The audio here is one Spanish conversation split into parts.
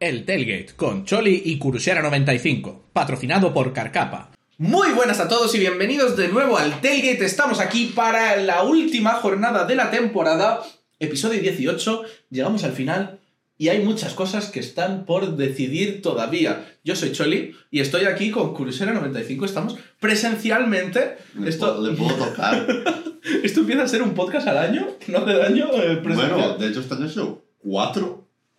El Tailgate con Choli y Kurusera95, patrocinado por Carcapa. Muy buenas a todos y bienvenidos de nuevo al Tailgate. Estamos aquí para la última jornada de la temporada, episodio 18. Llegamos al final y hay muchas cosas que están por decidir todavía. Yo soy Choli y estoy aquí con Kurusera95. Estamos presencialmente. Le, Esto, puedo, le puedo tocar. esto empieza a ser un podcast al año, no de daño eh, bueno, de hecho, este año sido cuatro.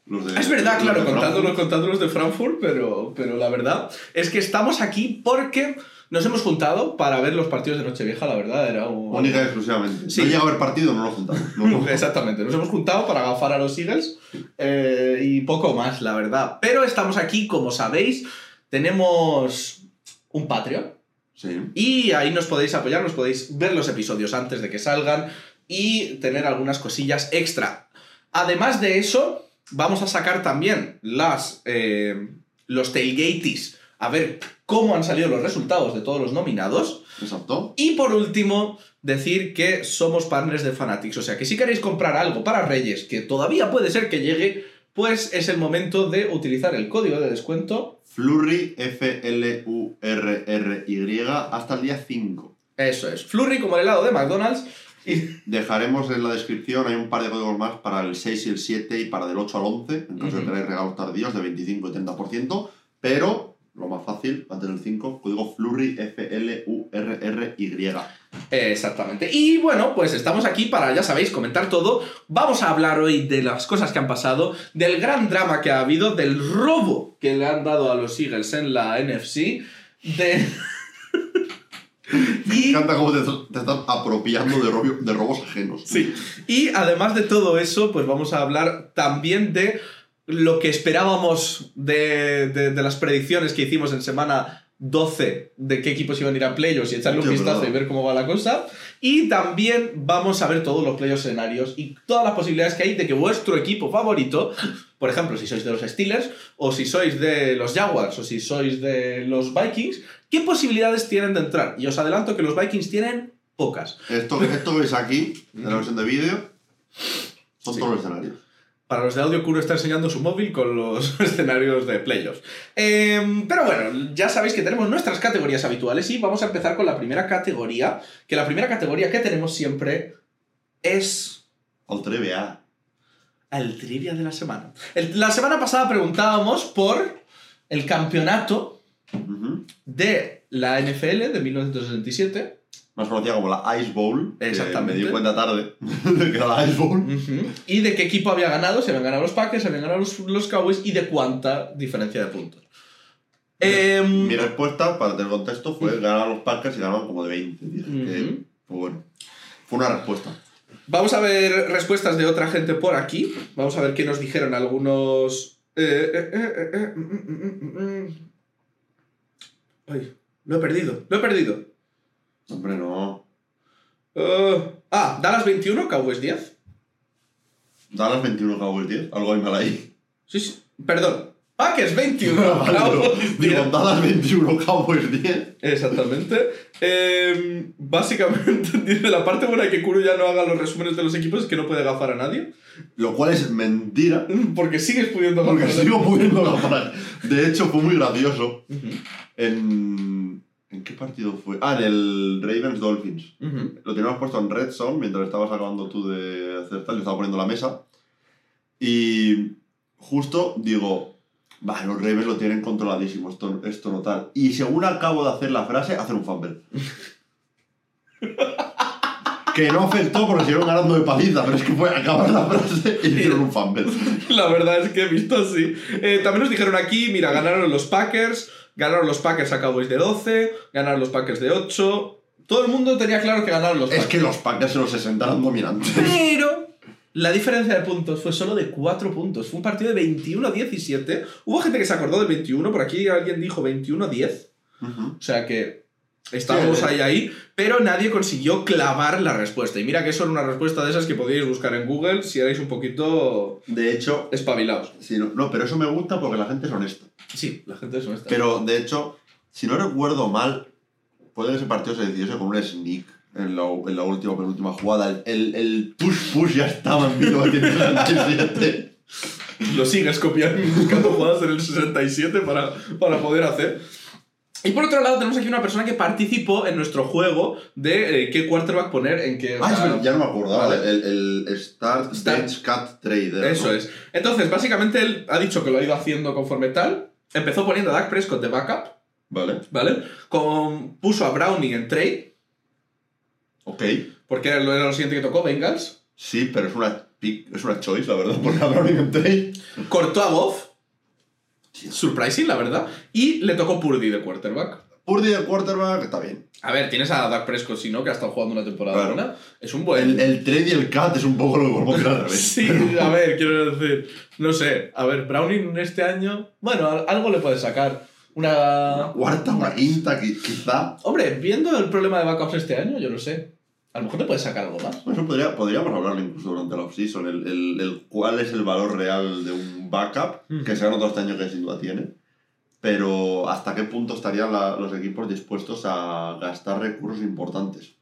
Los de, Es verdad, los claro, de contándolos, Frankfurt. contándolos de Frankfurt, pero, pero la verdad es que estamos aquí porque nos hemos juntado para ver los partidos de Nochevieja, la verdad, era un... Única y exclusivamente. Sí. No llega a haber partido, no lo juntamos. No, no. Exactamente, nos hemos juntado para agafar a los Eagles eh, y poco más, la verdad. Pero estamos aquí, como sabéis, tenemos un Patreon Sí. y ahí nos podéis apoyar, nos podéis ver los episodios antes de que salgan y tener algunas cosillas extra. Además de eso, vamos a sacar también las, eh, los tailgates, a ver cómo han salido los resultados de todos los nominados. Exacto. Y por último, decir que somos partners de Fanatics. O sea que si queréis comprar algo para Reyes, que todavía puede ser que llegue, pues es el momento de utilizar el código de descuento. Flurry, F-L-U-R-R-Y, hasta el día 5. Eso es. Flurry como el helado de McDonald's. Dejaremos en la descripción, hay un par de códigos más para el 6 y el 7 y para del 8 al 11, en caso de Ujú. tener regalos tardíos de 25 y 30%, pero lo más fácil, antes del 5, código Flurry, F-L-U-R-R-Y. Exactamente. Y bueno, pues estamos aquí para, ya sabéis, comentar todo. Vamos a hablar hoy de las cosas que han pasado, del gran drama que ha habido, del robo que le han dado a los Eagles en la NFC, de... Me y... encanta cómo te, te estás apropiando de, robio- de robos ajenos. Sí. Y además de todo eso, pues vamos a hablar también de lo que esperábamos de, de- de las predicciones que hicimos en semana 12 de qué equipos iban a ir a playoffs y echarle un vistazo verdad. y ver cómo va la cosa. Y también vamos a ver todos los playoff escenarios y todas las posibilidades que hay de que vuestro equipo favorito, por ejemplo, si sois de los Steelers, o si sois de los Jaguars, o si sois de los Vikings, ¿qué posibilidades tienen de entrar? Y os adelanto que los Vikings tienen pocas. Esto, esto que veis aquí, en la versión de vídeo, son Sí. todos los escenarios. Para los de audio, Kuro está enseñando su móvil con los escenarios de playoffs. Em, pero bueno, ya sabéis que tenemos nuestras categorías habituales y vamos a empezar con la primera categoría, que la primera categoría que tenemos siempre es Al trivia. el trivia de la semana. El- la semana pasada preguntábamos por el campeonato de la NFL de 1967. Más conocida como la Ice Bowl. Exactamente. me di cuenta tarde de que era la Ice Bowl. Y de qué equipo había ganado, si habían ganado los Packers, si habían ganado los, los Cowboys y de cuánta diferencia de puntos. Em, Mi respuesta, para tener contexto, fue ganar a los Packers y ganaron como de 20. Dije que, pues bueno, fue una respuesta. Vamos a ver respuestas de otra gente por aquí. Vamos a ver qué nos dijeron algunos. Eh, eh, eh, eh, eh, mm, mm, mm, mm. Ay, lo he perdido, lo he perdido. Hombre, no. Eh, ah, Dallas 21, Cowboys 10. Dallas 21 Cowboys 10. Algo hay mal ahí. Sí, sí. Perdón. Packers 21, Vale, pero, Cowboys 10. Digo, Dallas 21 Cowboys 10. Exactamente. Eh, básicamente, dice la parte buena de que Kuro ya no haga los resúmenes de los equipos es que no puede gafar a nadie. Lo cual es mentira. Porque sigues pudiendo Porque gafar a sigo pudiendo gafar. De hecho, fue muy gracioso. Ujú, En. ¿En qué partido fue? Ah, en el Ravens Dolphins. Lo teníamos puesto en Red Zone mientras estabas acabando tú de hacer tal, yo estaba poniendo la mesa. Y justo digo, va, los Ravens lo tienen controladísimo, esto, esto no tal. Y según acabo de hacer la frase, hacer un fumble. que no afectó porque siguieron ganando de paliza, pero es que fue acabar la frase y hicieron un fumble. La verdad es que he visto así. Eh, también nos dijeron aquí, mira, ganaron los Packers, ganaron los Packers a Cowboys de 12, ganaron los Packers de 8. Todo el mundo tenía claro que ganaron los Es Packers. que los Packers en los 60 eran dominantes. Pero la diferencia de puntos fue solo de 4 puntos. Fue un partido de 21 a 17. Hubo gente que se acordó del 21, por aquí alguien dijo 21 a 10. Ujú. O sea que estábamos ahí ahí, pero nadie consiguió clavar la respuesta. Y mira que eso era una respuesta de esas que podíais buscar en Google si erais un poquito De hecho, espabilados. sí, no, no, pero eso me gusta porque la gente es honesta. Sí, la gente es honesta. Pero de hecho, si no recuerdo mal, puede que ese partido se decidiese con un sneak en la, en la última penúltima jugada. El, el, push-push ya estaba en 1967. lo sigues copiando buscando jugadas en el 67 para, para poder hacer. Y por otro lado, tenemos aquí una persona que participó en nuestro juego de eh, qué quarterback poner en qué. Ah, ya no me acordaba. Vale. El, el Start, Start- Bench Cut Trader. Eso ¿no? es. Entonces, básicamente él ha dicho que lo ha ido haciendo conforme tal. Empezó poniendo a Dak Prescott de backup, Vale, ¿vale? Con, puso a Browning en trade, ok. porque era lo, siguiente que tocó, Bengals. Sí, pero es una, es una choice, la verdad, porque habrá un trade. Cortó a Goff. Surprising, la verdad. Y le tocó Purdy de quarterback. Purdy de quarterback está bien. A ver, tienes a Dak Prescott, si no, que ha estado jugando una temporada Claro. buena. Es un buen. El, el trade y el cut es un poco lo que volvemos a revés. Sí, a ver, quiero decir. No sé. A ver, Browning este año. Bueno, al- algo le puede sacar. Una. Una cuarta, una quinta, qui- quizá. Hombre, viendo el problema de backups este año, yo no sé. A lo mejor le puede sacar algo más. Eso podría, podríamos hablarlo incluso durante la offseason. El, el, el cuál es el valor real de un backup, Ujú. que se ha notado este año que sin duda tiene. Pero hasta qué punto estarían la- los equipos dispuestos a gastar recursos importantes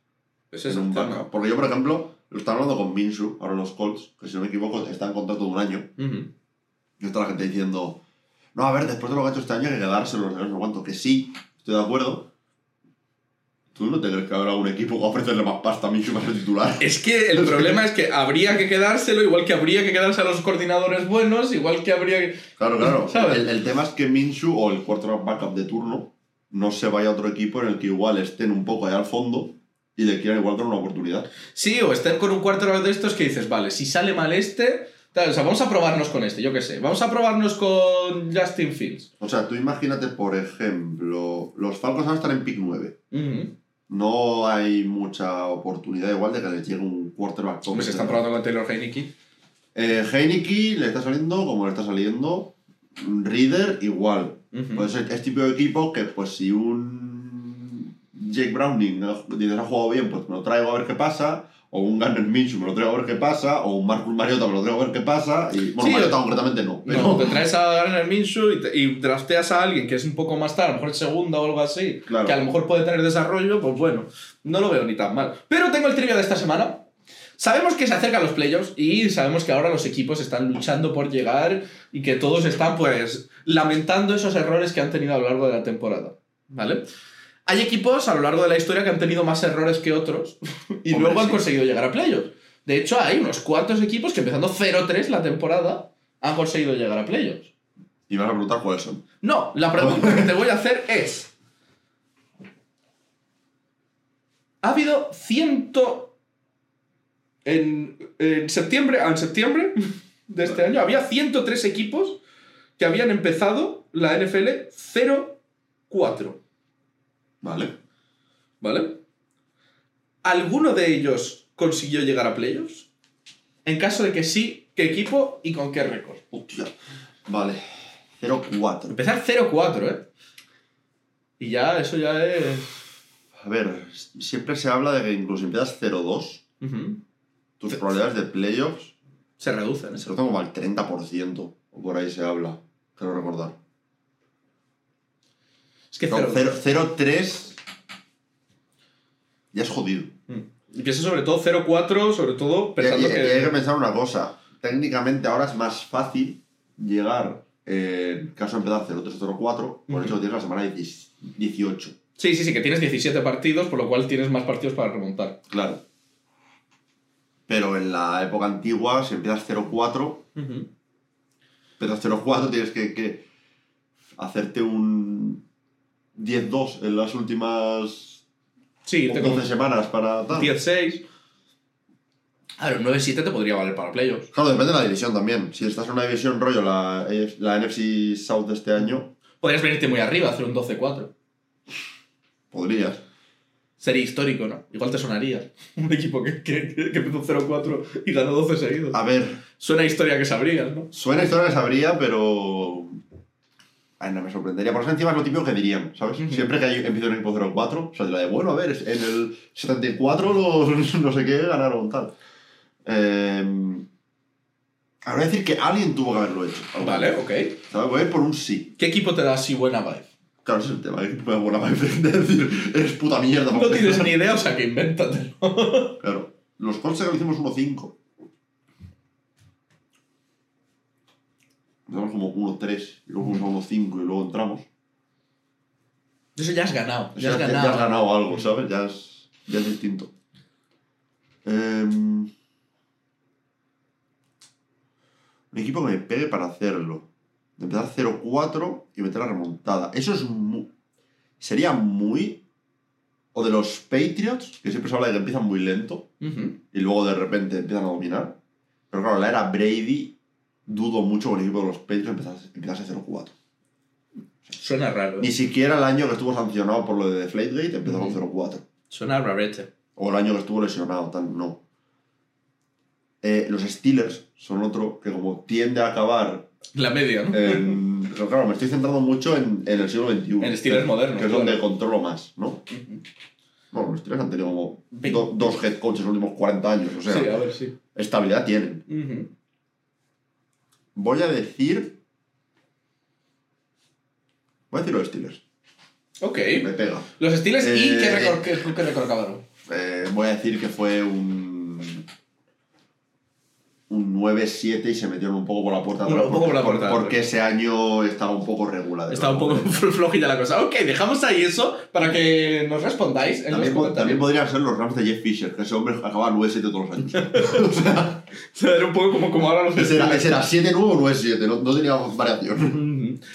Ese en es un el tema. backup. Porque yo, por ejemplo, lo estaba hablando con Minshew, ahora en los Colts, que si no me equivoco está en contrato de un año. Ujú. Y está la gente diciendo, no, a ver, después de lo que ha hecho este año hay que quedárselo, no sé cuánto. Que sí, estoy de acuerdo. ¿Tú no te crees que habrá un equipo que ofrecerle más pasta a Minshew para ser titular? Es que el problema es que habría que quedárselo, igual que habría que quedarse a los coordinadores buenos, igual que habría que. Claro, claro. ¿Sabes? El, el tema es que Minshew o el quarterback backup de turno no se vaya a otro equipo en el que igual estén un poco allá al fondo y le quieran igual dar una oportunidad. Sí, o estén con un quarterback de estos que dices, vale, si sale mal este. O sea, vamos a probarnos con este, yo qué sé. Vamos a probarnos con Justin Fields. O sea, tú imagínate, por ejemplo, los Falcons van a estar en pick 9. Ujú. No hay mucha oportunidad igual de que les llegue un quarterback top. Se están probando con Taylor Heineke. Eh, Heineke le está saliendo como le está saliendo. Reader igual. Pues es, es tipo de equipo que, pues, si un Jake Browning dices ha jugado bien, pues me lo traigo a ver qué pasa. O un Garner Minshew me lo traigo a ver qué pasa. O un Marcus Mariota me lo traigo a ver qué pasa. Y, bueno, Sí, Mariota concretamente no. Pero, No, te traes a Garner Minshew y, te- y drafteas a alguien que es un poco más tarde, a lo mejor segunda o algo así, Claro. que a lo mejor puede tener desarrollo, pues bueno, no lo veo ni tan mal. Pero tengo el trivia de esta semana. Sabemos que se acercan los playoffs y sabemos que ahora los equipos están luchando por llegar y que todos están pues lamentando esos errores que han tenido a lo largo de la temporada, ¿vale? Hay equipos a lo largo de la historia que han tenido más errores que otros y Hombre, luego han sí. conseguido llegar a playoffs. De hecho, hay unos cuantos equipos que empezando 0-3 la temporada han conseguido llegar a playoffs. y vas a preguntar cuáles son. No, la pregunta que te voy a hacer es... Ha habido ciento... En, en septiembre, ah, en septiembre de este año, había 103 equipos que habían empezado la NFL 0-4. Vale. ¿Vale? ¿Alguno de ellos consiguió llegar a playoffs? En caso de que sí, ¿qué equipo y con qué récord? Hostia. Vale. 0-4. Empezar 0-4, ¿eh? Y ya, eso ya es... A ver, siempre se habla de que incluso si empiezas 0-2, Ujú. tus probabilidades de playoffs Se reducen, ¿eh? se tengo como al 30%. O por ahí se habla. Quiero recordar. Es que No, 0 0 0-3 ya es jodido. Y piensa sobre todo 0-4, sobre todo Y, pensando y- y que... hay que pensar una cosa. Técnicamente ahora es más fácil llegar, eh, en caso de empezar 0-3 0-4, por Ujú. eso tienes la semana 10 18. Sí, sí, sí, que tienes 17 partidos, por lo cual tienes más partidos para remontar. Claro. Pero en la época antigua, si empiezas 0-4, Ujú. empiezas 0-4, tienes que, que hacerte un 10-2 en las últimas Sí, te 12 semanas para tal. 10-6. A ver, un 9-7 te podría valer para playoffs. Claro, depende de la división también. Si estás en una división rollo, la, AF la NFC South de este año, Podrías venirte muy arriba, hacer un 12-4. podrías. Sería histórico, ¿no? Igual te sonaría. Un equipo que, que, que empezó 0-4 y ganó 12 seguidos. A ver, Suena a historia que sabrías, ¿no? suena historia que sabría, pero. Ay, no me sorprendería. Por eso encima es lo típico que dirían, ¿sabes? Siempre que hay empieza un equipo 0-4, o sea, de la de, bueno, a ver, en el 74 los no sé qué ganaron, tal. Eh, ahora voy a decir que alguien tuvo que haberlo hecho. Vale, ok. ¿Sabes? Voy a ir por un sí. ¿Qué equipo te da así buena vibe? Claro, ese es el tema. Que me da buena vibe de decir, eres puta mierda. No tienes ni idea, o sea que invéntatelo. Claro. Los Colts que lo hicimos 1-5. Empezamos como 1-3, y luego fuimos a 1-5 y luego entramos. Eso ya has ganado. Ya, has ganado. ya has ganado algo, ¿sabes? Ya es, ya es distinto. Em, un equipo que me pegue para hacerlo. De empezar 0-4 y meter la remontada. Eso es mu- Sería muy... O de los Patriots, que siempre se habla de que empiezan muy lento Ujú. y luego de repente empiezan a dominar. Pero claro, la era Brady, dudo mucho que el equipo de los Patriots empezase, empezase 0-4. Suena raro. Ni siquiera el año que estuvo sancionado por lo de Deflategate empezó con 0-4. Suena rarete. O el año que estuvo lesionado, tal, no. Eh, los Steelers son otro que como tiende a acabar La media, ¿no? en... pero claro, me estoy centrando mucho en, en el siglo XXI. En Steelers modernos, Que es claro. donde controlo más, ¿no? Ujú. Bueno, los Steelers han tenido como do- dos head coaches en los últimos 40 años, o sea, sí, a ver, sí. estabilidad tienen. Ujú. Voy a decir... Voy a decir los Steelers. Ok. Me pega. Los Steelers y qué récord, qué, qué récord acabaron. Eh, voy a decir que fue un. Un 9-7 y se metieron un poco por la puerta de Un atrás, poco por la puerta Porque ese año estaba un poco regular. Estaba un poco flojilla la cosa. Ok, dejamos ahí eso para que nos respondáis También, po- también podrían ser los Rams de Jeff Fisher, que ese hombre acababa 9-7 todos los años. o sea, Era un poco como, como ahora los ese era, ese era 7-9 o 9-7, no, no tenía variación.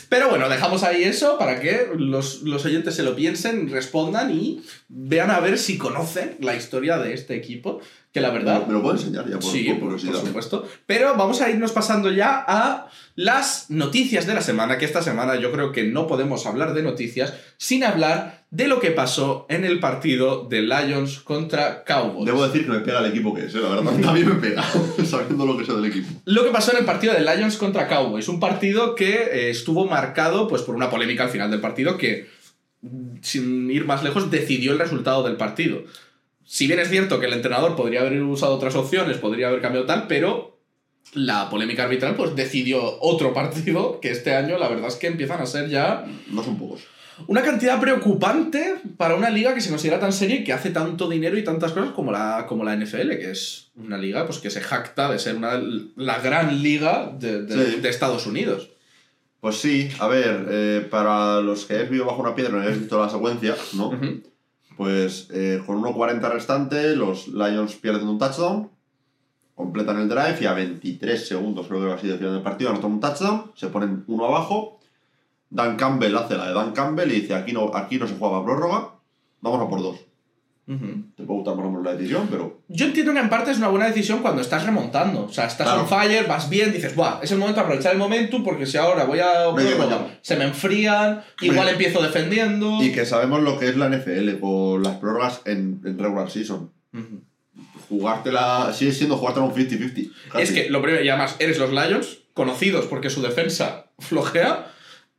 Pero bueno, dejamos ahí eso para que los, los oyentes se lo piensen, respondan y vean a ver si conocen la historia de este equipo, que la verdad... ¿Me lo puedo enseñar ya por, sí, por por, curiosidad? por supuesto. Pero vamos a irnos pasando ya a las noticias de la semana, que esta semana yo creo que no podemos hablar de noticias sin hablar de lo que pasó en el partido de Lions contra Cowboys. Debo decir que me pega el equipo que es, eh, la verdad. También me pega, sabiendo lo que sé del equipo. Lo que pasó en el partido de Lions contra Cowboys, un partido que eh, estuvo marcado pues, por una polémica al final del partido que, mm, sin ir más lejos, decidió el resultado del partido. Si bien es cierto que el entrenador podría haber usado otras opciones, podría haber cambiado tal, pero la polémica arbitral pues decidió otro partido que este año la verdad es que empiezan a ser ya No son pocos. Una cantidad preocupante para una liga que se considera tan seria y que hace tanto dinero y tantas cosas como la, como la NFL, que es una liga pues, que se jacta de ser una, la gran liga de, de- Sí. de Estados Unidos. Pues sí, a ver, eh, para los que habéis vivido bajo una piedra y no habéis visto la secuencia, ¿no? Pues eh, con 1.40 restante, los Lions pierden un touchdown, completan el drive y a 23 segundos, creo que va así de final del partido, anotan un touchdown, se ponen uno abajo. Dan Campbell hace la de Dan Campbell y dice: aquí no, aquí no se juega a prórroga, vamos a por dos. Ujú. Te puede gustar más o menos la decisión, pero Yo entiendo que en parte es una buena decisión cuando estás remontando. O sea, estás Claro. on fire, vas bien, dices, Buah, es el momento de aprovechar el momentum porque si ahora voy a prórroga, se me enfrían, igual empiezo defendiendo. Y que sabemos lo que es la NFL con las prórrogas en, en regular season. Ujú. Jugártela, sigue siendo jugártela un 50-50. casi. Es que lo primero, y además, eres los Lions, conocidos porque su defensa flojea,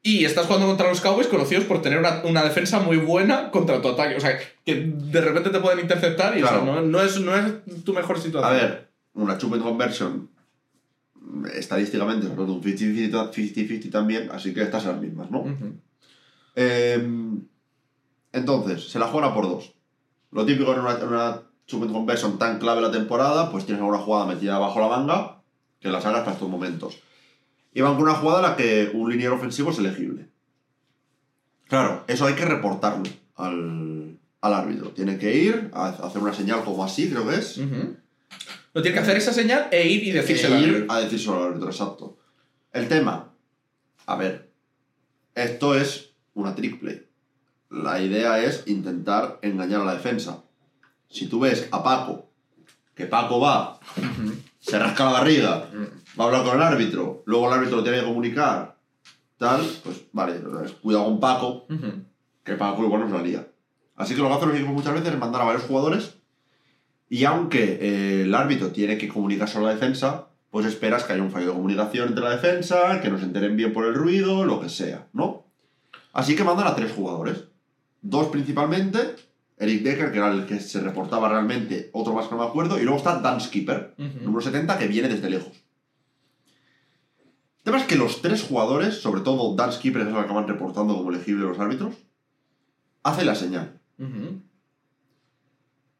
y estás jugando contra los Cowboys, conocidos por tener una, una defensa muy buena contra tu ataque. O sea, que de repente te pueden interceptar y o sea, Claro. no, no es, no es tu mejor situación. A ver, una point conversion estadísticamente es un 50-50 50-50 también, así que estas son las mismas, ¿no? Eh, entonces, se la juegan a por dos. Lo típico en una, en una conversion tan clave la temporada, pues tienes alguna jugada metida bajo la manga que la sacas para estos momentos. Y van con una jugada en la que un liniero ofensivo es elegible. Claro, eso hay que reportarlo al, al árbitro. Tiene que ir a hacer una señal como así, creo que es. Ujú. No tiene que hacer esa señal e ir y decírselo al ir árbitro. a decírselo al árbitro, exacto. El tema. A ver. Esto es una trick play. La idea es intentar engañar a la defensa. Si tú ves a Paco, que Paco va, se rasca la barriga, va a hablar con el árbitro, luego el árbitro lo tiene que comunicar, tal, pues vale, cuidado con Paco, que Paco igual nos la lía. Así que lo que hacen los equipos muchas veces es mandar a varios jugadores y aunque eh, el árbitro tiene que comunicar solo la defensa, pues esperas que haya un fallo de comunicación entre la defensa, que nos enteren bien por el ruido, lo que sea, ¿no? Así que mandan a tres jugadores. Dos principalmente, Eric Decker, que era el que se reportaba realmente, otro más que no me acuerdo, y luego está Dan Skipper, número 70, que viene desde lejos. El tema es que los tres jugadores, sobre todo Dan Skipper, que es el que acaban reportando como elegible los árbitros, hacen la señal.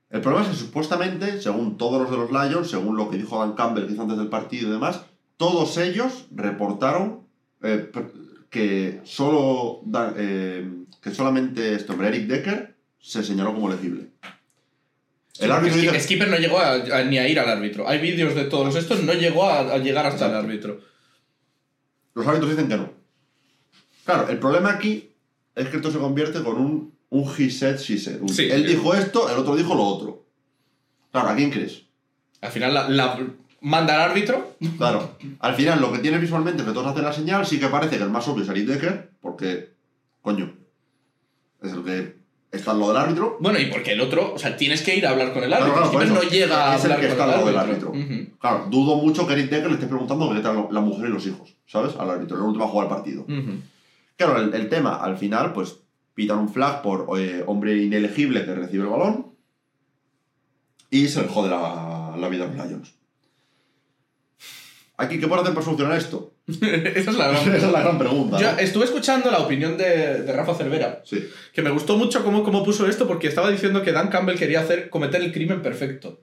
El problema es que supuestamente, según todos los de los Lions, según lo que dijo Dan Campbell que hizo antes del partido y demás, todos ellos reportaron eh, que solo eh, que solamente este hombre, Eric Decker, se señaló como elegible. El árbitro dice... Skipper no llegó a- a- ni a ir al árbitro. Hay vídeos de todos estos, no llegó a, a llegar hasta el árbitro. Los árbitros dicen que no. Claro, el problema aquí es que esto se convierte con un, un he said, she said. Un- Sí. Él dijo esto, el otro dijo lo otro. Claro, ¿a quién crees? Al final la, la- manda al árbitro. Claro, al final lo que tienes visualmente es que todos hacen la señal, sí que parece que el más obvio es Decker, porque, coño, es el que está al lado del árbitro. Bueno, y porque el otro, o sea, tienes que ir a hablar con el Claro, árbitro. claro, eso. no llega a Es el hablar que con está el al lado del árbitro. Claro, dudo mucho que Eric Decker le esté preguntando que le trae la mujer y los hijos, ¿sabes? Al árbitro, el último a jugar el partido. Claro, el, el tema, al final, pues pitan un flag por eh, hombre inelegible que recibe el balón y se le jode la, la vida a los Lions. Aquí, ¿qué puedo hacer para solucionar esto? Esa es la gran Esa es la gran pregunta. Yo ¿no? estuve escuchando la opinión de, de Rafa Cervera, Sí. que me gustó mucho cómo, cómo puso esto, porque estaba diciendo que Dan Campbell quería hacer, cometer el crimen perfecto.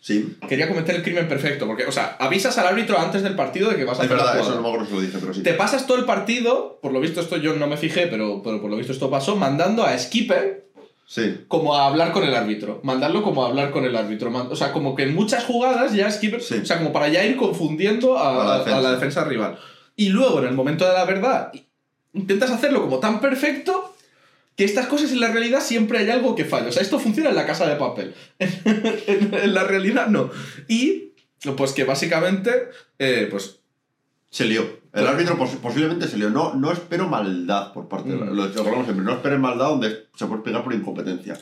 Sí, Quería cometer el crimen perfecto, porque, o sea, avisas al árbitro antes del partido de que vas a es hacer la verdad, eso jugada. no me acuerdo si lo dije, pero sí. Te pasas todo el partido, por lo visto esto yo no me fijé, pero, pero por lo visto esto pasó, mandando a Skipper Sí, como a hablar con el árbitro. Mandarlo como a hablar con el árbitro. O sea, como que en muchas jugadas ya Skipper. Sí. O sea, como para ya ir confundiendo a, A la defensa. a la defensa rival. Y luego, en el momento de la verdad, intentas hacerlo como tan perfecto que estas cosas en la realidad siempre hay algo que falla. O sea, esto funciona en la casa de papel. en, en la realidad no. Y, pues que básicamente, eh, pues se lió. El árbitro pos- posiblemente se lió. No, no espero maldad por parte de Mm. lo hablamos siempre. No esperes maldad donde se puede pegar por incompetencia.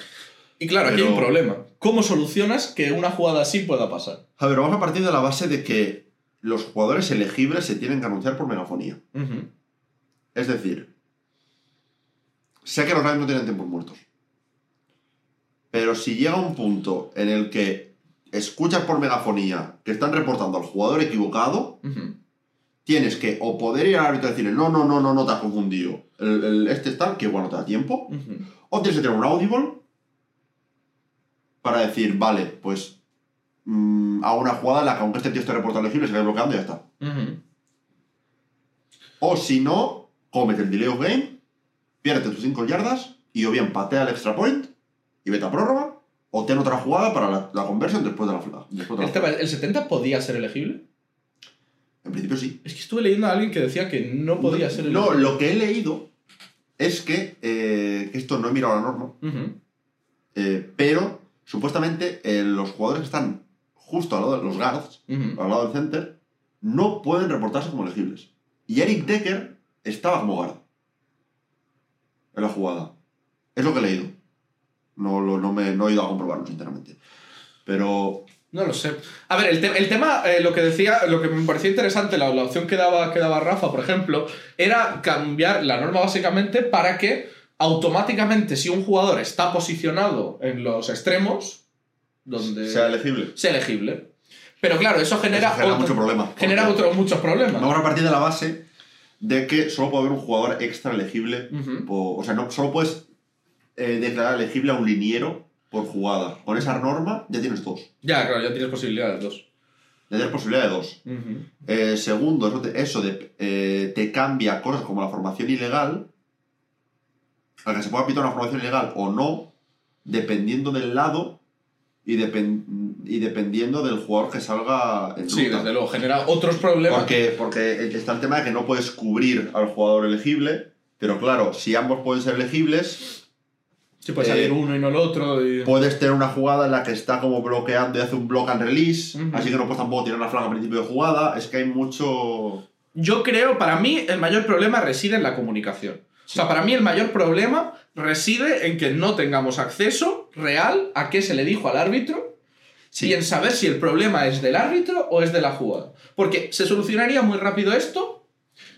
Y claro, aquí hay un problema. ¿Cómo solucionas que una jugada así pueda pasar? A ver, vamos a partir de la base de que los jugadores elegibles se tienen que anunciar por megafonía. Es decir, sé que los Lions no tienen tiempos muertos. Pero si llega un punto en el que escuchas por megafonía que están reportando al jugador equivocado. Tienes que o poder ir al árbitro y decirle, no, no, no, no, no te has confundido. El, el- este está, que igual no te da tiempo. O tienes que tener un audible para decir, vale, pues mm, hago una jugada en la que aunque este tío esté reportado elegible, se quede bloqueando y ya está. O si no, cómete el delay of game, pierde tus 5 yardas y o bien patea el extra point y vete a prórroga, o ten otra jugada para la, la conversión después de la flag. Después de la El, tema flag. es, ¿El 70 podía ser elegible? En principio sí. Es que estuve leyendo a alguien que decía que no podía ser No, elegible. lo que he leído es que, eh, que esto no he mirado la norma, eh, pero supuestamente eh, los jugadores que están justo al lado de los guards, al lado del center, no pueden reportarse como elegibles. Y Eric Decker estaba como guard en la jugada. Es lo que he leído. No, lo- no, me, no he ido a comprobarlo, sinceramente. Pero No lo sé. A ver, el, te- el tema, eh, lo que decía, lo que me parecía interesante, la, la opción que daba, que daba Rafa, por ejemplo, era cambiar la norma básicamente para que automáticamente, si un jugador está posicionado en los extremos, donde sea elegible. sea elegible. Pero claro, eso genera, Eso genera otro- mucho problema. genera porque otro- muchos problemas. Vamos a partir de la base de que solo puede haber un jugador extra elegible. O sea, no, solo puedes eh, declarar elegible a un liniero por jugada. Con esa norma ya tienes dos. Ya, claro, ya tienes posibilidades dos. Ya tienes posibilidad de dos. Eh, segundo, eso, te, eso de, eh, te cambia cosas como la formación ilegal, a que se pueda pitar una formación ilegal o no, dependiendo del lado y, depen- y dependiendo del jugador que salga en Sí, ruta. desde luego, genera otros problemas. Porque, porque está el tema de que no puedes cubrir al jugador elegible, pero claro, si ambos pueden ser elegibles, Sí, puede eh, salir uno y no el otro. y- puedes tener una jugada en la que está como bloqueando y hace un block and release, así que no puedes tampoco tirar una flaga a principio de jugada, es que hay mucho... Yo creo, para mí, el mayor problema reside en la comunicación. O sea, para mí el mayor problema reside en que no tengamos acceso real a qué se le dijo al árbitro Sí. y en saber si el problema es del árbitro o es de la jugada. Porque se solucionaría muy rápido esto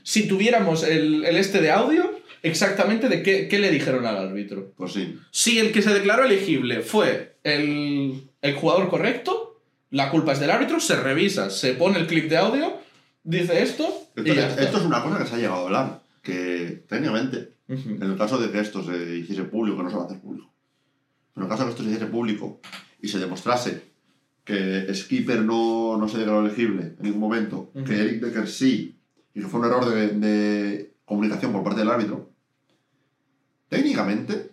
si tuviéramos el, el este de audio exactamente de qué, qué le dijeron al árbitro. Pues sí. Si el que se declaró elegible fue el, el jugador correcto, la culpa es del árbitro, se revisa, se pone el clip de audio, dice esto y Esto, está. esto es una cosa que se ha llegado a hablar, que técnicamente, Ujú. en el caso de que esto se hiciese público, que no se va a hacer público, pero en el caso de que esto se hiciese público y se demostrase que Skipper no, no se declaró elegible en ningún momento, que Eric Decker sí, y que fue un error de, de comunicación por parte del árbitro, técnicamente,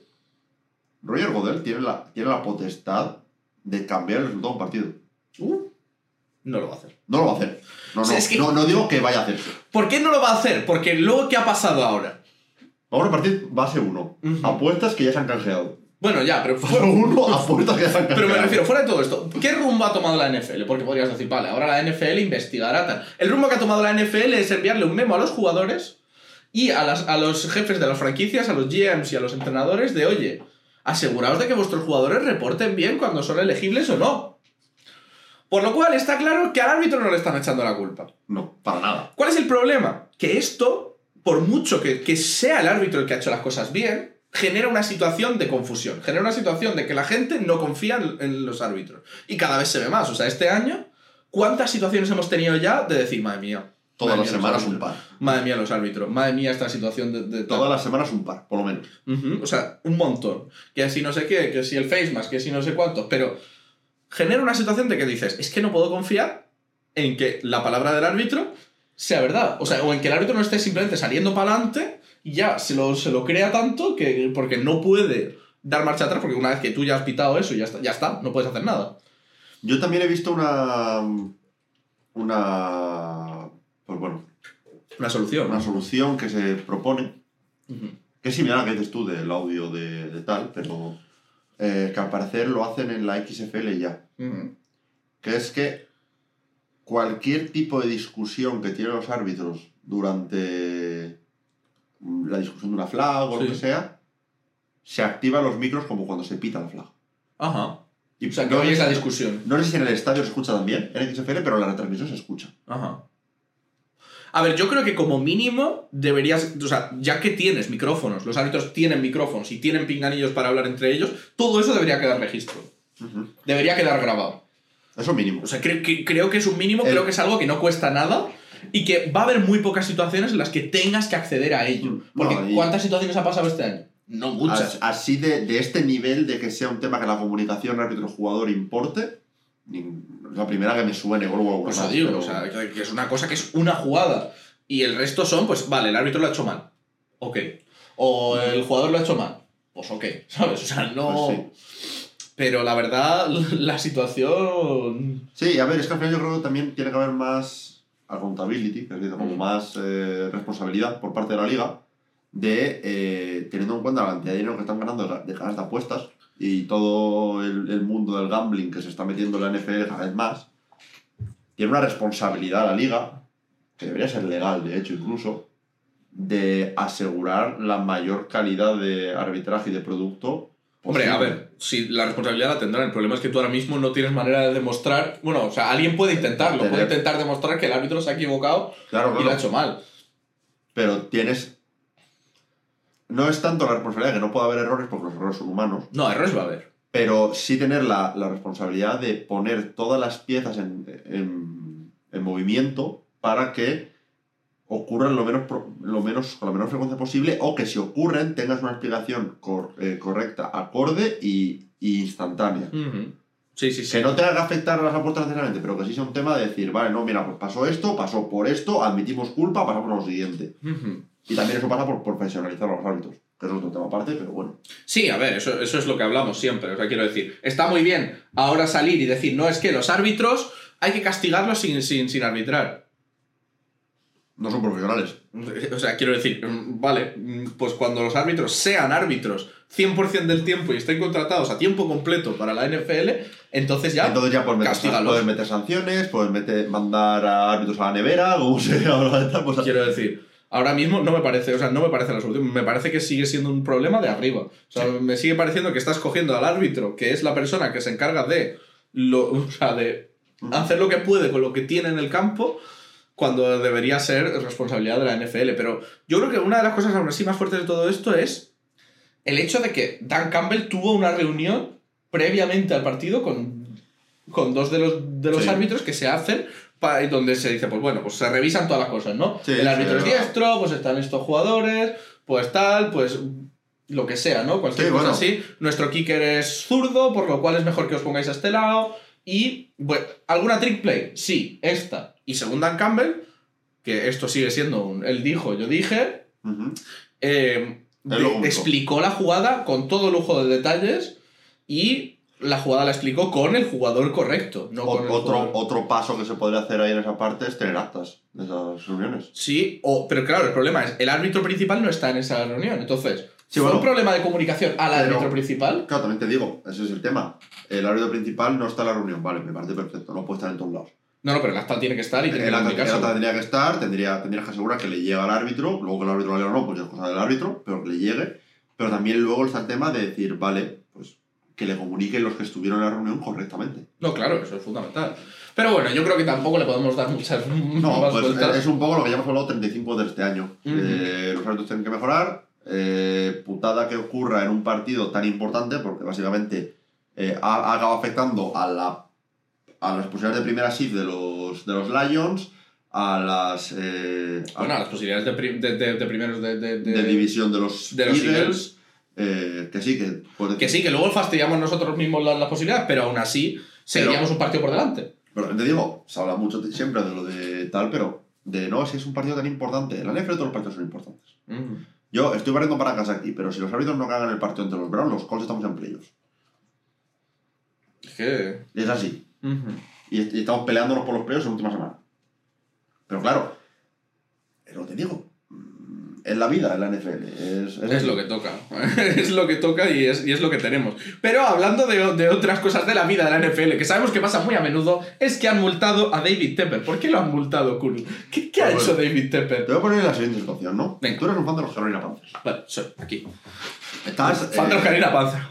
Roger Godel tiene la, tiene la potestad de cambiar el resultado de un partido. Uh, no lo va a hacer. No lo va a hacer. No, O sea, no, es que- no, no digo que vaya a hacerse. ¿Por qué no lo va a hacer? Porque luego, ¿qué ha pasado ahora? Vamos a partir base 1. Ujú. Apuestas que ya se han canjeado. Bueno, ya, pero... Base 1, apuestas que ya se han canjeado. Pero me refiero, fuera de todo esto, ¿qué rumbo ha tomado la NFL? Porque podrías decir, vale, ahora la NFL investigará tal. El rumbo que ha tomado la NFL es enviarle un memo a los jugadores y a, las- a los jefes de las franquicias, a los GMs y a los entrenadores de, oye, aseguraos de que vuestros jugadores reporten bien cuando son elegibles o no. Por lo cual está claro que al árbitro no le están echando la culpa. No, para nada. ¿Cuál es el problema? Que esto, por mucho que, que sea el árbitro el que ha hecho las cosas bien, genera una situación de confusión, genera una situación de que la gente no confía en, en los árbitros. Y cada vez se ve más. O sea, este año, ¿cuántas situaciones hemos tenido ya de decir, madre mía? Todas las semanas un par. Madre mía, los árbitros. Madre mía, esta situación de... de tal"? Todas las semanas un par, por lo menos. Ujú, O sea, un montón. Que si no sé qué, que si el face más, que si no sé cuántos. Pero genera una situación de que dices, es que no puedo confiar en que la palabra del árbitro sea verdad. O sea, o en que el árbitro no esté simplemente saliendo para adelante y ya se lo, se lo crea tanto que porque no puede dar marcha atrás, porque una vez que tú ya has pitado eso, ya está, ya está no puedes hacer nada. Yo también he visto una. Una. Pues bueno, Una solución. una solución que se propone, que es similar a lo que dices tú del audio de, de tal, pero eh, que al parecer lo hacen en la XFL ya. Que es que cualquier tipo de discusión que tienen los árbitros durante mm, la discusión de una flag o lo Sí. que sea, se activan los micros como cuando se pita la flag. Ajá. Y O sea, que no, hoy es sé- la discusión. no sé si en el estadio se escucha también, en XFL, pero en la retransmisión se escucha. Ajá. A ver, yo creo que como mínimo deberías, o sea, ya que tienes micrófonos, los árbitros tienen micrófonos y tienen pinganillos para hablar entre ellos, todo eso debería quedar registro. Debería quedar grabado. Eso mínimo. O sea, que- creo que es un mínimo, El- creo que es algo que no cuesta nada y que va a haber muy pocas situaciones en las que tengas que acceder a ello. Mm, Porque no, y- ¿cuántas situaciones ha pasado este año? No muchas. As- Así de, de este nivel de que sea un tema que la comunicación árbitro-jugador importe, la primera que me suene, o algo Por más, digo, pero- o sea, que es una cosa que es una jugada. Y el resto son, pues, vale, el árbitro lo ha hecho mal. Ok. O el jugador lo ha hecho mal. Pues ok, ¿sabes? O sea, no. Pues Pero la verdad, la situación. Sí, a ver, es que al final yo creo que también tiene que haber más accountability, es decir, como Mm. más eh, responsabilidad por parte de la liga, de eh, teniendo en cuenta la cantidad de dinero que están ganando de ganas de apuestas y todo el, el mundo del gambling que se está metiendo en la NFL cada vez más, tiene una responsabilidad la liga, que debería ser legal, de hecho, incluso, de asegurar la mayor calidad de arbitraje y de producto. Hombre, a ver, si la responsabilidad la tendrán. El problema es que tú ahora mismo no tienes manera de demostrar. Bueno, o sea, alguien puede intentarlo. Tener- Puede intentar demostrar que el árbitro se ha equivocado Claro, y claro. lo ha hecho mal. pero tienes. No es tanto la responsabilidad de que no pueda haber errores, porque los errores son humanos, No, errores va a haber. pero sí tener la, la responsabilidad de poner todas las piezas en, en- en movimiento para que ocurran lo menos, lo menos, con la menor frecuencia posible o que si ocurren tengas una explicación cor- eh, correcta, acorde y, y instantánea. Sí, sí, sí. Que no te haga afectar a las apuestas necesariamente, pero que sí sea un tema de decir, vale, no, mira, pues pasó esto, pasó por esto, admitimos culpa, pasamos a lo siguiente. Y también eso pasa por profesionalizar a los árbitros, que es otro tema aparte, pero bueno. Sí, a ver, eso, eso es lo que hablamos siempre. O sea, quiero decir, está muy bien ahora salir y decir, no, es que los árbitros hay que castigarlos sin, sin, sin arbitrar. No son profesionales. O sea, quiero decir, mm, vale, mm, pues cuando los árbitros sean árbitros 100% del tiempo y estén contratados a tiempo completo para la NFL, entonces ya... Entonces ya puedes meter, castígalos. puedes meter sanciones, puedes meter, mandar a árbitros a la nevera, como se habla de tal cosa. Quiero decir, ahora mismo no me parece, o sea, no me parece la solución, me parece que sigue siendo un problema de arriba. O sea, me sigue pareciendo que estás cogiendo al árbitro, que es la persona que se encarga de lo, o sea, de hacer lo que puede con lo que tiene en el campo, cuando debería ser responsabilidad de la NFL. Pero yo creo que una de las cosas aún así más fuertes de todo esto es el hecho de que Dan Campbell tuvo una reunión previamente al partido con, con dos de los, de los Sí. árbitros que se hacen donde se dice, pues bueno, pues se revisan todas las cosas, ¿no? Sí, el árbitro sí, es diestro, pues están estos jugadores, pues tal, pues lo que sea, ¿no? Cualquier cosa bueno. así. Nuestro kicker es zurdo, por lo cual es mejor que os pongáis a este lado. Y, bueno, ¿alguna trick play? Sí, esta. Y según Dan Campbell, que esto sigue siendo un él dijo, yo dije, eh, de- explicó la jugada con todo lujo de detalles y la jugada la explicó con el jugador correcto, no O- con el otro, jugador- otro paso que se podría hacer ahí en esa parte es tener actas de esas reuniones. Sí, o, pero claro, el problema es, el árbitro principal no está en esa reunión, entonces, Sí, ¿fue bueno. un problema de comunicación al Pero- árbitro principal? Claro, también te digo, ese es el tema. El árbitro principal no está en la reunión, vale, me parece perfecto, no puede estar en todos lados. No, no, pero el acta tiene que estar y tiene El que acta, el acta tendría que estar, tendría, tendrías que asegurar que le llega al árbitro, luego que el árbitro lo lea o no, pues es cosa del árbitro, pero que le llegue. Pero también luego está el tema de decir, vale, pues que le comuniquen los que estuvieron en la reunión correctamente. No, claro, eso es fundamental. Pero bueno, yo creo que tampoco le podemos dar muchas No, más pues vueltas. es un poco lo que ya hemos hablado 35 de este año. Eh, los árbitros tienen que mejorar. eh, putada que ocurra en un partido tan importante, porque básicamente eh, ha, ha acabado afectando a, la, a las posibilidades de primera shift de los, de los Lions, a las. eh, a- Bueno, las posibilidades de, pri- de, de- de primeros de, de- de- de división de los, de los Eagles, Eagles. eh, que sí, que Que sí, que luego fastidiamos nosotros mismos las, las posibilidades, pero aún así seguiríamos un partido por delante. Pero te digo, se habla mucho siempre de lo de tal, pero de no, si es un partido tan importante. En la NFL todos los partidos son importantes. Yo estoy barriendo para casa aquí, pero si los árbitros no cagan el partido entre los Browns, los Colts estamos en playoffs. Es que... Es así. Y, est- y estamos peleándonos por los playoffs en la última semana. Pero claro, es lo que te digo. mm, Es la vida en la NFL. Es, Es lo que toca. es lo que toca y es, y es lo que tenemos. Pero hablando de, de otras cosas de la vida de la NFL, que sabemos que pasa muy a menudo, es que han multado a David Tepper. ¿Por qué lo han multado, Kuru? ¿Qué, qué ha Pues hecho. David Tepper? Te voy a poner en la siguiente situación, ¿no? Venga. Tú eres un fan de los Carolina Panthers. Vale, soy aquí. Estás, Fan de los eh, Carolina Panthers.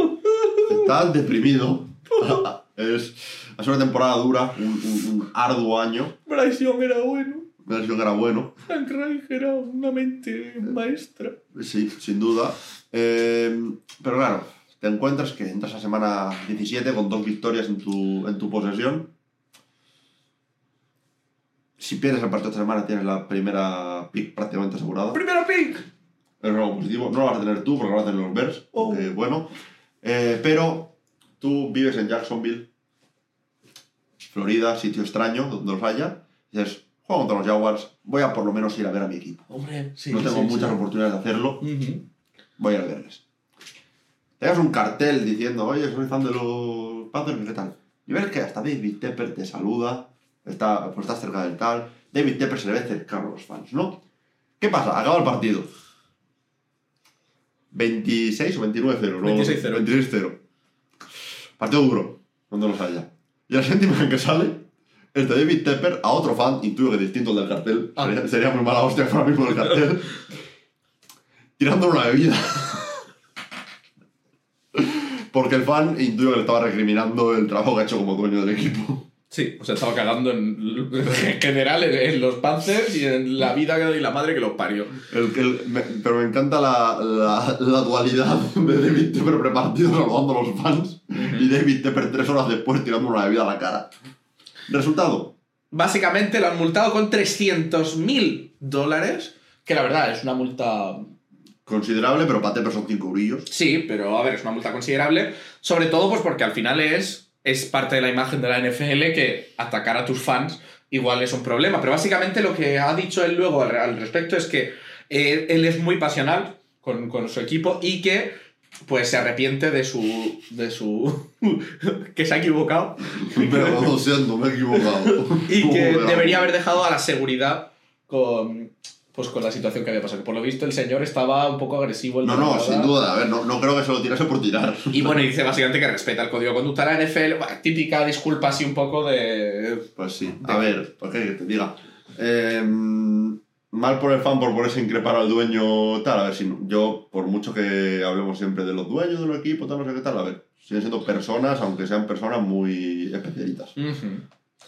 estás deprimido. es, sido una temporada dura, un, un- un arduo año. Bryce Young era bueno. Versión que era bueno. Frank Reich era una mente maestra. Sí, sin duda. Eh, pero claro, te encuentras que entras a semana 17 con dos victorias en tu, en tu posesión. Si pierdes el partido esta semana, tienes la primera pick prácticamente asegurada. Primera pick. Es algo positivo. No lo vas a tener tú porque lo vas a tener los Bears. Oh. que bueno. Eh, pero tú vives en Jacksonville, Florida, sitio extraño, donde los haya. Y dices, juego contra los Jaguars, voy a por lo menos ir a ver a mi equipo. Hombre, sí. no tengo sí, muchas sí. oportunidades de hacerlo Ujú. voy a ir a verles. Tengas un cartel diciendo, oye, soy fan de los Panthers, ¿qué tal? Y ves que hasta David Tepper te saluda, está, pues estás cerca del tal. David Tepper se le ve cercano a los fans, ¿no? ¿Qué pasa? Acaba el partido. 26 o 29-0, ¿no? 26-0. 26-0. Partido duro, donde los haya. Y la siguiente imagen que sale es de David Tepper a otro fan, intuyo que distinto al del cartel. Ah. Sería, sería muy mala hostia ahora mismo el cartel. tirando una bebida. Porque el fan intuyo que le estaba recriminando el trabajo que ha hecho como dueño del equipo. Sí, o sea, estaba cagando en, en general en, en los Panthers y en la vida y la madre que los parió. El, el- me- pero me encanta la, la, la dualidad de David Tepper prepartido saludando a los fans y David Tepper tres horas después tirando una bebida a la cara. Resultado, Básicamente lo han multado con 300.000 dólares, que la verdad es una multa... considerable, pero para Tepper son cinco brillos. Sí, pero a ver, es una multa considerable, sobre todo pues porque al final es, es parte de la imagen de la NFL que atacar a tus fans igual es un problema. Pero básicamente lo que ha dicho él luego al, al respecto es que eh, él es muy pasional con, con su equipo y que pues se arrepiente de su... de su... que se ha equivocado Pero me he equivocado. y que debería haber dejado a la seguridad con pues con la situación que había pasado. Que por lo visto el señor estaba un poco agresivo. No, no, sin duda. A ver, no, no creo que se lo tirase por tirar. Y bueno, dice básicamente que respeta el código de conducta de la NFL. Bueno, típica disculpa así un poco de... Pues sí. A ver, ¿por qué que te diga? Eh, mal por el fan por ponerse a increpar al dueño, tal. A ver, si yo, por mucho que hablemos siempre de los dueños del equipo, tal, no sé qué tal, a ver, siguen siendo personas, aunque sean personas muy especialitas.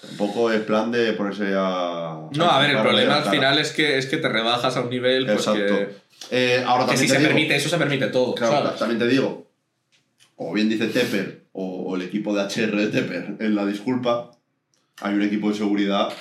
Ujú. Tampoco es plan de ponerse a. No, a ver, el problema a al final es que, es que te rebajas a un nivel pues, Exacto. que, Eh, ahora que también si te se digo- permite, eso se permite todo. Claro, ¿sabes? ta- también te digo, o bien dice Tepper o, el equipo de HR de Tepper en la disculpa, hay un equipo de seguridad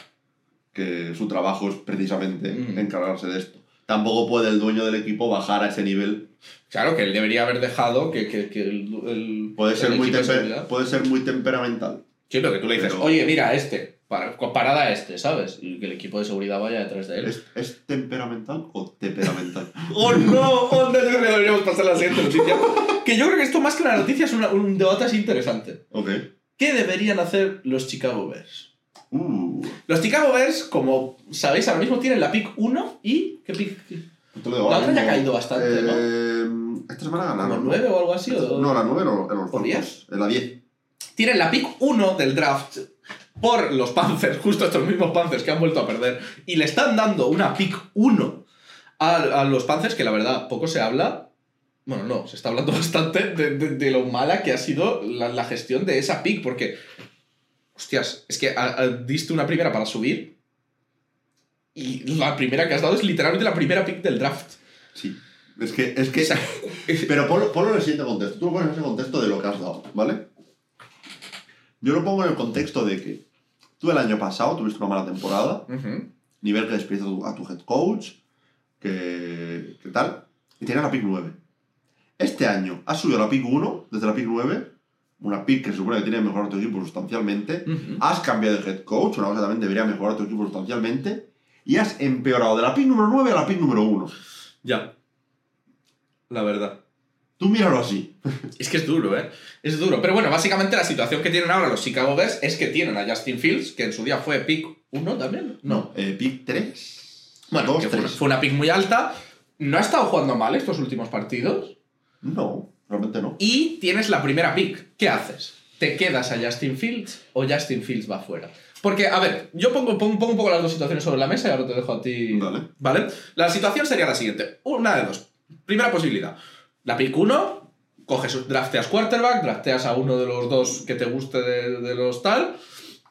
que su trabajo es precisamente Mm. encargarse de esto. Tampoco puede el dueño del equipo bajar a ese nivel. Claro, que él debería haber dejado que, que, que el, el- Puede el ser, muy temper- puede ser muy temperamental. Sí, pero que tú le dices, Pero- oye, mira, este, para, comparada a este, ¿sabes? Y que el equipo de seguridad vaya detrás de él. ¿Es, ¿Es temperamental o temperamental? ¡Oh no! ¡Oh no! Yo creo que deberíamos pasar a la siguiente noticia. que yo creo que esto más que una noticia es una- un debate así interesante. ok. ¿Qué deberían hacer los Chicago Bears? Uh. Los Chicago Bears, como sabéis, ahora mismo tienen la pick 1 y... ¿Qué pick? Te lo digo, La otra ya ha caído bastante, ¿no? eh, Esta semana ¿Como ganaron. ¿no? 9 o algo así? o- No, la 9 no, ¿O Falcons. 10? En la 10. Tienen la pick 1 del draft por los Panthers, justo estos mismos Panthers que han vuelto a perder, y le están dando una pick 1 a, a los Panthers, que la verdad poco se habla. Bueno, no, se está hablando bastante de, de- de lo mala que ha sido la, la gestión de esa pick, porque, hostias, es que a- a- diste una primera para subir, y la primera que has dado es literalmente la primera pick del draft. Sí. Es que. Es que O sea, Pero ponlo, ponlo en el siguiente contexto. Tú lo pones en ese contexto de lo que has dado, ¿vale? Yo lo pongo en el contexto de que tú el año pasado tuviste una mala temporada, Ujú. nivel que despierta a tu, head coach, que, que tal, y tenías la pick 9. Este año has subido a la pick 1, desde la pick 9, una pick que se supone que tiene que mejorar tu equipo sustancialmente, Ujú. has cambiado de head coach, una cosa también debería mejorar tu equipo sustancialmente, y has empeorado de la pick número 9 a la pick número 1. Ya. La verdad. Tú míralo así. Es que es duro, ¿eh? Es duro. Pero bueno, básicamente la situación que tienen ahora los Chicago Bears es que tienen a Justin Fields, que en su día fue pick 1 también. No. Eh, pick 3. Bueno, 2, que fue, 3. fue una pick muy alta. No ha estado jugando mal estos últimos partidos. No, realmente no. Y tienes la primera pick. ¿Qué haces? ¿Te quedas a Justin Fields o Justin Fields va fuera? Porque, a ver, yo pongo, pongo, pongo un poco las dos situaciones sobre la mesa y ahora te dejo a ti. Vale. ¿Vale? La situación sería la siguiente. Una de dos. Primera posibilidad. La pick 1, coges, drafteas quarterback, drafteas a uno de los dos que te guste de, de los tal,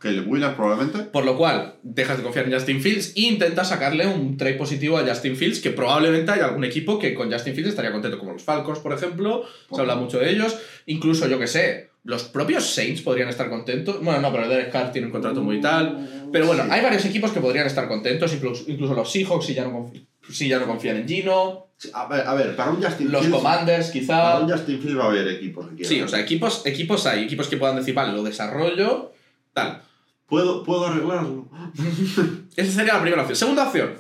Caleb Williams probablemente. por lo cual dejas de confiar en Justin Fields e intentas sacarle un trade positivo a Justin Fields, que probablemente hay algún equipo que con Justin Fields estaría contento, como los Falcons, por ejemplo, se habla mucho de ellos, incluso yo que sé, los propios Saints podrían estar contentos, bueno, no, pero Derek Carr tiene un contrato muy tal, pero bueno, Sí. hay varios equipos que podrían estar contentos, incluso, incluso los Seahawks si ya, no confi- si ya no confían en Gino, Sí, A ver, a ver, para un Justin los Fields. Commanders Para quizá... un Justin Fields va a haber equipos que quieran. Sí, o sea, equipos, equipos hay, equipos que puedan decir, vale, lo desarrollo, tal. ¿Puedo, puedo arreglarlo. Esa sería la primera opción. Segunda opción,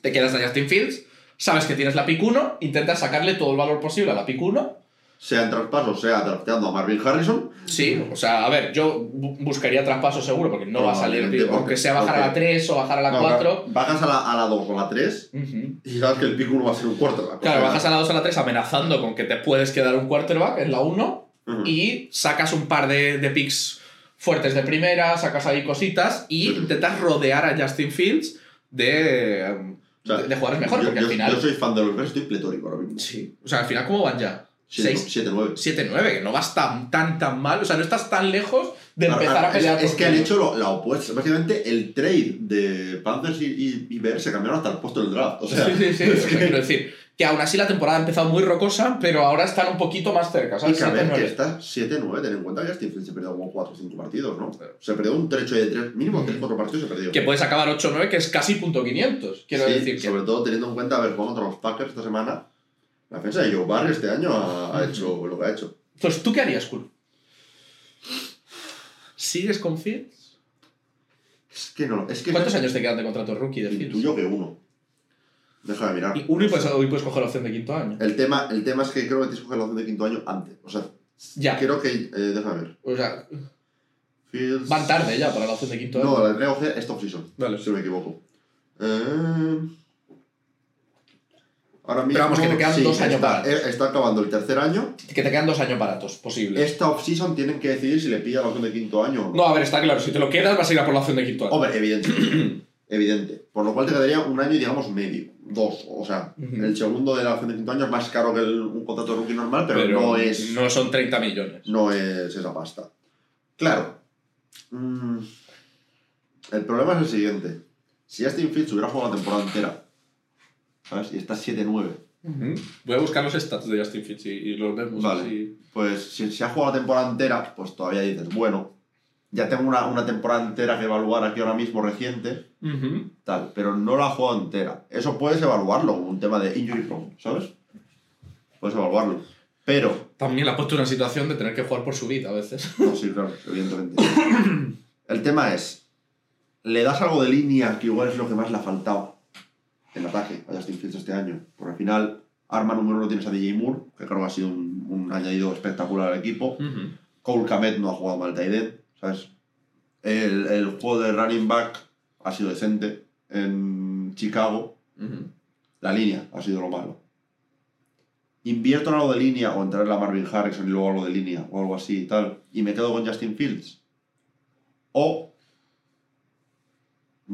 te quedas a Justin Fields, sabes que tienes la pick 1, intentas sacarle todo el valor posible a la pick 1. Sea en traspasos, sea drafteando a Marvin Harrison. Sí, o sea, a ver, yo bu- buscaría traspaso seguro porque no, va a salir, aunque sea bajar a la porque- 3 o bajar a la No, 4. claro, Bajas a la, a la 2 o la 3 Ujú. y sabes que el pick 1 va a ser un quarterback. Claro, sea, bajas a la 2 o a la 3 amenazando con que te puedes quedar un quarterback en la 1 ujú. y sacas un par de, de picks fuertes de primera, sacas ahí cositas y Ujú. intentas rodear a Justin Fields de, um, O sea, de, de jugadores mejores, yo, porque yo- al final... Yo soy fan de los Bears, estoy pletórico ahora mismo. Sí, o sea, al final, ¿cómo van ya? 6 7-9. 7-9, que no vas tan, tan, tan mal, o sea, no estás tan lejos de Claro, empezar a claro, pelear Es, es que han hecho lo, la opuesta. Básicamente, el trade de Panthers y, y, y Bears se cambiaron hasta el puesto del draft. O sea, sí, sí, sí, es que- quiero decir que aún así la temporada ha empezado muy rocosa, pero ahora están un poquito más cerca, Y ¿sabes? que a ver, 7-9. que está 7-9, ten en cuenta que Justin Fields se perdió como 4 o 5 partidos, ¿no? Se perdió un trecho de 3, mínimo 3-4 partidos se perdió. Que puedes acabar 8-9, que es casi punto 500. Quiero Sí, decir que. sobre todo teniendo en cuenta, a ver, jugamos contra los Packers esta semana. La defensa de Joe Barry este año ha, ha hecho lo que ha hecho. Entonces, ¿tú qué harías, Kul? ¿Sigues con Fields? Es que no, es que ¿Cuántos años te quedan de contrato rookie de Fields? intuyo que uno. Deja de mirar. Y uno y puedes, y puedes coger la opción de quinto año. El tema, el tema es que creo que tienes que coger la opción de quinto año antes. O sea, Ya. creo que. Eh, déjame ver. O sea, Fields. van tarde ya para la opción de quinto año. No, la creo que esta offseason. Vale. Si no me equivoco. Eh, Ahora mismo. Pero vamos, que te quedan dos años está, baratos. eh, está acabando el tercer año. Que te quedan dos años baratos, posible. Esta offseason tienen que decidir si le pilla la opción de quinto año o no. No, a ver, está claro, si te lo quedas vas a ir a por la opción de quinto año. Hombre, evidente. evidente. Por lo cual te quedaría un año y digamos medio. Dos. O sea, el segundo de la opción de quinto año es más caro que el- un contrato de rookie normal, pero, no es. No son 30 millones. no es esa pasta. Claro. mm, el problema es el siguiente. Si Justin Fields hubiera jugado la temporada entera, ¿sabes? Y está 7-9, Voy a buscar los stats de Justin Fields y, y los vemos. Vale. así. pues si, si ha jugado la temporada entera, pues todavía dices, bueno, ya tengo una, una temporada entera que evaluar aquí ahora mismo reciente, Ujú. tal, pero no la ha jugado entera. Eso puedes evaluarlo como un tema de injury prone, ¿sabes? Puedes evaluarlo. Pero También la ha puesto en una situación de tener que jugar por su vida a veces. No, sí, claro, evidentemente. El tema es, le das algo de línea que igual es lo que más le ha faltado en ataque a Justin Fields este año. Porque al final, arma número uno tienes a DJ Moore, que creo que ha sido un, un añadido espectacular al equipo. Ujú. Cole Kamet no ha jugado mal tight end, ¿sabes? El, el juego de running back ha sido decente en Chicago. La línea ha sido lo malo. Invierto en algo de línea o en traer a Marvin Harrison y luego algo de línea o algo así y tal. Y me quedo con Justin Fields. O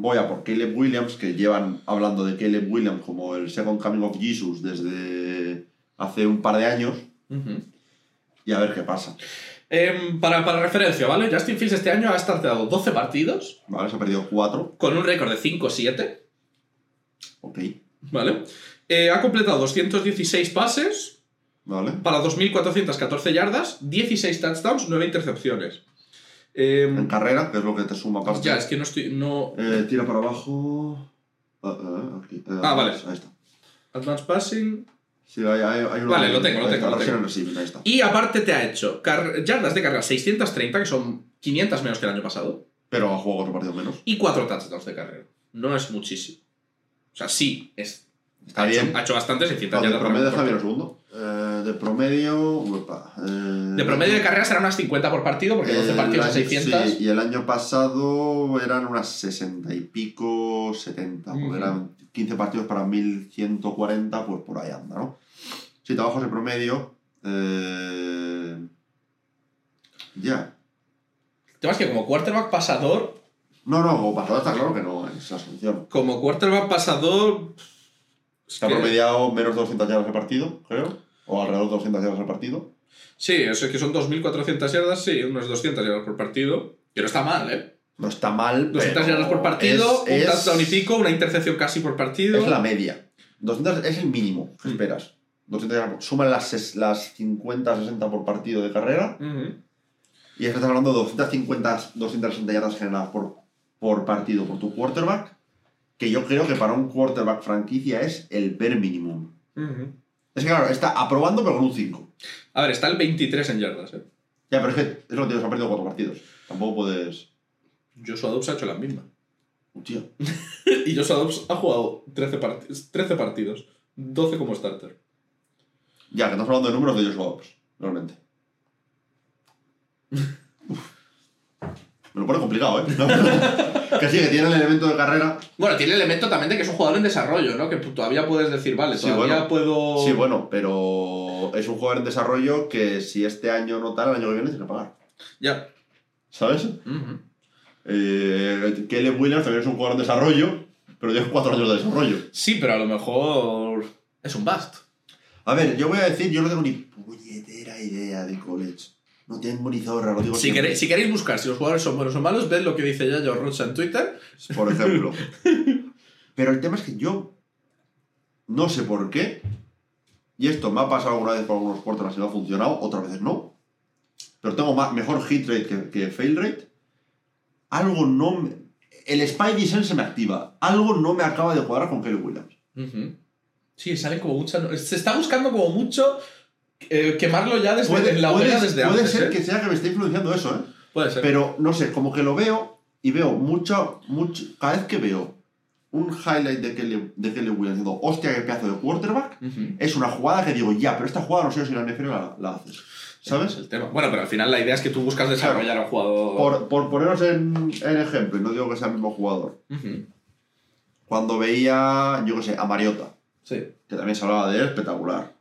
voy a por Caleb Williams, que llevan hablando de Caleb Williams como el Second Coming of Jesus desde hace un par de años. Ujú. Y a ver qué pasa. Em, para, para referencia, ¿vale? Justin Fields este año ha starteado 12 partidos Vale, se ha perdido 4. con un récord de 5-7, Ok. ¿vale? Eh, ha completado 216 pases Vale. para 2.414 yardas, 16 touchdowns, 9 intercepciones. Em, En carrera, que es lo que te suma parte. ya, es que no estoy... No... Eh, tira para abajo. Ah, ah, aquí. Eh, Ah, vale. Ahí está. Advanced Passing... Sí, hay, hay, hay uno Vale, lo tengo, lo tengo, lo tengo. Ahí está. Y aparte te ha hecho car- yardas de carrera 630, que son 500 menos que el año pasado, Pero ha jugado otro partido menos. y 4 touchdowns de carrera. No es muchísimo. O sea, sí, es, Está ha, bien. Hecho, ha hecho bastante, 600 No, de yardas. promedio, déjame un segundo. Eh, de promedio. uepa, eh, De promedio de carrera serán unas 50 por partido, porque 12 el partidos de año- 600. Sí, y el año pasado eran unas 60 y pico, 70. Porque Ujú. eran 15 partidos para 1140, pues por ahí anda, ¿no? Si trabajas de promedio. Eh, ya. El tema es que como quarterback pasador, No, no, como pasador está claro que no es la solución. como quarterback pasador... Se ha promediado menos de 200 yardas al partido, creo. O alrededor de 200 yardas al partido. Sí, o sea que son 2.400 yardas, sí, unas 200 yardas por partido. Que no está mal, ¿eh? No está mal. 200 pero yardas por partido, es- un es- touchdown y pico, una intercepción casi por partido. Es la media. 200 es el mínimo que Mm. esperas. 200 yardas por- Suman las, las 50, 60 por partido de carrera. Y estás hablando de 250, 260 yardas generadas por, por partido por tu quarterback. Que yo creo que para un quarterback franquicia es el bare minimum. Es que claro, está aprobando pero con un 5. A ver, está el 23 en yardas, ¿eh? Ya, pero es que es lo que se ha perdido 4 partidos. Tampoco puedes. Joshua Dobbs ha hecho la misma. Hostia. Y Joshua Dobbs ha jugado 13, parti- 13 partidos, 12 como starter. Ya, que estamos hablando de números de Joshua Dobbs, realmente. Me lo pone complicado, ¿eh? que sí, que tiene el elemento de carrera. Bueno, tiene el elemento también de que es un jugador en desarrollo, ¿no? Que todavía puedes decir, vale, Sí, todavía bueno. puedo... Sí, bueno, pero es un jugador en desarrollo que si este año no tal, el año que viene tiene que pagar. Ya. ¿Sabes? Ujú. Eh, Caleb Williams también es un jugador en desarrollo, pero tiene 4 años de desarrollo. Sí, pero a lo mejor es un bust. A ver, yo voy a decir, yo no tengo ni puñetera idea de college. No zorra, lo digo Si queréis, si queréis buscar si los jugadores son buenos o malos, ved lo que dice Yayo Rocha en Twitter. por ejemplo. Pero el tema es que yo no sé por qué, y esto me ha pasado alguna vez por algunos quarterbacks y no ha funcionado, otras veces no, pero tengo más, mejor hit rate que, que fail rate. Algo no me... El Spidey Sense se me activa. Algo no me acaba de cuadrar con Kelly Williams. Sí, salen como mucha... Se está buscando como mucho eh, quemarlo ya desde en la puede- desde puede antes, ser ¿eh? que sea que me esté influenciando eso, ¿eh? Puede ser. Pero no sé, como que lo veo y veo mucho, mucho. Cada vez que veo un highlight de Kelly, de Kelly Williams diciendo, hostia, qué pedazo de quarterback, es una jugada que digo, ya, pero esta jugada no sé si la NFL la, la haces. Es ¿Sabes? el tema. Bueno, pero al final la idea es que tú buscas desarrollar a un jugador... Por, por poneros en, en ejemplo, y no digo que sea el mismo jugador, cuando veía, yo qué sé, a Mariota, Sí. Que también se hablaba de él, espectacular.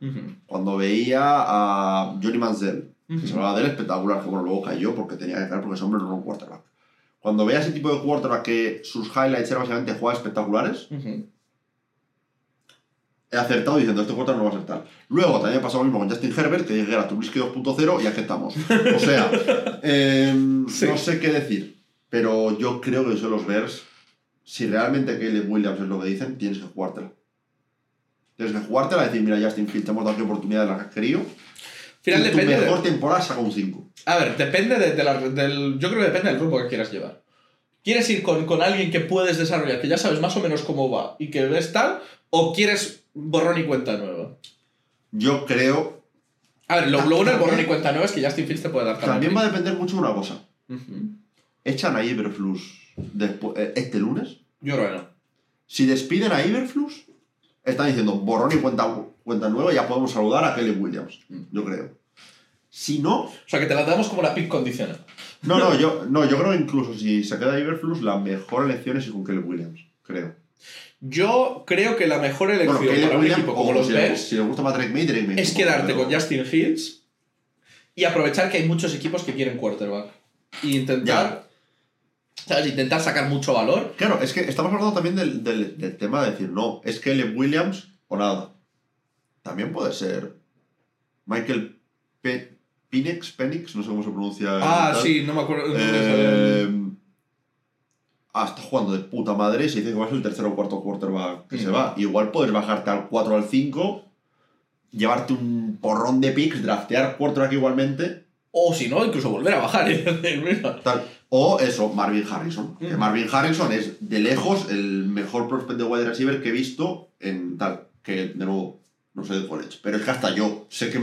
Cuando veía a Johnny Manziel, que se hablaba de él, espectacular, que bueno, luego cayó porque tenía que caer porque ese hombre no era un quarterback. Cuando veía ese tipo de quarterback que sus highlights eran básicamente jugadas espectaculares, he acertado diciendo este quarterback no va a acertar. Luego también pasó lo mismo con Justin Herbert, que dije era Trubisky 2.0 y aquí estamos. O sea, em, Sí. no sé qué decir, pero yo creo que son los Bears. Si realmente Caleb Williams es lo que dicen, tienes que jugártela. Tienes que jugártela y decir, mira, Justin Fields, te hemos dado aquí oportunidad de la que has querido. Al final y tu depende de- mejor temporada saca un 5. A ver, depende de, de la- del. Yo creo que depende del rumbo que quieras llevar. ¿Quieres ir con, con alguien que puedes desarrollar, que ya sabes más o menos cómo va y que ves tal? ¿O quieres borrón y cuenta nueva? Yo creo. A ver, lo, bueno del borrón y cuenta nueva es que Justin Fields te puede dar También también. va a depender mucho de una cosa. Ujú. echan a Iberflus despu- eh, este lunes, Yo creo que no. si despiden a Iberflus, están diciendo borrón y cuenta, cuenta nueva, ya podemos saludar a Kelly Williams, yo creo. Si no, O sea, que te la damos como la pick condicional. no, no, yo, no, yo creo que incluso si se queda Iberflus, la mejor elección es ir con Kelly Williams, creo. Yo creo que la mejor elección Bueno, para un equipo como los si, Bears si les gusta más Drake May, Drake May. es quedarte con Justin Fields y aprovechar que hay muchos equipos que quieren quarterback. Y intentar, ¿sabes? Intentar sacar mucho valor. Claro, es que estamos hablando también del, del- del tema de decir, no, es Kelly Williams o nada. También puede ser Michael Pe Penix, Penix, no sé cómo se pronuncia. Ah, tal. sí, no me acuerdo. Eh, ah, está jugando de puta madre y se dice que va a ser el tercer o cuarto quarterback que Mm. se va. Igual puedes bajarte al 4 o al 5, llevarte un porrón de picks, draftear quarterback igualmente, O si no, incluso volver a bajar. mira. tal. O eso, Marvin Harrison. Que Mm. Marvin Harrison es de lejos el mejor prospect de wide receiver que he visto en tal. Que de nuevo, no sé de college. Pero es que hasta yo sé que,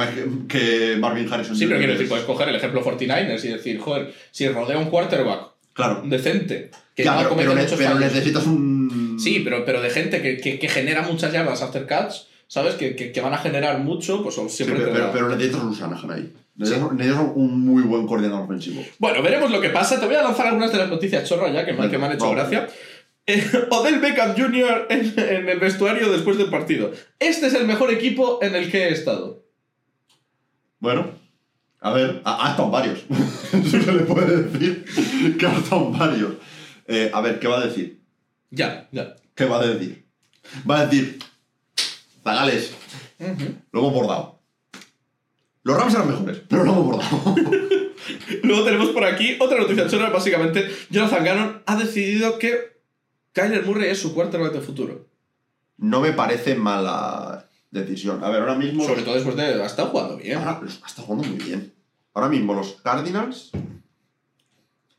que Marvin Harrison. Sí, pero quiero decir, es- puedes coger el ejemplo 49ers y decir, joder, si rodea un quarterback Claro. decente, que Ya, no pero, pero pero necesitas un. Sí, pero, pero de gente que, que, que genera muchas yardas after catch, ¿sabes? Que, que, que van a generar mucho, pues Sí, siempre pero, te pero, pero necesitas un Shanahan ahí. Necesitas, necesitas un muy buen coordinador ofensivo. Bueno, veremos lo que pasa. Te voy a lanzar algunas de las noticias chorras ya que me, que me han hecho gracia. Eh, Odell Beckham Jr. En, en el vestuario después del partido. Este es el mejor equipo en el que he estado. Bueno, a ver, ha, ha estado varios. Eso se le puede decir que ha estado varios. Eh, a ver, ¿qué va a decir? Ya, ya. ¿Qué va a decir? Va a decir, Zagales, lo hemos bordado. Los Rams eran mejores, pero lo hemos bordado. Luego tenemos por aquí otra noticia chorra. Básicamente, Jonathan Gannon ha decidido que Kyler Murray es su quarterback de futuro. No me parece mala decisión. A ver, ahora mismo... Sobre todo después de... Ha estado jugando bien. Ahora, jugando muy bien. Ahora mismo los Cardinals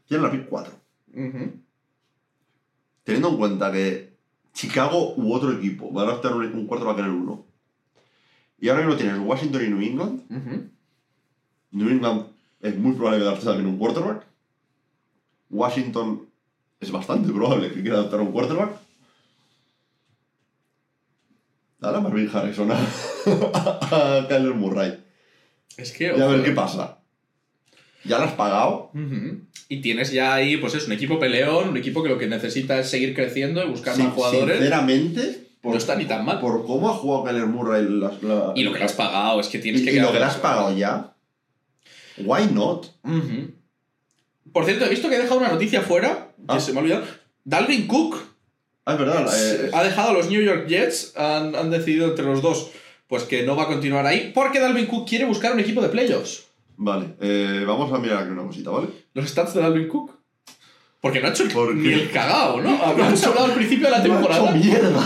tienen la pick 4. Ujú. Teniendo en cuenta que Chicago u otro equipo va a draftear un, cuarto en el 1. Y ahora mismo tienes Washington y New England. New England es muy probable que drafte también un quarterback. Washington es bastante probable que quiera adaptar un quarterback. Dale a Marvin Harrison a, a Kyler Murray. Es que... Y a ver qué pasa. ¿Ya lo has pagado? Y tienes ya ahí, pues es un equipo peleón, un equipo que lo que necesita es seguir creciendo y buscar Sin- más jugadores. Sinceramente, por, No está ni tan mal. por cómo ha jugado Kyler Murray la- Y lo que le has pagado, es que tienes y, que y lo que le has pagado ya. Why not? Por cierto, he visto que he dejado una noticia fuera, que Ah. se me ha olvidado. Dalvin Cook Ah, es verdad. eh, ha dejado a los New York Jets, han, han decidido entre los dos pues que no va a continuar ahí, porque Dalvin Cook quiere buscar un equipo de playoffs. Vale, eh, vamos a mirar aquí una cosita, ¿vale? Los stats de Dalvin Cook. Porque no ha hecho el- ¿Por ni el cagao, ¿no? Habíamos hablado al principio de la temporada. mierda!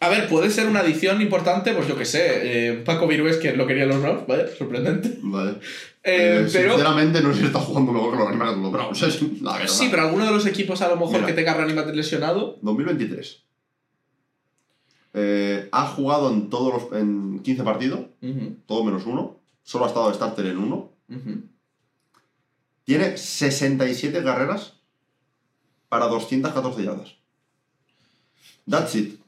A ver, puede ser una adición importante, pues yo que sé, eh, Paco Virués que lo quería los Browns, vaya, sorprendente. Vale. Eh, Eh, pero Sinceramente, no sé si está jugando mejor que los animales de los Browns. Es la verdad. sí, pero alguno de los equipos a lo mejor Mira. que tenga back lesionado. 2023. Eh, ha jugado en todos los en 15 partidos, todo menos uno. Solo ha estado de starter en uno. Tiene 67 carreras para 214 yardas. That's it.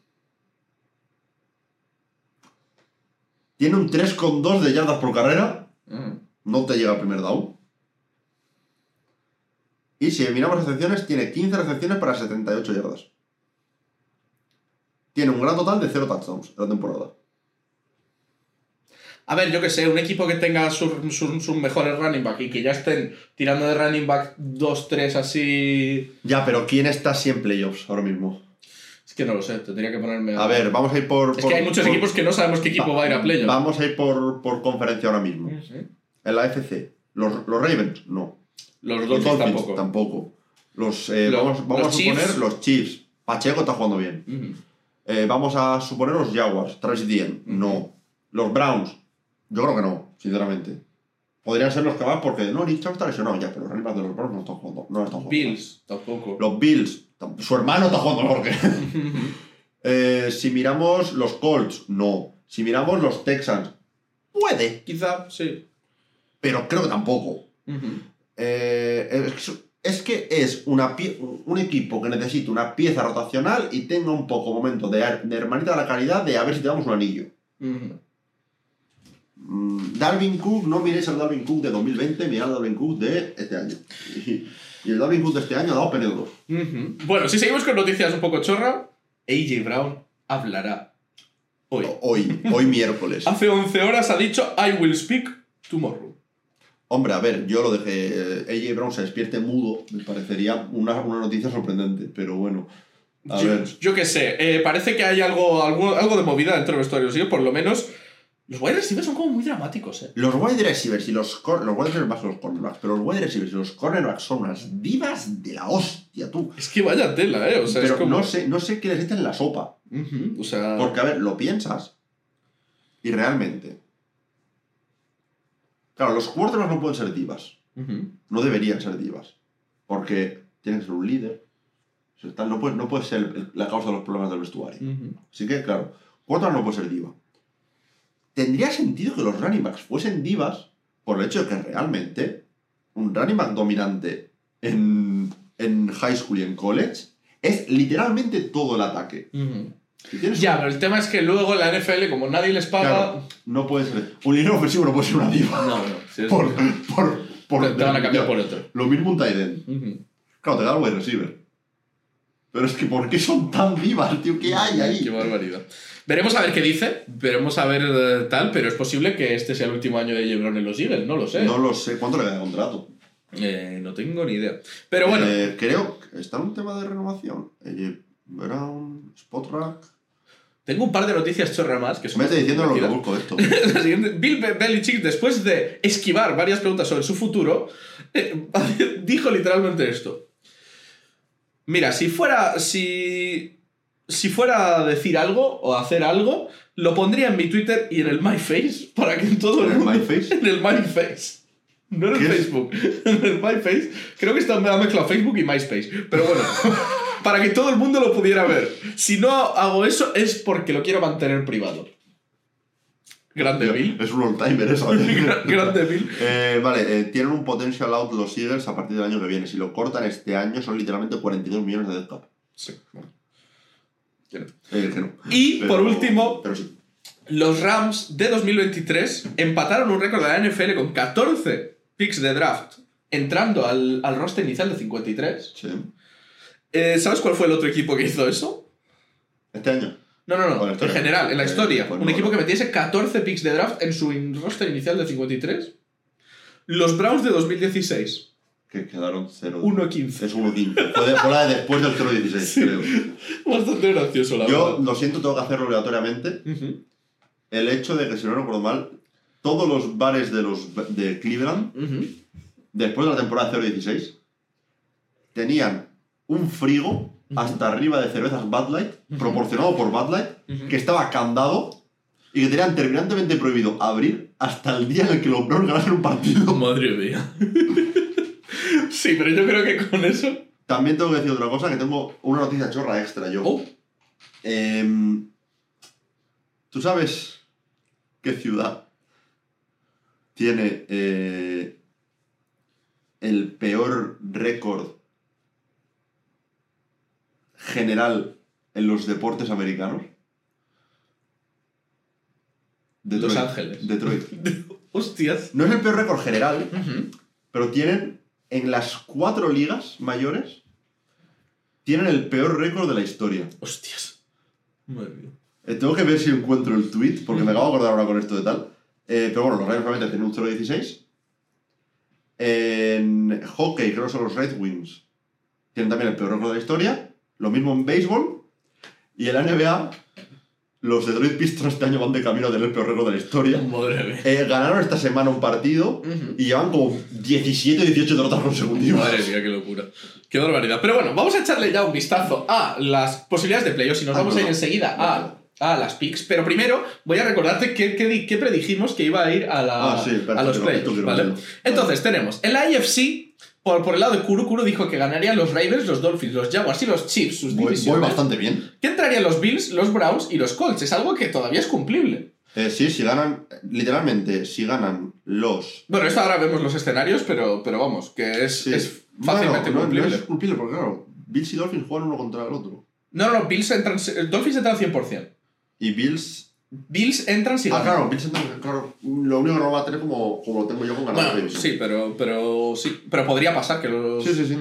Tiene un 3,2 de yardas por carrera. Ujú. No te llega al primer down. Y si miramos recepciones, tiene 15 recepciones para 78 yardas. Tiene un gran total de 0 touchdowns en la temporada. A ver, yo que sé, un equipo que tenga sus sus- sus mejores running back y que ya estén tirando de running back 2-3 así. Ya, pero ¿quién está así en playoffs ahora mismo? Que no lo sé, tendría que ponerme A ver, vamos a ir por. Es por- que hay muchos por- equipos que no sabemos qué equipo va a ir a playoff. Vamos a ir por, por conferencia ahora mismo. Ujú. En la FC. Los, los Ravens, no. Los Dolphins tampoco. tampoco. Los, eh, Los- vamos vamos los a suponer Chiefs. los Chiefs. Pacheco está jugando bien. Eh, vamos a suponer los Jaguars. Travis Etienne, no. Los Browns, yo creo que no, sinceramente. Podrían ser los que van porque no, Nick Chubb está lesionado ya, pero los de los Browns no están jugando. No están jugando. Bills, tampoco. Los Bills, su hermano está jugando mejor que él. Eh, si miramos los Colts, no. Si miramos los Texans, puede, Quizá, sí. pero creo que tampoco. Eh, es que es que es una pie- un equipo que necesita una pieza rotacional y tenga un poco momento de, de hermanita de la caridad de a ver si te damos un anillo. Mm, Darwin Cook, no miréis al Darwin Cook de 2020, mirad al Darwin Cook de este año. Y, el Darwin Cook de este año ha dado PN2. Ujú. Bueno, si seguimos con noticias un poco chorra, AJ Brown hablará hoy. Hoy, hoy miércoles. Hace 11 horas ha dicho I will speak tomorrow. Hombre, a ver, yo lo dejé. eh, AJ Brown se despierte mudo, me parecería una, una noticia sorprendente, pero bueno. A yo, ver. yo qué sé, eh, parece que hay algo, algo, algo de movida dentro del vestuario, ¿sí? Por lo menos los wide receivers son como muy dramáticos, ¿eh? Los wide receivers y los, cor- los wide receivers más que los cornerbacks, pero los wide receivers y los cornerbacks son unas divas de la hostia, tú. Es que vaya tela, ¿eh? O sea, pero es como... no, sé, no sé qué les echan en la sopa. O sea... Porque, a ver, lo piensas y realmente. Claro, los quarterbacks no pueden ser divas. No deberían ser divas. Porque tienen que ser un líder. O sea, No puede, no puede ser el- la causa de los problemas del vestuario. Ujú. Así que, claro, quarterback no puede ser diva. Tendría sentido que los running backs fuesen divas por el hecho de que realmente un running back dominante en, en high school y en college es literalmente todo el ataque. Ya, pero el tema es que luego la NFL, como nadie les paga... Claro, no puede ser. Un líder ofensivo no puede ser una diva. No, no. si Por, por, por- te, te van a cambiar por otro. Lo mismo un tight end. Claro, te da el wide receiver. Pero es que, ¿por qué son tan divas, tío? ¿Qué hay ahí? Qué barbaridad. Veremos a ver qué dice, veremos a ver eh, tal, pero es posible que este sea el último año de Lebron en los Eagles, no lo sé. No lo sé. ¿Cuánto le queda de contrato? Eh, no tengo ni idea. Pero bueno, Eh, creo que está en un tema de renovación. Eh, Brown, Spotrack. tengo un par de noticias chorra más que son Mete diciendo lo que busco esto. La siguiente, Bill Be- Belichick, después de esquivar varias preguntas sobre su futuro, dijo literalmente esto. Mira, si fuera. Si. Si fuera a decir algo o hacer algo, lo pondría en mi Twitter y en el MyFace para que todo el ¿En el mundo. MyFace? En el MyFace. No en el. Facebook. En el MyFace. Creo que está mezclado Facebook y MySpace. Pero bueno. para que todo el mundo lo pudiera ver. Si no hago eso es porque lo quiero mantener privado. Grande Bill. Es un old-timer eso. Gra- Grande Bill. Eh, vale, eh, tienen un potential out los Eagles a partir del año que viene. Si lo cortan este año son literalmente 42 millones de dead cap. Sí, bueno. Eh, que no. Y Pero- por último, Pero sí. los Rams de 2023 empataron un récord de la NFL con 14 picks de draft entrando al, al roster inicial de 53. Sí. Eh, ¿Sabes cuál fue el otro equipo que hizo eso? Este año. No, no, ¿O en no. En general, en la Eh, historia. un equipo no. que metiese 14 picks de draft en su roster inicial de 53. Los Browns de 2016. Que quedaron 0 1-15. Es 1-15. Fue, de- de después del 0-16, Sí. creo. Bastante gracioso, la Yo verdad. lo siento, tengo que hacerlo obligatoriamente. Ujú, El hecho de que, si no recuerdo mal, todos los bares de los de Cleveland, ujú. después de la temporada 0-16, tenían un frigo hasta arriba de cervezas Bud Light, proporcionado por Bud Light, que estaba candado y que tenían terminantemente prohibido abrir hasta el día en el que los Browns ganaron un partido. Madre mía. sí, pero yo creo que con eso. También tengo que decir otra cosa, que tengo una noticia chorra extra yo. Oh, Em, ¿Tú sabes qué ciudad tiene eh, el peor récord general en los deportes americanos? Los Ángeles. Detroit. hostias. No es el peor récord general, pero tienen en las cuatro ligas mayores, tienen el peor récord de la historia. Hostias. Madre mía. Eh, tengo que ver si encuentro el tweet, porque me acabo de acordar ahora con esto de tal. Eh, pero bueno, los Rams realmente tienen un 0-16. En hockey, creo que son los Red Wings. Tienen también el peor récord de la historia. Lo mismo en béisbol. Y en la NBA, los Detroit Pistons este año van de camino a tener el peor récord de la historia. Madre mía. Eh, ganaron esta semana un partido y llevan como 17 o 18 derrotas consecutivas. Madre mía, qué locura. Qué barbaridad. Pero bueno, vamos a echarle ya un vistazo a las posibilidades de playoffs y nos Ah, vamos a ir enseguida a, a las picks. Pero primero voy a recordarte qué, qué qué predijimos que iba a ir a, la- Ah, sí, a los playoffs. ¿vale? Entonces, tenemos en la AFC, por, por el lado de Kuru, Kuru dijo que ganarían los Ravens, los Dolphins, los Jaguars y los Chiefs, sus Voy, voy divisiones. bastante bien. ¿Qué entrarían los Bills, los Browns y los Colts? Es algo que todavía es cumplible. Eh, sí, si ganan, literalmente, si ganan los Bueno, esto ahora vemos los escenarios, pero, pero vamos, que es, Sí. es fácilmente Bueno, no, no cumplible. es cumplible, porque claro, Bills y Dolphins juegan uno contra el otro. No, no, Bills entran, Dolphins entran 100%. Y Bills. Bills entran si Ah, claro, Bills entran, claro. Lo único que no va a tener como, como lo tengo yo con ganar Bueno, sí, pero, pero sí, pero podría pasar que los... Sí, sí, sí.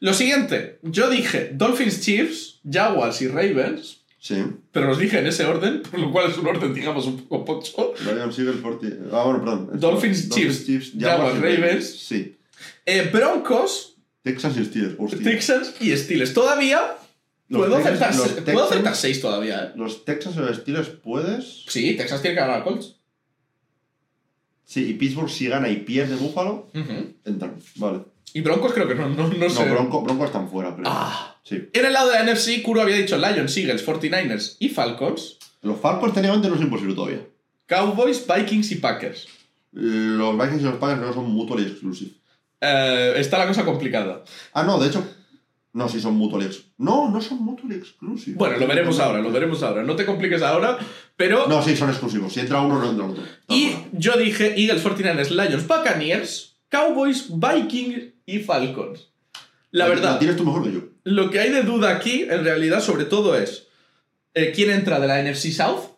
Lo siguiente, yo dije Dolphins, Chiefs, Jaguars y Ravens, Sí. pero los dije en ese orden, por lo cual es un orden, digamos, un poco pocho. Lions, Eagles, 40. Ah, bueno, perdón. Dolphins, Chiefs, Jaguars, y Ravens. Sí. Eh, Broncos, Texans y Steelers. hostia. Texans y Steelers. Todavía puedo acertar, puedo acertar 6 todavía, ¿eh? Los Texans y los Steelers puedes. Sí, Texas tiene que ganar a Colts. Sí, y Pittsburgh si gana y pierde Buffalo, Ujú. entran. Vale. Y Broncos creo que no, no, no No, sé. Bronco, Broncos están fuera, pero. Ah. Sí. En el lado de la NFC, Kuro había dicho Lions, Eagles, 49ers y Falcons. Los Falcons técnicamente no es imposible todavía. Cowboys, Vikings y Packers. Los Vikings y los Packers no son mutually exclusive. Eh, está la cosa complicada. Ah, no, de hecho. No, sí son mutually. No, no son mutually exclusive. Bueno, lo veremos ahora, lo veremos ahora. No te compliques ahora, pero... No, sí, son exclusivos. Si entra uno, no entra otro. y yo dije Eagles, 49ers, Lions, Buccaneers, Cowboys, Vikings y Falcons. La verdad, La tienes tú mejor que yo. lo que hay de duda aquí, en realidad, sobre todo es eh, quién entra de la NFC South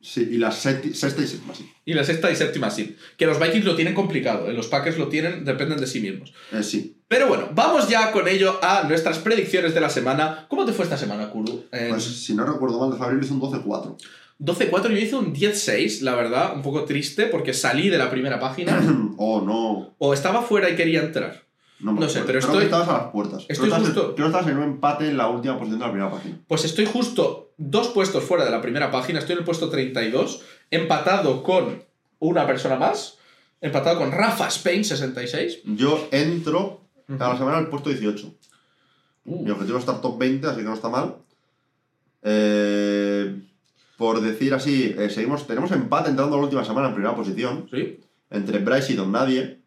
Sí, y la sexta y séptima, sí. y la sexta y séptima seed. Que los Vikings lo tienen complicado, eh, los Packers lo tienen, dependen de sí mismos. Eh, sí. Pero bueno, vamos ya con ello a nuestras predicciones de la semana. ¿Cómo te fue esta semana, Kuru? Pues si no recuerdo mal, de Fabril hizo un 12-4. 12-4 yo hice un 10-6, la verdad, un poco triste porque salí de la primera página oh, no. o estaba fuera y quería entrar. No, No sé, pero Creo estoy- que estabas a las puertas. estoy creo, justo- creo que estabas en un empate en la última posición de la primera página. Pues estoy justo dos puestos fuera de la primera página, estoy en el puesto 32, empatado con una persona más, empatado con Rafa Spain 66. Yo entro a la semana al puesto 18. Uh, Mi objetivo es estar top 20, así que no está mal. Eh, por decir así, eh, seguimos, tenemos empate entrando a la última semana en primera posición. ¿Sí? Entre Bryce y Don Nadie.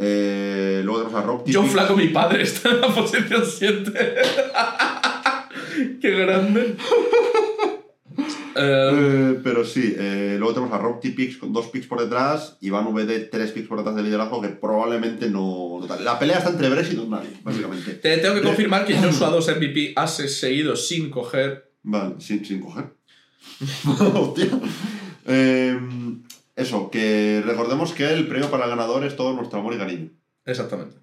Eh, luego tenemos a Rob John. Flaco, mi padre, está en la posición 7. Qué grande. Eh, Eh, pero sí, eh, luego tenemos a Rob T-Pix con dos picks por detrás, Iván VD tres picks por detrás de liderazgo, que probablemente no. La pelea está entre Bryce y Don Nadie, básicamente. te tengo que confirmar que Joshua 2 MVP ha seguido sin coger. Vale, sin, sin coger. Hostia. Eh, eso, que recordemos que el premio para el ganador es todo nuestro amor y cariño. Exactamente.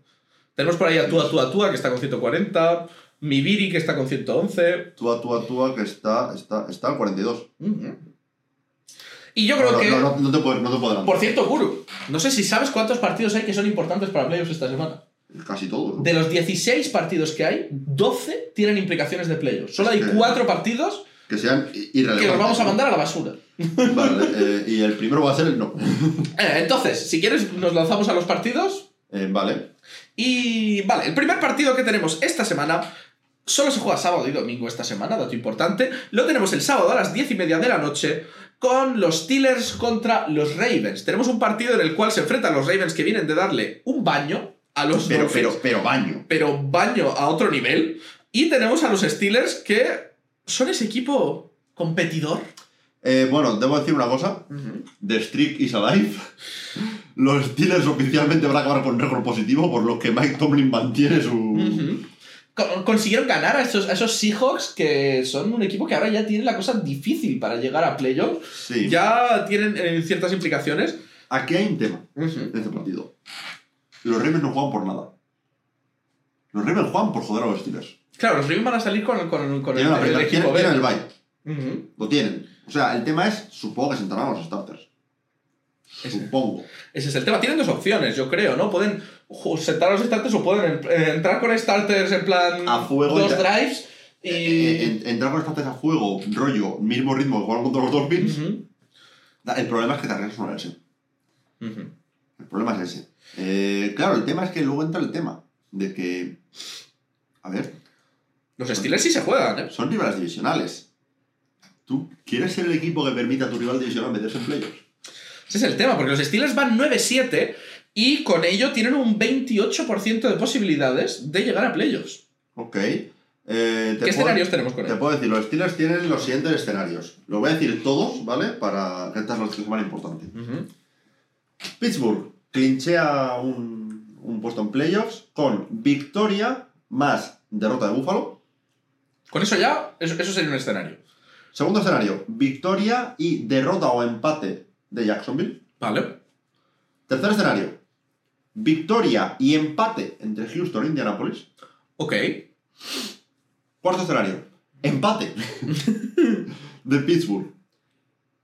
Tenemos por ahí a Tua Tua Tua, que está con 140. Mibiri, que está con 111. Túa, túa, túa, que está, está, está al 42. Ujú. Y yo creo no, que. no, no, no te puedo, no te puedo adelantar. Por cierto, Guru, no sé si sabes cuántos partidos hay que son importantes para playoffs esta semana. Casi todo. ¿no? De los 16 partidos que hay, 12 tienen implicaciones de playoffs. Solo hay que- 4 partidos Que sean irrelevantes. que los vamos a mandar a la basura. Vale, eh, y el primero va a ser el no. Eh, entonces, si quieres, nos lanzamos a los partidos. Eh, vale. Y vale, el primer partido que tenemos esta semana solo se juega sábado y domingo esta semana, dato importante. Lo tenemos el sábado a las 10 y media de la noche con los Steelers contra los Ravens. Tenemos un partido en el cual se enfrentan los Ravens que vienen de darle un baño a los Pero, Dolphins, pero, pero baño. pero baño a otro nivel. Y tenemos a los Steelers que son ese equipo competidor. Eh, bueno, debo decir una cosa. The Streak is alive. Los Steelers oficialmente van a acabar con récord positivo, por lo que Mike Tomlin mantiene su... Consiguieron ganar a esos, a esos Seahawks que son un equipo que ahora ya tiene la cosa difícil para llegar a playoff. Sí. Ya tienen eh, ciertas implicaciones. Aquí hay un tema en este partido. Los Ravens no juegan por nada. Los Ravens juegan por joder a los Steelers. Claro, los Ravens van a salir con, con, con el, la el presión, equipo tienen, el bye. Lo tienen. O sea, el tema es, supongo que sentarán a los starters. Ese. Supongo. Ese es el tema. Tienen dos opciones, yo creo, ¿no? Pueden sentar a los starters o pueden eh, entrar con starters en plan A fuego dos drives y... Eh, en- entrar con starters a fuego, rollo, mismo ritmo que jugaron contra los Dolphins. Ujú. El problema es que te arriesgas una lesión. Ujú. El problema es ese. Eh, claro, el tema es que luego entra el tema de que. A ver, Los Steelers sí se juegan, ¿eh? son rivales divisionales. ¿Tú quieres ser el equipo que permita a tu rival divisional meterse en playoffs? Ese es el tema, porque los Steelers van 9-7 y con ello tienen un 28% de posibilidades de llegar a playoffs. Ok. Eh, te ¿Qué puedo- escenarios tenemos con Te él? puedo decir, los Steelers tienen los siguientes escenarios. Los voy a decir todos, ¿vale? Para que esta es la semana importante. Ujú. Pittsburgh clinchea un, un puesto en playoffs con victoria más derrota de Buffalo. Con eso ya, eso, eso sería un escenario. Segundo escenario, victoria y derrota o empate de Jacksonville. Vale. Tercer escenario, victoria y empate entre Houston e Indianapolis. Ok. Cuarto escenario, empate de Pittsburgh,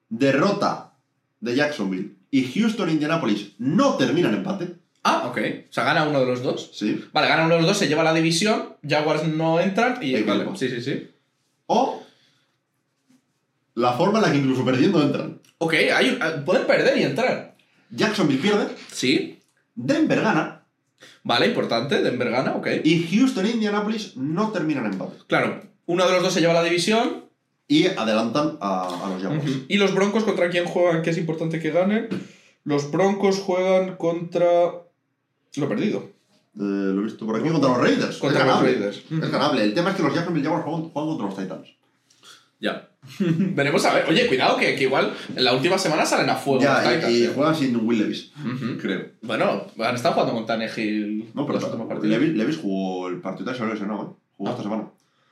derrota de Jacksonville y Houston e Indianapolis no terminan empate. Ah, ok. O sea, gana uno de los dos. Sí. Vale, gana uno de los dos, se lleva la división, Jaguars no entran y... Vale, sí, sí, sí. O la forma en la que incluso perdiendo entran. Ok, hay ah, pueden perder y entrar. Jacksonville pierde, Sí. Denver gana Vale, importante, Denver gana, ok. y Houston e Indianapolis no terminan empate. Claro, uno de los dos se lleva la división. Y adelantan a, a los Jaguars. ¿Y los Broncos contra quién juegan? Que es importante que ganen. Los Broncos juegan contra... Lo he perdido. Eh, lo he visto por aquí contra los Raiders. Contra es los ganable. Raiders. Es ganable. El tema es que los Jacksonville Jaguars juegan, juegan contra los Titans. Ya. Veremos a ver. Oye, cuidado que, que igual en la última semana salen a fuego los Titans. y, y eh. juegan sin Will Levis, creo. Bueno, han estado jugando con Tannehill No, pero los últimos partidos. Levis, Levis jugó el partido se lo lesionó, ¿eh? Jugó Ah. esta semana.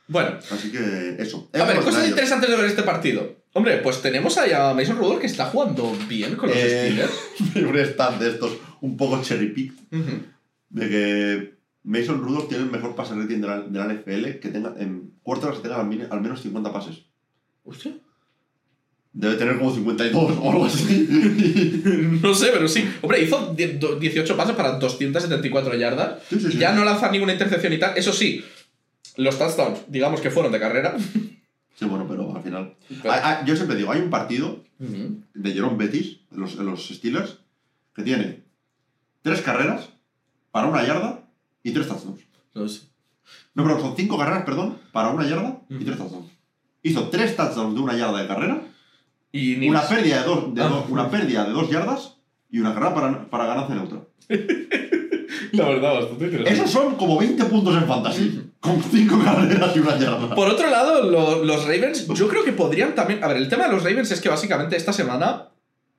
Bueno, Así que eso. a ver, cosas interesantes de ver este partido. Hombre, pues tenemos ahí a Mason Rudolph que está jugando bien con los Eh, Steelers. un stat de estos un poco cherry pick Ujú. de que Mason Rudolph tiene el mejor pase rating de la, de la NFL que tenga en quarters que tenga al, menos 50 pases. Hostia. Debe tener como 52 o algo así. No sé, pero sí. Hombre, hizo die- do- 18 pases para 274 yardas. Sí, sí, sí. Ya no lanza ninguna intercepción y tal. Eso sí, los touchdowns, digamos que fueron de carrera. Sí, bueno, pero al final. Ah, ah, yo siempre digo, hay un partido Ujú. de Jerome Bettis, en los, los Steelers, que tiene tres carreras para una yarda y tres touchdowns. No pero son cinco carreras, perdón, para una yarda y tres touchdowns. Hizo tres touchdowns de una yarda de carrera, Y ni una pérdida de dos, de Ah. dos- una pérdida de dos yardas y una carrera para, para ganancia neutra. La verdad, bastante interesante. Esos son como 20 puntos en fantasy, con cinco carreras y una yarda. Por otro lado, lo- los Ravens, yo creo que podrían también. A ver, el tema de los Ravens es que básicamente esta semana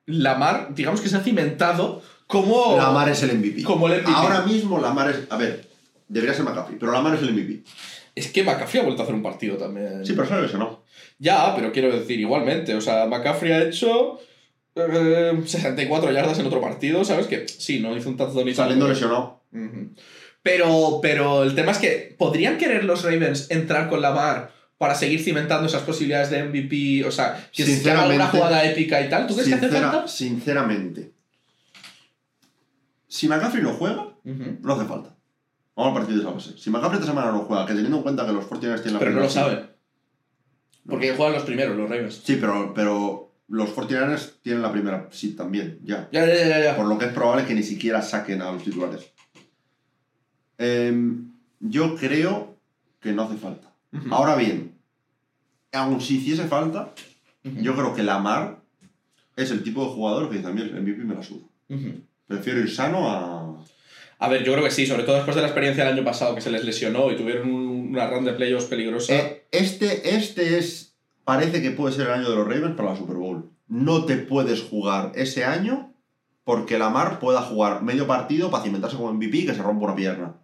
Lamar, digamos que se ha cimentado como. Lamar es el MVP. Como el MVP. Ahora mismo Lamar es. A ver, debería ser McCaffrey, pero Lamar es el MVP. Es que McCaffrey ha vuelto a hacer un partido también. Sí, pero sabes que no. Ya, pero quiero decir, igualmente. O sea, McCaffrey ha hecho. eh, 64 yardas en otro partido, ¿sabes? Que sí, no hizo un touchdown tal. Saliendo lesionado. Ujú. Pero, pero el tema es que podrían querer los Ravens entrar con Lamar para seguir cimentando esas posibilidades de MVP, o sea, que se haga una jugada épica y tal. ¿Tú crees que hace falta? Sinceramente. Si McCaffrey no juega, no hace falta. Vamos al partido de esa base. Si McCaffrey esta semana no juega, que teniendo en cuenta que los 49ers tienen la Pero no lo primera saben. Porque juegan los primeros, los Ravens. Sí, pero, pero los 49ers tienen la primera sí también, ya. Ya, ya, ya, ya. Por lo que es probable que ni siquiera saquen a los titulares. Em, yo creo que no hace falta. Ahora bien, aun si hiciese falta, yo creo que Lamar es el tipo de jugador que dice a mí el MVP me la suda. Prefiero ir sano a... A ver, yo creo que sí, sobre todo después de la experiencia del año pasado que se les lesionó y tuvieron un- una run de playoffs peligrosa. Eh, este, este es... Parece que puede ser el año de los Ravens para la Super Bowl. No te puedes jugar ese año porque Lamar pueda jugar medio partido para cimentarse como MVP y que se rompa una pierna.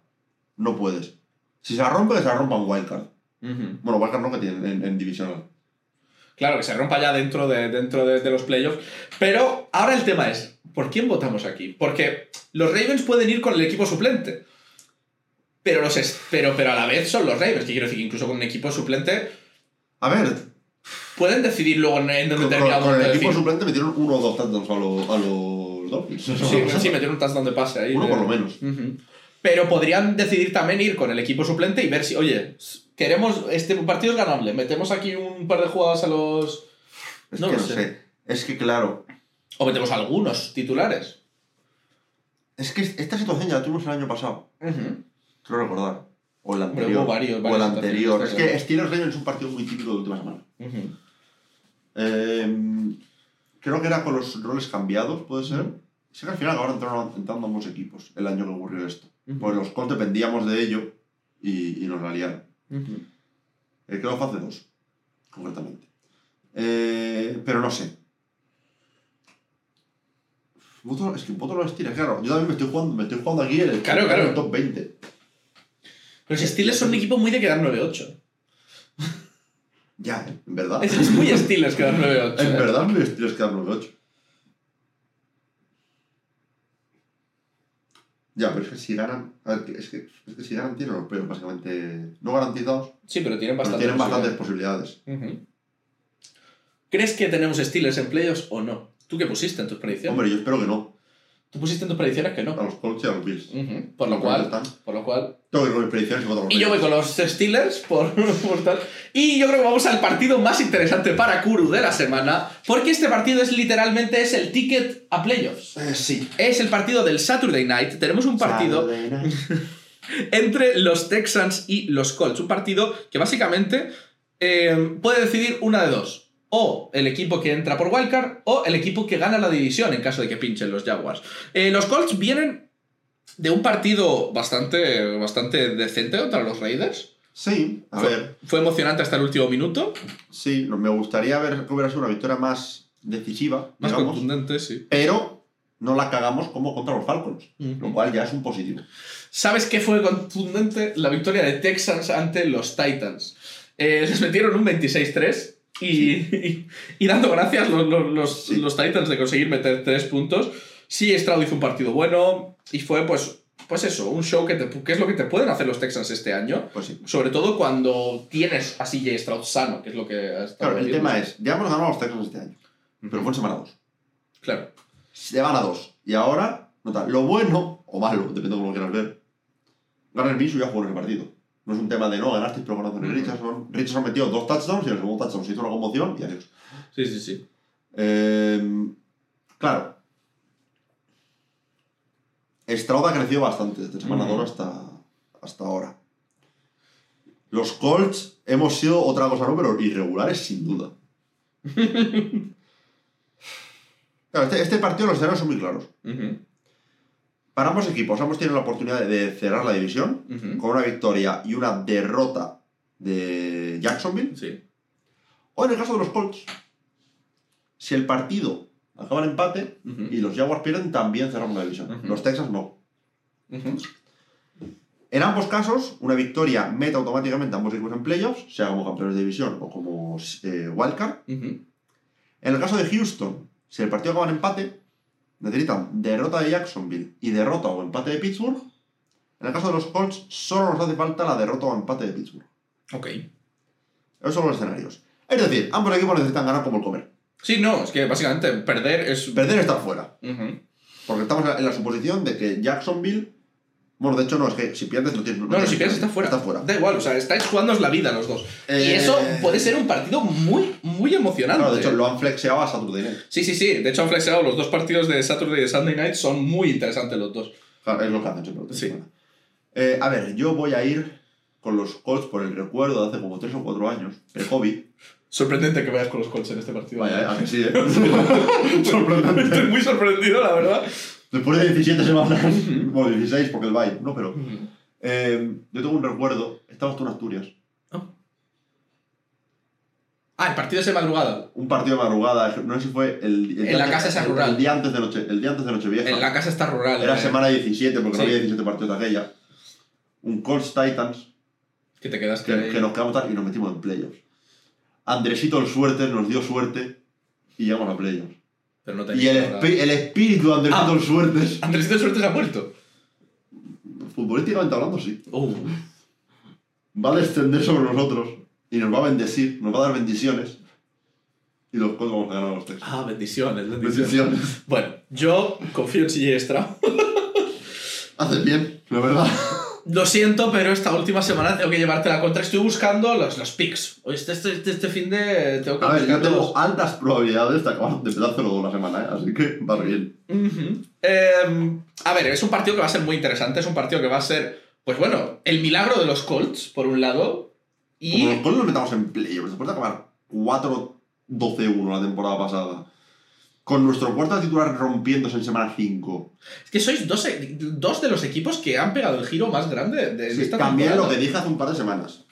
No puedes. Si se la rompe, que se la rompa en Wildcard. Bueno, Wildcard no que tiene en, en divisional. Claro, que se rompa ya dentro de, dentro de, de los playoffs. Pero ahora el tema es, ¿por quién votamos aquí? Porque los Ravens pueden ir con el equipo suplente. Pero, los es- pero, pero a la vez son los Ravens, que quiero decir que incluso con un equipo suplente A ver, pueden decidir luego en, en un con, con- determinado con el momento equipo decir, suplente metieron uno o dos touchdowns a, lo- a los Dolphins. Sí, sí, meter un touchdown de pase ahí. Uno de- por lo menos. Ujú. Pero podrían decidir también ir con el equipo suplente y ver si, oye, queremos, este partido es ganable, metemos aquí un par de jugadas a los... Es No que lo no sé. sé. Es que claro, O metemos algunos titulares. es que esta situación ya la tuvimos el año pasado. Ujú. Creo recordar. O el anterior. hubo varios- o el anterior. Es que Steelers Ravens es un partido muy típico de última semana. Ujú. Eh, creo que era con los roles cambiados, puede ser. Sé que al final acabaron entrando, entrando ambos equipos el año que ocurrió esto. Ujú. Pues los Colts dependíamos de ello y, y nos la liaron. Ujú. Eh, creo que fue hace dos, concretamente. Eh, pero no sé. Voto- Es que voto los Steelers, claro. Yo también me estoy jugando, me estoy jugando aquí en el, Claro, en claro. el top 20. Los Steelers son un equipo muy de quedar 9-8. Ya, en verdad. Es, es muy Steelers quedar 9-8. En ¿eh? verdad me Steelers quedan 9-8. Ya, pero es que si ganan. A ver, es que, es que si ganan tienen los playoffs básicamente no garantizados, Sí, pero tienen pero bastante. tienen bastantes posibilidades. Ujú. ¿Crees que tenemos Steelers en playoffs o no? ¿Tú qué pusiste en tus predicciones? Hombre, yo espero que no. Tú pusiste en tus predicciones que no. A los Colts y a los Bills. Ujú. Por lo cual, están. por lo cual. Tengo que ir con mis predicciones y voto a los Y yo voy con los Steelers por, por tal. Y yo creo que vamos al partido más interesante para Kuru de la semana, porque este partido es literalmente es el ticket a playoffs. Eh, sí. Es el partido del Saturday Night. Tenemos un partido Saturday night. entre los Texans y los Colts. Un partido que básicamente eh, puede decidir una de dos. O el equipo que entra por Wildcard o el equipo que gana la división en caso de que pinchen los Jaguars. Eh, los Colts vienen de un partido bastante, bastante decente contra los Raiders. Sí, a fue, ver. fue emocionante hasta el último minuto. Sí, me gustaría ver que hubiera sido una victoria más decisiva, Más digamos, contundente, sí. pero no la cagamos como contra los Falcons, lo cual ya es un positivo. ¿Sabes qué fue contundente? La victoria de Texans ante los Titans. Eh, les metieron un 26-3 y, y, y dando gracias los, los, los- Sí. los Titans de conseguir meter 3 puntos. Sí, Stroud hizo un partido bueno y fue pues, pues eso, un show que, te- que es lo que te pueden hacer los Texans este año. Pues sí. Sobre todo cuando tienes a CJ Stroud sano, que es lo que ha estado Claro, el vendiendo. tema es, ya hemos ganado a los Texans este año, pero fue en semana 2. Claro. Se van a 2. Y ahora, nota, lo bueno, o malo, depende de cómo lo quieras ver, Garner Minshew ya jugó en el partido. No es un tema de no ganaste, pero ganaste Ujú. Richardson. Richardson metió dos touchdowns y el segundo touchdown se hizo una conmoción y adiós. Sí, sí, sí. Eh, claro. Stroud ha crecido bastante desde semana Ujú. 2 hasta, hasta ahora. Los Colts hemos sido otra cosa, ¿no? Pero irregulares sin duda. Claro, este, este partido los escenarios son muy claros. Para ambos equipos, ambos tienen la oportunidad de cerrar la división con una victoria y una derrota de Jacksonville. Sí. O en el caso de los Colts, si el partido acaba en empate, y los Jaguars pierden, también cerramos la división. Los Texans no. En ambos casos, una victoria mete automáticamente a ambos equipos en playoffs, sea como campeones de división o como eh, wildcard. En el caso de Houston, si el partido acaba en empate, necesitan derrota de Jacksonville y derrota o empate de Pittsburgh. En el caso de los Colts, solo nos hace falta la derrota o empate de Pittsburgh. Ok. Esos son los escenarios. Es decir, ambos equipos necesitan ganar como el comer. Sí, no, es que básicamente perder es. Perder es estar fuera. Ujú. Porque estamos en la suposición de que Jacksonville. Bueno, de hecho, no, es que si pierdes no tienes. No, no, si pierdes está fuera. Está fuera. Da igual, o sea, estáis jugándoos la vida los dos. Y Eh, eso puede ser un partido muy, muy emocionante. Claro, de hecho, lo han flexeado a Saturday Night. Sí, sí, sí. De hecho, han flexeado los dos partidos de Saturday y de Sunday Night. Son muy interesantes los dos. Claro, es lo que hacen siempre. Sí. Eh, a ver, yo voy a ir con los Colts por el recuerdo de hace como 3 o 4 años, pre-COVID. Sorprendente que veas con los Colts en este partido. Vaya, eh, a que sí, eh. Estoy Sorprendente. muy sorprendido, la verdad. Después de 17 semanas, bueno, 16 porque el bye, no, pero. eh, yo tengo un recuerdo, estabas tú en Asturias, Ah, el partido es de madrugada. un partido de madrugada, no sé si fue el. el En día la antes- casa el- rural. El día antes de, noche, el día antes de Nochevieja. En la casa está rural. Era eh, semana 17, porque Sí. no había 17 partidos de aquella. Un Colts Titans, Que te quedaste que, ahí. que nos quedamos tal y nos metimos en playoffs. Andresito el suerte nos dio suerte y llegamos a playoffs. Pero no Y el, el espíritu de Andresito Ah. el suerte, Andresito de suerte se ha muerto. futbolísticamente hablando, sí, Uh. va a descender sobre nosotros y nos va a bendecir, nos va a dar bendiciones. Y los Colts vamos a ganar a los Texans. Ah, bendiciones, bendiciones. Bendiciones. Bueno, yo confío en CJ Stroud. Haces bien, la verdad. Lo siento, pero esta última semana tengo que llevarte la contra. Estoy buscando los, los picks. Hoy Este, este, este, este fin de tengo que A ver, yo tengo los- altas probabilidades de acabar de 0 la semana, ¿eh? así que va bien. Em, a ver, es un partido que va a ser muy interesante. Es un partido que va a ser, pues bueno, el milagro de los Colts, por un lado. Y Como los Colts nos metamos en playoffs, después de acabar 4-12-1 la temporada pasada, con nuestro cuarto titular rompiéndose en semana 5. es que sois dos, dos de los equipos que han pegado el giro más grande de Sí, esta también lo que dije hace un par de semanas.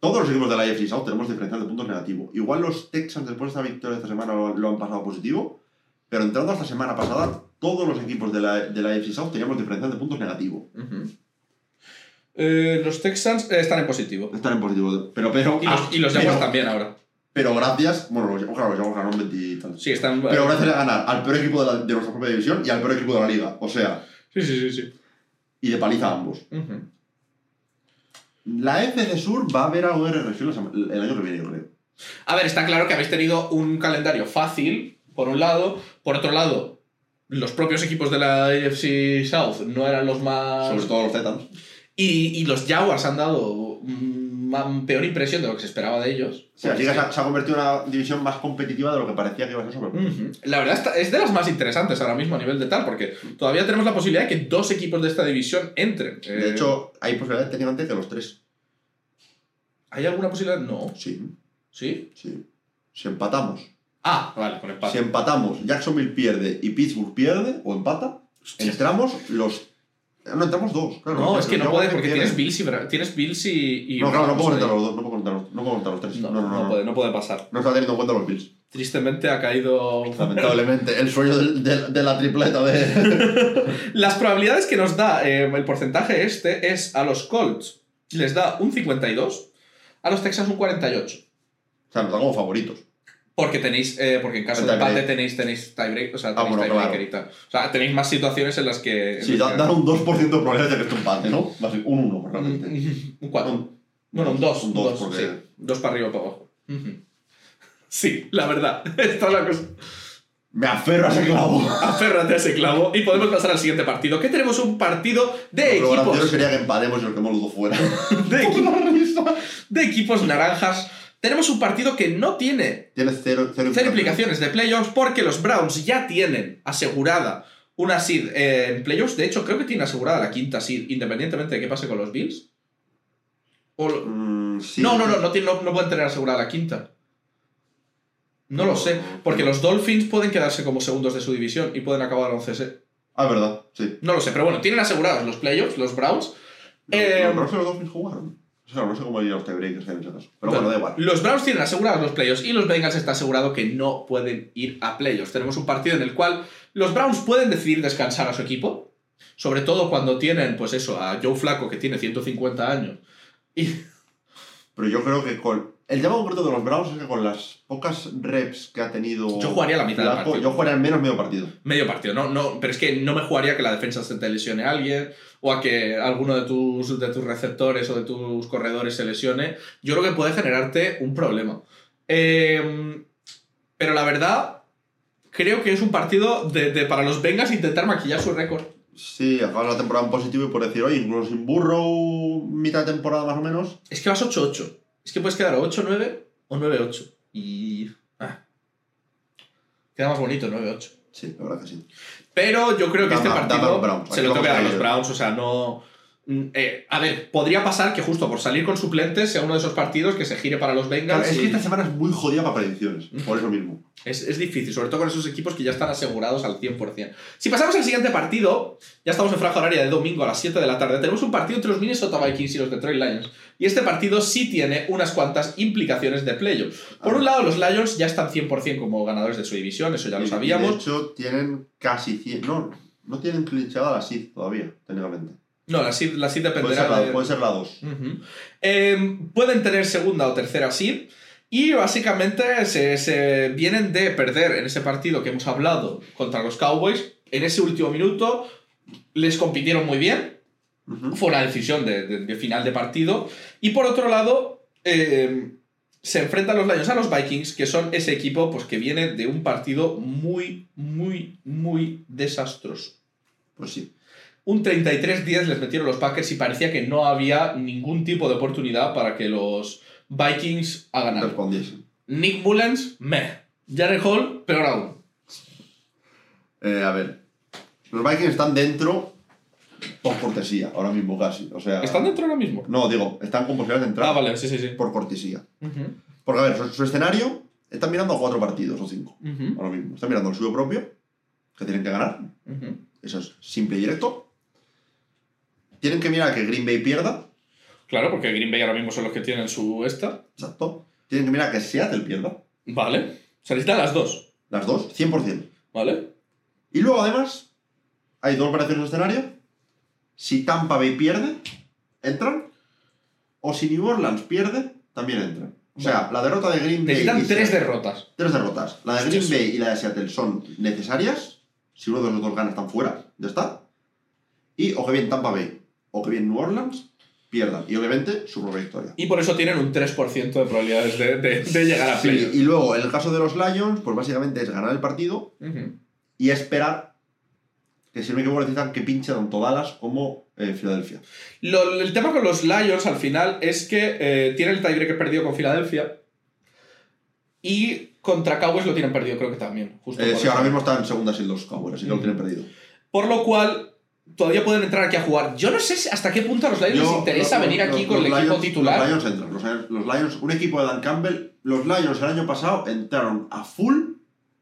Todos los equipos de la AFC South tenemos diferencial de puntos negativo. Igual los Texans después de esta victoria esta semana lo, lo han pasado positivo, pero entrando a esta semana pasada todos los equipos de la, de la AFC South teníamos diferencial de puntos negativo. Eh, los Texans eh, están en positivo. Están en positivo. Pero, pero. Y los, ah, y los pero- Jaguars también ahora. Pero gracias. Bueno, los, claro, los Jaguars ganaron 20 y tal. Sí, están. Pero gracias a ganar al peor equipo de, la- de nuestra propia división y al peor equipo de la liga. O sea, Sí, sí, sí. sí. y de paliza a ambos. Ujú. La FC Sur va a ver algo de regresión el año que viene, yo creo. A ver, está claro que habéis tenido un calendario fácil, por un lado. Por otro lado, los propios equipos de la AFC South no eran los más. Sobre todo los Titans. Y, y los Jaguars han dado ma- peor impresión de lo que se esperaba de ellos. Sí, así que se ha, se ha convertido en una división más competitiva de lo que parecía que iba a ser sobre. La verdad es de las más interesantes ahora mismo a nivel de tal, porque todavía tenemos la posibilidad de que dos equipos de esta división entren. De Eh, hecho, hay posibilidad técnicamente que los tres. ¿hay alguna posibilidad? No. Sí, ¿Sí? sí. Si empatamos. Ah, vale, con empate. Si empatamos, Jacksonville pierde y Pittsburgh pierde o empata, entramos los. No, entramos dos. Claro, No, es que no puedes porque tienes Bills y, tienes Bills y, y No, claro, no puedo contar los dos, no puedo contar los, no puedo contar los tres. No, No, no, no. no puede, no puede pasar. No está teniendo en cuenta los Bills. Tristemente ha caído... Lamentablemente, el sueño del- del- de, la tripleta de. Las probabilidades que nos da eh, el porcentaje este es a los Colts les da un 52, a los Texans un 48. o sea, nos da como favoritos. Porque tenéis, eh, porque en caso de empate tenéis, tenéis tiebreak, o sea, Ah, tenéis bueno, tiebreaker claro. y tal. O sea, tenéis más situaciones en las que... Sí, las da- que- dan un 2% de probabilidades de que esto empate, ¿no? Un 1, realmente. Un, un 4. Un- Bueno, un 2. Un Un 2, 2, porque. sí. Dos para arriba o para abajo. Sí, la verdad. Esta es la cosa. Me aferro a ese clavo. Aférrate a ese clavo y podemos pasar al siguiente partido. Que tenemos un partido de Lo gracioso equipos. sería que empatemos y quedemos los dos fuera. De, equi- de equipos naranjas. Tenemos un partido que no tiene Tienes cero, cero, cero implicaciones de playoffs porque los Browns ya tienen asegurada una seed eh, en playoffs. De hecho, creo que tienen asegurada la quinta seed independientemente de qué pase con los Bills. O, Mm, sí. No, no, no, no, no, no pueden tener asegurada la quinta. No lo sé, porque los Dolphins pueden quedarse como segundos de su división y pueden acabar 11 Ah, es verdad, sí. No lo sé, pero bueno, tienen asegurados los playoffs, los Browns. Los, Eh, los Browns y los Dolphins jugaron. No sé cómo irían los tiebreakers en ese caso. Pero bueno, da igual. Los Browns tienen asegurados los playoffs y los Bengals está asegurado que no pueden ir a playoffs. Tenemos un partido en el cual los Browns pueden decidir descansar a su equipo, sobre todo cuando tienen, pues eso, a Joe Flaco que tiene 150 años. Y Pero yo creo que con. El tema concreto de los Browns es que con las pocas reps que ha tenido. Yo jugaría la mitad del partido. Yo jugaría al menos medio partido. Medio partido, no, no, pero es que no me jugaría que la defensa se te lesione a alguien o a que alguno de tus, de tus receptores o de tus corredores se lesione. Yo creo que puede generarte un problema. Eh, pero la verdad, creo que es un partido de, de- para los Bengals intentar maquillar su récord. Sí, acabas la temporada en positivo y por decir, oye, incluso sin Burrow, mitad de temporada más o menos. Es que vas 8-8. Es que puedes quedar 8-9 o 9-8. Y. ah. Queda más bonito 9-8. Sí, la verdad que sí. Pero yo creo que Dame- este partido se lo toca a los Browns, o sea, no... mm, eh, a ver, podría pasar que justo por salir con suplentes sea uno de esos partidos que se gire para los Claro, Bengals. es y- que esta semana es muy jodida para predicciones. Por eso mismo. es, es difícil, sobre todo con esos equipos que ya están asegurados al 100%. Si pasamos al siguiente partido, ya estamos en franja horaria de domingo a las 7 de la tarde, tenemos un partido entre los Minnesota Vikings y los Detroit Lions. Y este partido sí tiene unas cuantas implicaciones de playoff. Por un lado, los Lions ya están 100% como ganadores de su división, eso ya lo Y- sabíamos. De hecho, tienen casi 100. No, no tienen clinchada la SID todavía, técnicamente. No, la seed, la seed Puede dependerá ser, la, de... puede ser la 2. Ujú. Eh, pueden tener segunda o tercera seed y básicamente se, se vienen de perder en ese partido que hemos hablado contra los Cowboys. En ese último minuto les compitieron muy bien, fue una decisión de, de- de final de partido. Y por otro lado, eh, se enfrentan los Lions a los Vikings, que son ese equipo pues, que viene de un partido muy, muy, muy desastroso. Pues sí. Un 33-10 les metieron los Packers y parecía que no había ningún tipo de oportunidad para que los Vikings hagan algo. Nick Mullens, meh. Jared Hall, peor aún. Eh, a ver. Los Vikings están dentro por cortesía, ahora mismo casi. O sea. ¿Están dentro ahora mismo? No, digo, están con posibilidades de entrar Ah, vale, sí, sí, sí. por cortesía. Porque, a ver, su, su escenario, están mirando a cuatro partidos o cinco, ujú, ahora mismo. Están mirando el suyo propio, que tienen que ganar. Eso es simple y directo. Tienen que mirar que Green Bay pierda. Claro, porque Green Bay ahora mismo son los que tienen su esta. Exacto. Tienen que mirar que Seattle pierda. Vale. Se necesitan las dos. Las dos, 100%. ¿Vale? Y luego, además, hay dos variaciones de escenario. Si Tampa Bay pierde, entran. O si New Orleans pierde, también entran. O sea, la derrota de Green Bay. Necesitan tres Seattle- derrotas. Tres derrotas. La de Green Hostia, Bay y la de Seattle son necesarias. Si uno de los dos gana, están fuera. Ya está. Y o que bien Tampa Bay o que bien New Orleans pierdan. Y obviamente su propia victoria. Y por eso tienen un 3% de probabilidades de, de- de llegar a Sí, playoffs. y luego, en el caso de los Lions, pues básicamente es ganar el partido y esperar que si no me equivoco necesitan que pinche tanto Dallas como eh, Filadelfia. Lo- el tema con los Lions al final es que eh, tienen el tiebreaker perdido con Filadelfia y contra Cowboys lo tienen perdido, creo que también. Justo Eh, sí, ahora mismo están segundas y los Cowboys, así que lo tienen perdido. Por lo cual, todavía pueden entrar aquí a jugar. Yo no sé si- hasta qué punto a los Lions les interesa los- venir aquí los- con el los equipo Lions- titular. Los Lions entran. Los, Lions- los Lions, un equipo de Dan Campbell. Los Lions el año pasado entraron a full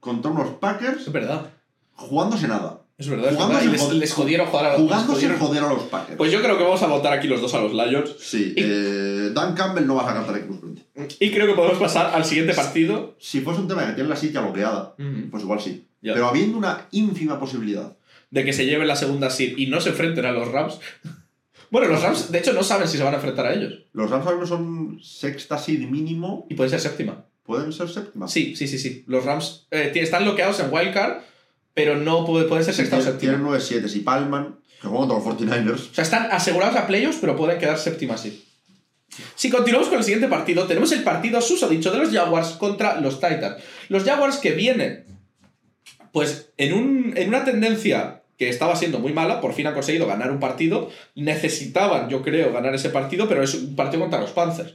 contra unos Packers Es verdad. jugándose nada. Es verdad, es Jugándose verdad. Y les, les jodieron jugar a los Jugándose les jodieron- joder a los Packers. Pues yo creo que vamos a votar aquí los dos a los Lions. sí, y- eh, Dan Campbell no va a sacar frente. Y creo que podemos pasar al siguiente partido. Si fuese un tema de que tiene la silla bloqueada, pues igual sí. Ya. Pero habiendo una ínfima posibilidad. De que se lleven la segunda seed y no se enfrenten a los Rams. Bueno, los Rams, de hecho, no saben si se van a enfrentar a ellos. Los Rams ahora son sexta seed mínimo. Y puede ser séptima. ¿Pueden ser séptima? Sí, sí, sí, sí. Los Rams eh, están bloqueados en Wildcard, pero no puede- pueden ser Sí, sexta o séptima. tienen 9-7. Si palman, que juegan los 49ers. O sea, están asegurados a playoffs, pero pueden quedar séptima sí. Si continuamos con el siguiente partido, tenemos el partido susodicho de los Jaguars contra los Titans. Los Jaguars que vienen, pues en, un- en una tendencia que estaba siendo muy mala, por fin han conseguido ganar un partido. Necesitaban, yo creo, ganar ese partido, pero es un partido contra los Panthers.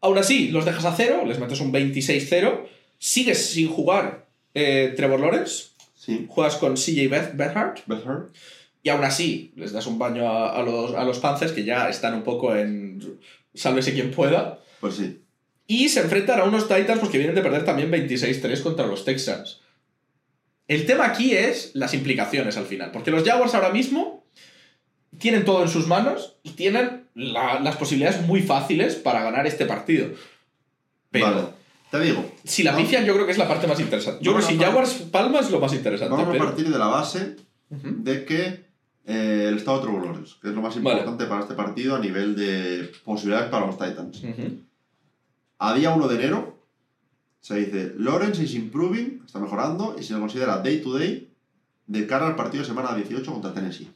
Aún así, los dejas a cero, les metes un 26-0, sigues sin jugar eh, Trevor Lawrence, Sí. juegas con CJ Beth- Beathard, Beth Hurt. y aún así, les das un baño a, a los, a los Panthers, que ya están un poco en sálvese quien pueda. Pues sí. Y se enfrentan a unos Titans pues, que vienen de perder también 26-3 contra los Texans. El tema aquí es las implicaciones al final, porque los Jaguars ahora mismo tienen todo en sus manos y tienen la- las posibilidades muy fáciles para ganar este partido. Pero Vale. Te digo. si la pifian, yo creo que es la parte más interesante. Yo creo que si Jaguars palma es lo más interesante. Vamos a partir de la base de que eh, el estado de Lawrence, que es lo más Vale. importante para este partido a nivel de posibilidades para los Titans. Ujú. A día 1 de enero se dice Lawrence is improving, está mejorando y se le considera day to day de cara al partido de semana 18 contra Tennessee.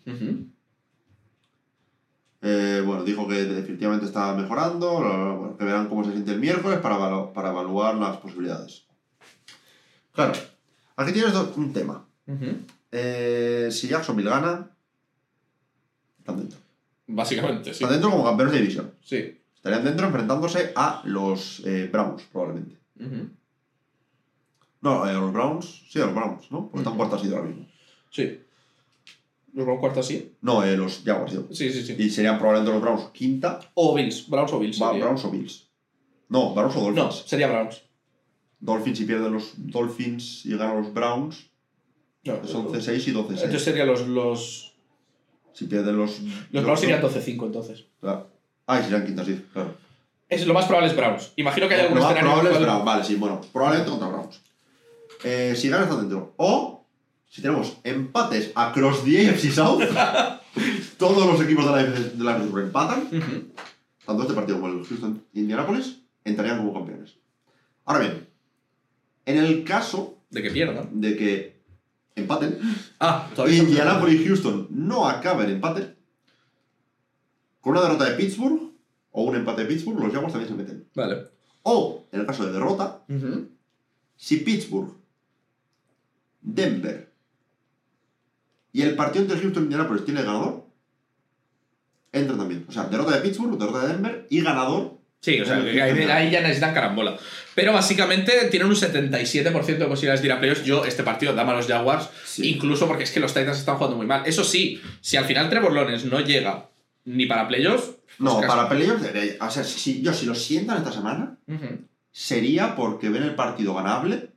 Eh, bueno, dijo que definitivamente está mejorando, bueno, que verán cómo se siente el miércoles para, evalu- para evaluar las posibilidades. Claro, aquí tienes un tema. Eh, si Jacksonville gana, están dentro. Básicamente, sí. Están dentro como campeones de división. Sí. Estarían dentro enfrentándose a los eh, Browns, probablemente. Ujú. No, eh, los Browns, sí, los Browns, ¿no? Porque están Ujú. cuartos así ahora mismo. Sí. ¿Los Browns cuarto así? No, eh, los Jaguars, digo. Sí, sí, sí. Y serían probablemente los Browns quinta, O Bills. Browns o Bills. Va- sería. Browns o Bills. No, Browns o No, Dolphins. sería Browns. Dolphins si pierden los Dolphins y ganan los Browns, No, son C6 y 12-6. Entonces serían los, los, Si pierden los... los Browns serían 12-5 entonces. Claro. Ah, y serían quintas, sí, claro. Es, lo más probable es Browns. Imagino que hay algún Lo más escenario probable es Browns, vale, sí, bueno, probablemente contra Browns. Eh, si ganan, están dentro. O, si tenemos empates across the AFC South, todos los equipos de la AFC de la AFC empatan, tanto este partido como el Houston Indianapolis, entrarían como campeones. Ahora bien, en el caso De que pierdan. de que empaten, Ah. Indianapolis y Houston no acaben empate, con una derrota de Pittsburgh o un empate de Pittsburgh, los Jaguars también se meten. Vale. O, en el caso de derrota, si Pittsburgh, Denver y el partido entre Houston y Indianapolis tiene ganador, entran también. O sea, derrota de Pittsburgh, derrota de Denver y ganador. Sí, o sea, que ahí, ahí ya necesitan carambola. Pero básicamente tienen un 77% de posibilidades de ir a playoffs. Yo, este partido, dame a los Jaguars, Sí. incluso porque es que los Titans están jugando muy mal. Eso sí, si al final Trevor Lawrence no llega ni para playoffs. No, pues para playoffs, o sea, si, yo si lo sientan esta semana, casi. Ujú. sería porque ven el partido ganable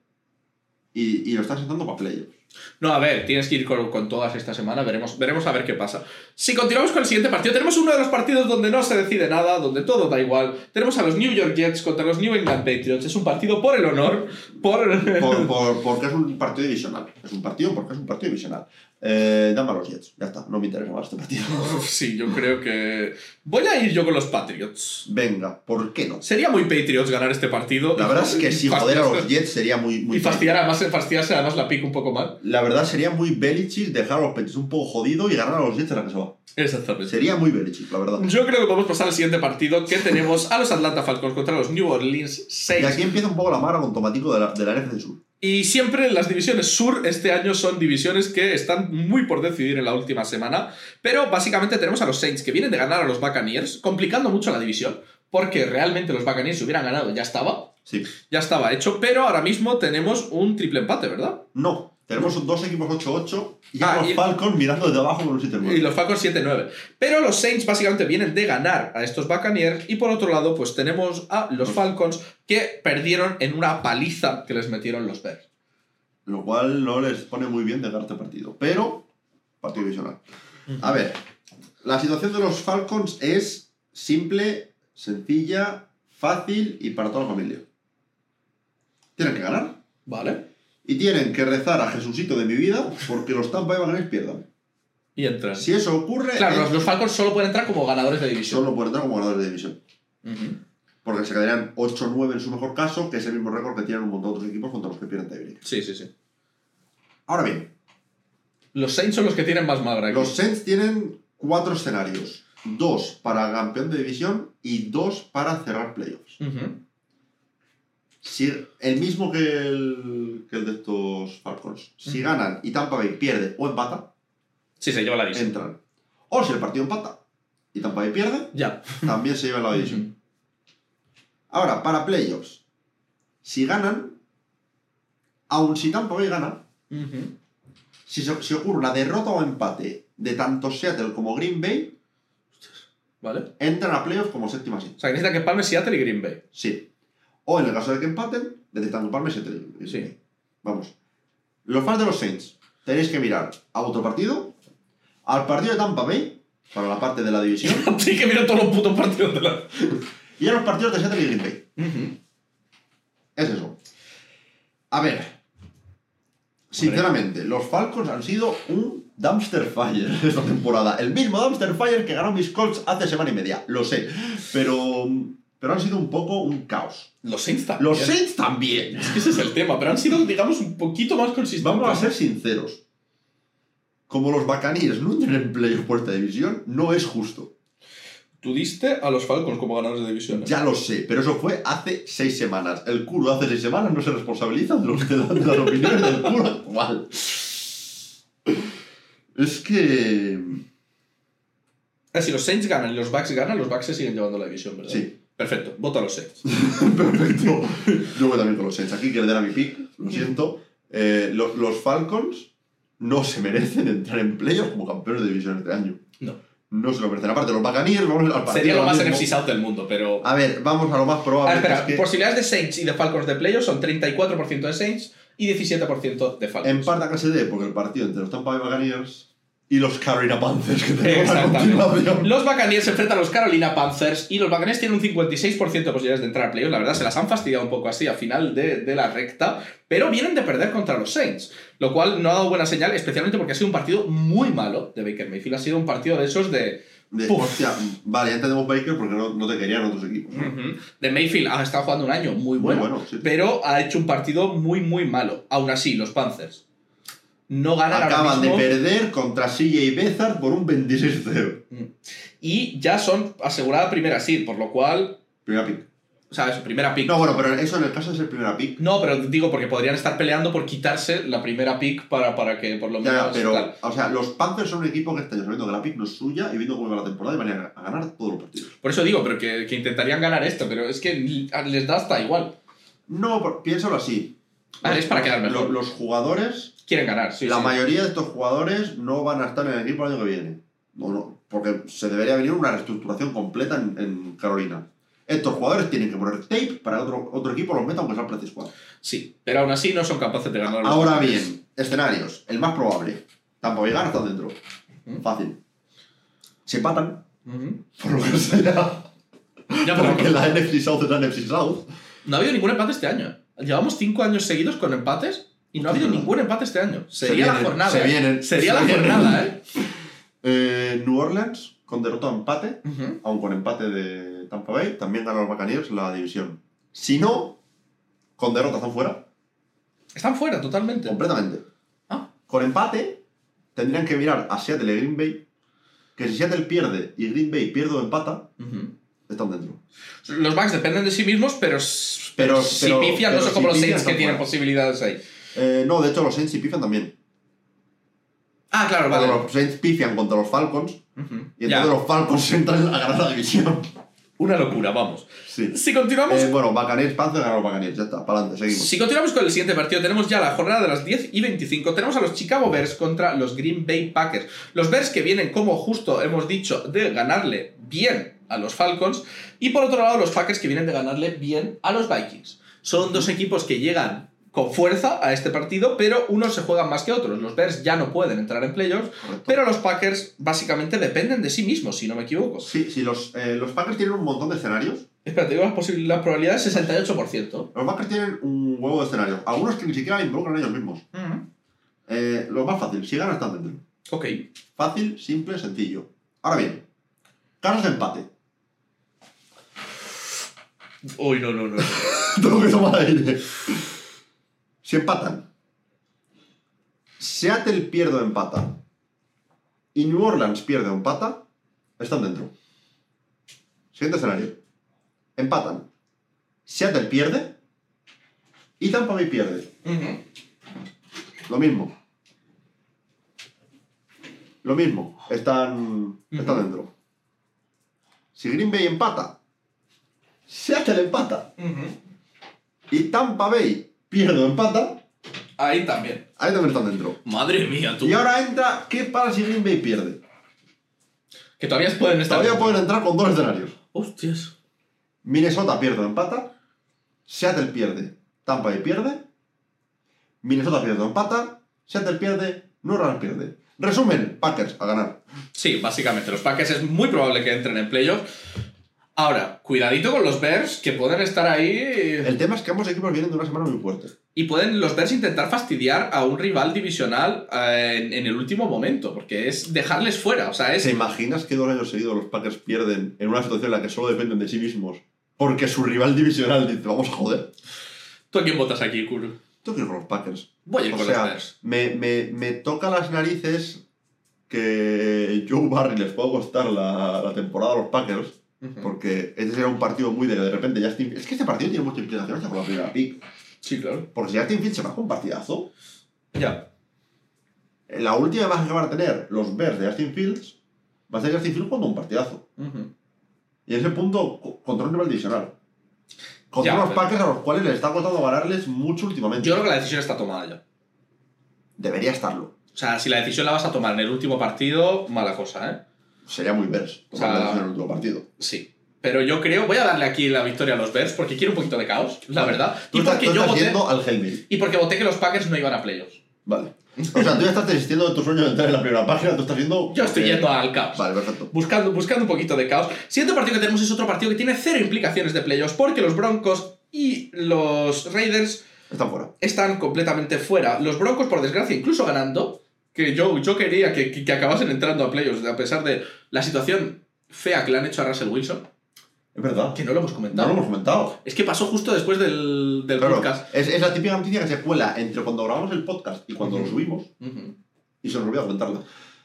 y, y lo están sentando para playoffs. No, a ver, tienes que ir con, con todas esta semana, veremos, veremos a ver qué pasa. Si continuamos con el siguiente partido, tenemos uno de los partidos donde no se decide nada, donde todo da igual. Tenemos a los New York Jets contra los New England Patriots. Es un partido por el honor, por... Por- por- porque es un partido divisional. Es un partido porque es un partido divisional. Eh, dame a los Jets, ya está, no me interesa más este partido. Sí, yo creo que. Voy a ir yo con los Patriots. Venga, ¿por qué no? Sería muy Patriots ganar este partido. La verdad es que si joder a los Jets sería muy... muy Y fastidiar además, fastidiarse además la pick un poco mal. La verdad sería muy Belichick dejar a los Patriots un poco jodido y ganar a los Jets en la que se va. Exactamente. Sería muy Belichick, la verdad. Yo creo que podemos pasar al siguiente partido que tenemos a los Atlanta Falcons contra los New Orleans Y Saints. aquí empieza un poco la mara con tomatico de la, de la NFC Sur. Y siempre las divisiones sur este año son divisiones que están muy por decidir en la última semana. Pero básicamente tenemos a los Saints que vienen de ganar a los Buccaneers, complicando mucho la división. Porque realmente los Buccaneers hubieran ganado ya estaba. Sí. Ya estaba hecho. Pero ahora mismo tenemos un triple empate, ¿verdad? No, tenemos dos equipos 8-8 y Ah, los y- Falcons mirando desde abajo con un 7-9. Y los Falcons 7-9. Pero los Saints básicamente vienen de ganar a estos Buccaneers. Y por otro lado, pues tenemos a los Falcons que perdieron en una paliza que les metieron los Bears. Lo cual no les pone muy bien de este partido. Pero, partido divisional. A ver, la situación de los Falcons es simple, sencilla, fácil y para toda la familia. Tienen que ganar. ¿Vale? Y tienen que rezar a Jesucito de mi vida porque los Tampa Bay Buccaneers pierdan. Y entran. Si eso ocurre, Claro, los, los Falcons solo pueden entrar como ganadores de división. solo pueden entrar como ganadores de división. Porque se quedarían 8-9 en su mejor caso, que es el mismo récord que tienen un montón de otros equipos contra los que pierden tiebreak. Sí, sí, sí. Ahora bien, Los Saints son los que tienen más magra aquí. los Saints tienen cuatro escenarios. Dos para campeón de división y dos para cerrar playoffs. Ujú. Si, el mismo que el, que el de estos Falcons. Si ganan y Tampa Bay pierde o empata, Sí, se lleva la división. entran. O si el partido empata y Tampa Bay pierde, Ya. también se llevan la división. Ahora, para playoffs, si ganan, aun si Tampa Bay gana, si, se- si ocurre una derrota o empate de tanto Seattle como Green Bay, ¿Vale? entran a playoffs como séptima seed. O sea, que necesita que palme Seattle y Green Bay. Sí. O en el caso de que empaten, necesitan palme Seattle. y- Sí. Vamos. Los fans de los Saints, tenéis que mirar a otro partido, al partido de Tampa Bay, para la parte de la división, sí que miro todos los putos partidos de la... y a los partidos de Seattle y Green Bay. Es eso. A ver. Sinceramente, los Falcons han sido un dumpster fire esta temporada. El mismo dumpster fire que ganó mis Colts hace semana y media. Lo sé. Pero, pero han sido un poco un caos. Los Saints también. Los Saints también. Es que ese es el tema, pero han sido, digamos, un poquito más consistentes. Vamos a ser sinceros. Como los Buccaneers no entran en playoff por esta división, no es justo. Tú diste a los Falcons como ganadores de división. ¿eh? Ya lo sé, pero eso fue hace seis semanas. El culo hace seis semanas no se responsabiliza de, los, de, la- de las opiniones del culo actual. Es que... Ah, si los Saints ganan y los Bucks ganan, los Bucks se siguen llevando la división, ¿verdad? Sí. Perfecto, voto a los Saints. Perfecto. Yo voy también con los Saints. Aquí que le den a mi pick, lo siento. Eh, lo- los Falcons no se merecen entrar en playoffs como campeones de división este año. No. No se lo merecen. Aparte, los Buccaneers, vamos al partido Sería lo más. NFC South del mundo, pero... A ver, vamos a lo más probable. Ah, espera, es que posibilidades de Saints y de Falcons de playoffs son 34% de Saints y 17% de Falcons. en parte que se dé porque el partido entre los Tampa Bay Buccaneers y los Carolina Panthers que tenemos a continuación. Los Buccaneers se enfrentan a los Carolina Panthers y los Buccaneers tienen un 56% de posibilidades de entrar a playoffs. La verdad, se las han fastidiado un poco así a final de, de la recta, pero vienen de perder contra los Saints, lo cual no ha dado buena señal, especialmente porque ha sido un partido muy malo de Baker Mayfield. Ha sido un partido de esos de. De, hostia, vale, ya entendemos Baker porque no, no te querían otros equipos. ¿no? De Mayfield ha estado jugando un año muy bueno, Muy bueno, sí. pero ha hecho un partido muy, muy malo. Aún así, los Panthers no ganan ahora Acaban de perder contra CJ Beathard por un 26-0. y ya son asegurada primera seed, por lo cual. Primera pick. O sea, es primera pick. No, bueno, pero eso en el caso es el primera pick. No, pero digo porque podrían estar peleando por quitarse la primera pick para, para que por lo menos. ya, pero, tal. o sea, los Panthers son un equipo que año sabiendo que la pick no es suya y viendo cómo va la temporada y van a, ganar todos los partidos. Por eso digo, pero que, que intentarían ganar esto, pero es que les da hasta igual. No, piénsalo así. Ah, es para quedar mejor. Los, los jugadores, Quieren ganar, sí. la sí. mayoría de estos jugadores no van a estar en el equipo el año que viene. No, no, porque se debería venir una reestructuración completa en, en Carolina. Estos jugadores tienen que poner tape para que otro, otro equipo los meta aunque sea practice squad. Sí, pero aún así no son capaces de ganar. los Ahora bien, escenarios. El más probable. Tampa Bay gana, están dentro. Fácil. Se empatan, por lo que sea. Ya, Porque la NFC South es la NFC South. no ha habido ningún empate este año. Llevamos cinco años seguidos con empates Y no ha habido ningún empate este año. Se Sería la jornada. se ¿eh? vienen, Sería se la vienen. jornada, ¿eh? Eh, New Orleans, con derrota o empate, aun con empate de Tampa Bay, también ganan los Buccaneers la división. Si no, con derrota están fuera, Están fuera totalmente. completamente. Ah. Con empate, tendrían que mirar a Seattle y Green Bay, que si Seattle pierde y Green Bay pierde o empata, están dentro. Los Bucks dependen de sí mismos, pero, Pero- pero si pifian, no como si los Saints que tienen posibilidades ahí. Eh, no, de hecho, los Saints y pifian también. Ah, claro, vale. Los Saints pifian contra los Falcons y Ya. entonces los Falcons entran a ganar la división. Una locura, vamos. Sí. Si continuamos, Eh, bueno, Buccaneers, Panthers ganan los Buccaneers. Ya está, para adelante, seguimos. si continuamos con el siguiente partido, tenemos ya la jornada de las 10 y 25. Tenemos a los Chicago Bears contra los Green Bay Packers. Los Bears que vienen, como justo hemos dicho, de ganarle bien a los Falcons. Y por otro lado, los Packers que vienen de ganarle bien a los Vikings. Son dos equipos que llegan con fuerza a este partido, pero unos se juegan más que otros. Los Bears ya no pueden entrar en playoffs, Correcto. pero los Packers básicamente dependen de sí mismos, si no me equivoco. Sí, sí, los, eh, los Packers tienen un montón de escenarios. Espera, te digo las, posibil- la probabilidad es 68%. Los Packers tienen un huevo de escenarios. Algunos que ni siquiera involucran ellos mismos. Eh, lo más fácil, si ganan están dentro. Ok. Fácil, simple, sencillo. Ahora bien, casos de empate. Uy, no, no, no. Tengo que tomar aire. Si empatan, Seattle pierde o empata y New Orleans pierde o empata, están dentro. Siguiente escenario. Empatan. Seattle pierde y Tampa Bay pierde. Lo mismo. Lo mismo. Están, están dentro. Si Green Bay empata, Seattle empata y Tampa Bay pierde o empata, Ahí también. ahí también están dentro. Madre mía, tú. Y ahora entra, ¿qué pasa si Green Bay pierde? Que todavía pueden estar. Todavía pueden entrar con dos escenarios. Hostias. Minnesota pierde o empata, Seattle pierde, Tampa Bay pierde, Minnesota pierde o empata, Seattle pierde, New Orleans pierde. Resumen, Packers a ganar. Sí, básicamente. Los Packers es muy probable que entren en playoffs. Ahora, cuidadito con los Bears, que pueden estar ahí. El tema es que ambos equipos vienen de una semana muy fuerte. Y pueden los Bears intentar fastidiar a un rival divisional eh, en, en el último momento, porque es dejarles fuera. O sea, es. ¿Te imaginas que dos años seguidos los Packers pierden en una situación en la que solo dependen de sí mismos? Porque su rival divisional dice, vamos a joder. ¿Tú a quién votas aquí, Kuro? Tú quieres con los Packers. Voy a ir O con sea, los Bears. me, me, me toca las narices que Joe Barry les pueda costar la, la temporada a los Packers, Ujú. porque este será un partido muy de de repente Justin Es que este partido tiene mucha implicación hasta por la primera pick. Sí, claro. Porque si Justin Fields se va con un partidazo, Ya. la última imagen que van a tener los Bears de Justin Fields va a ser Justin Fields jugando un partidazo. Ujú. Y en ese punto, co- contra un nivel divisional. Contra Ya, unos pero- Packers a los cuales les está costando ganarles mucho últimamente. Yo creo que la decisión está tomada ya. Debería estarlo. O sea, si la decisión la vas a tomar en el último partido, mala cosa, ¿eh? Sería muy Bears. O sea, en el último partido. Sí. Pero yo creo, voy a darle aquí la victoria a los Bears porque quiero un poquito de caos, la Vale. verdad. Tú Y estás, porque tú yo estás voté. al. Y porque voté que los Packers no iban a playoffs. Vale. O sea, tú ya estás desistiendo de tu sueño de entrar en la primera página, tú estás yendo... Yo estoy yendo al caos. Vale, perfecto. Buscando, buscando un poquito de caos. Siguiente partido que tenemos es otro partido que tiene cero implicaciones de playoffs porque los Broncos y los Raiders Están fuera. están completamente fuera. Los Broncos, por desgracia, incluso ganando, que yo, yo quería que, que, que acabasen entrando a playoffs, a pesar de la situación fea que le han hecho a Russell Wilson, Es verdad. que no lo hemos No comentado. lo hemos comentado. Es que pasó justo después del, del Claro, podcast. es, es la típica noticia que se cuela entre cuando grabamos el podcast y cuando lo subimos Ujú. y se nos olvida comentarla.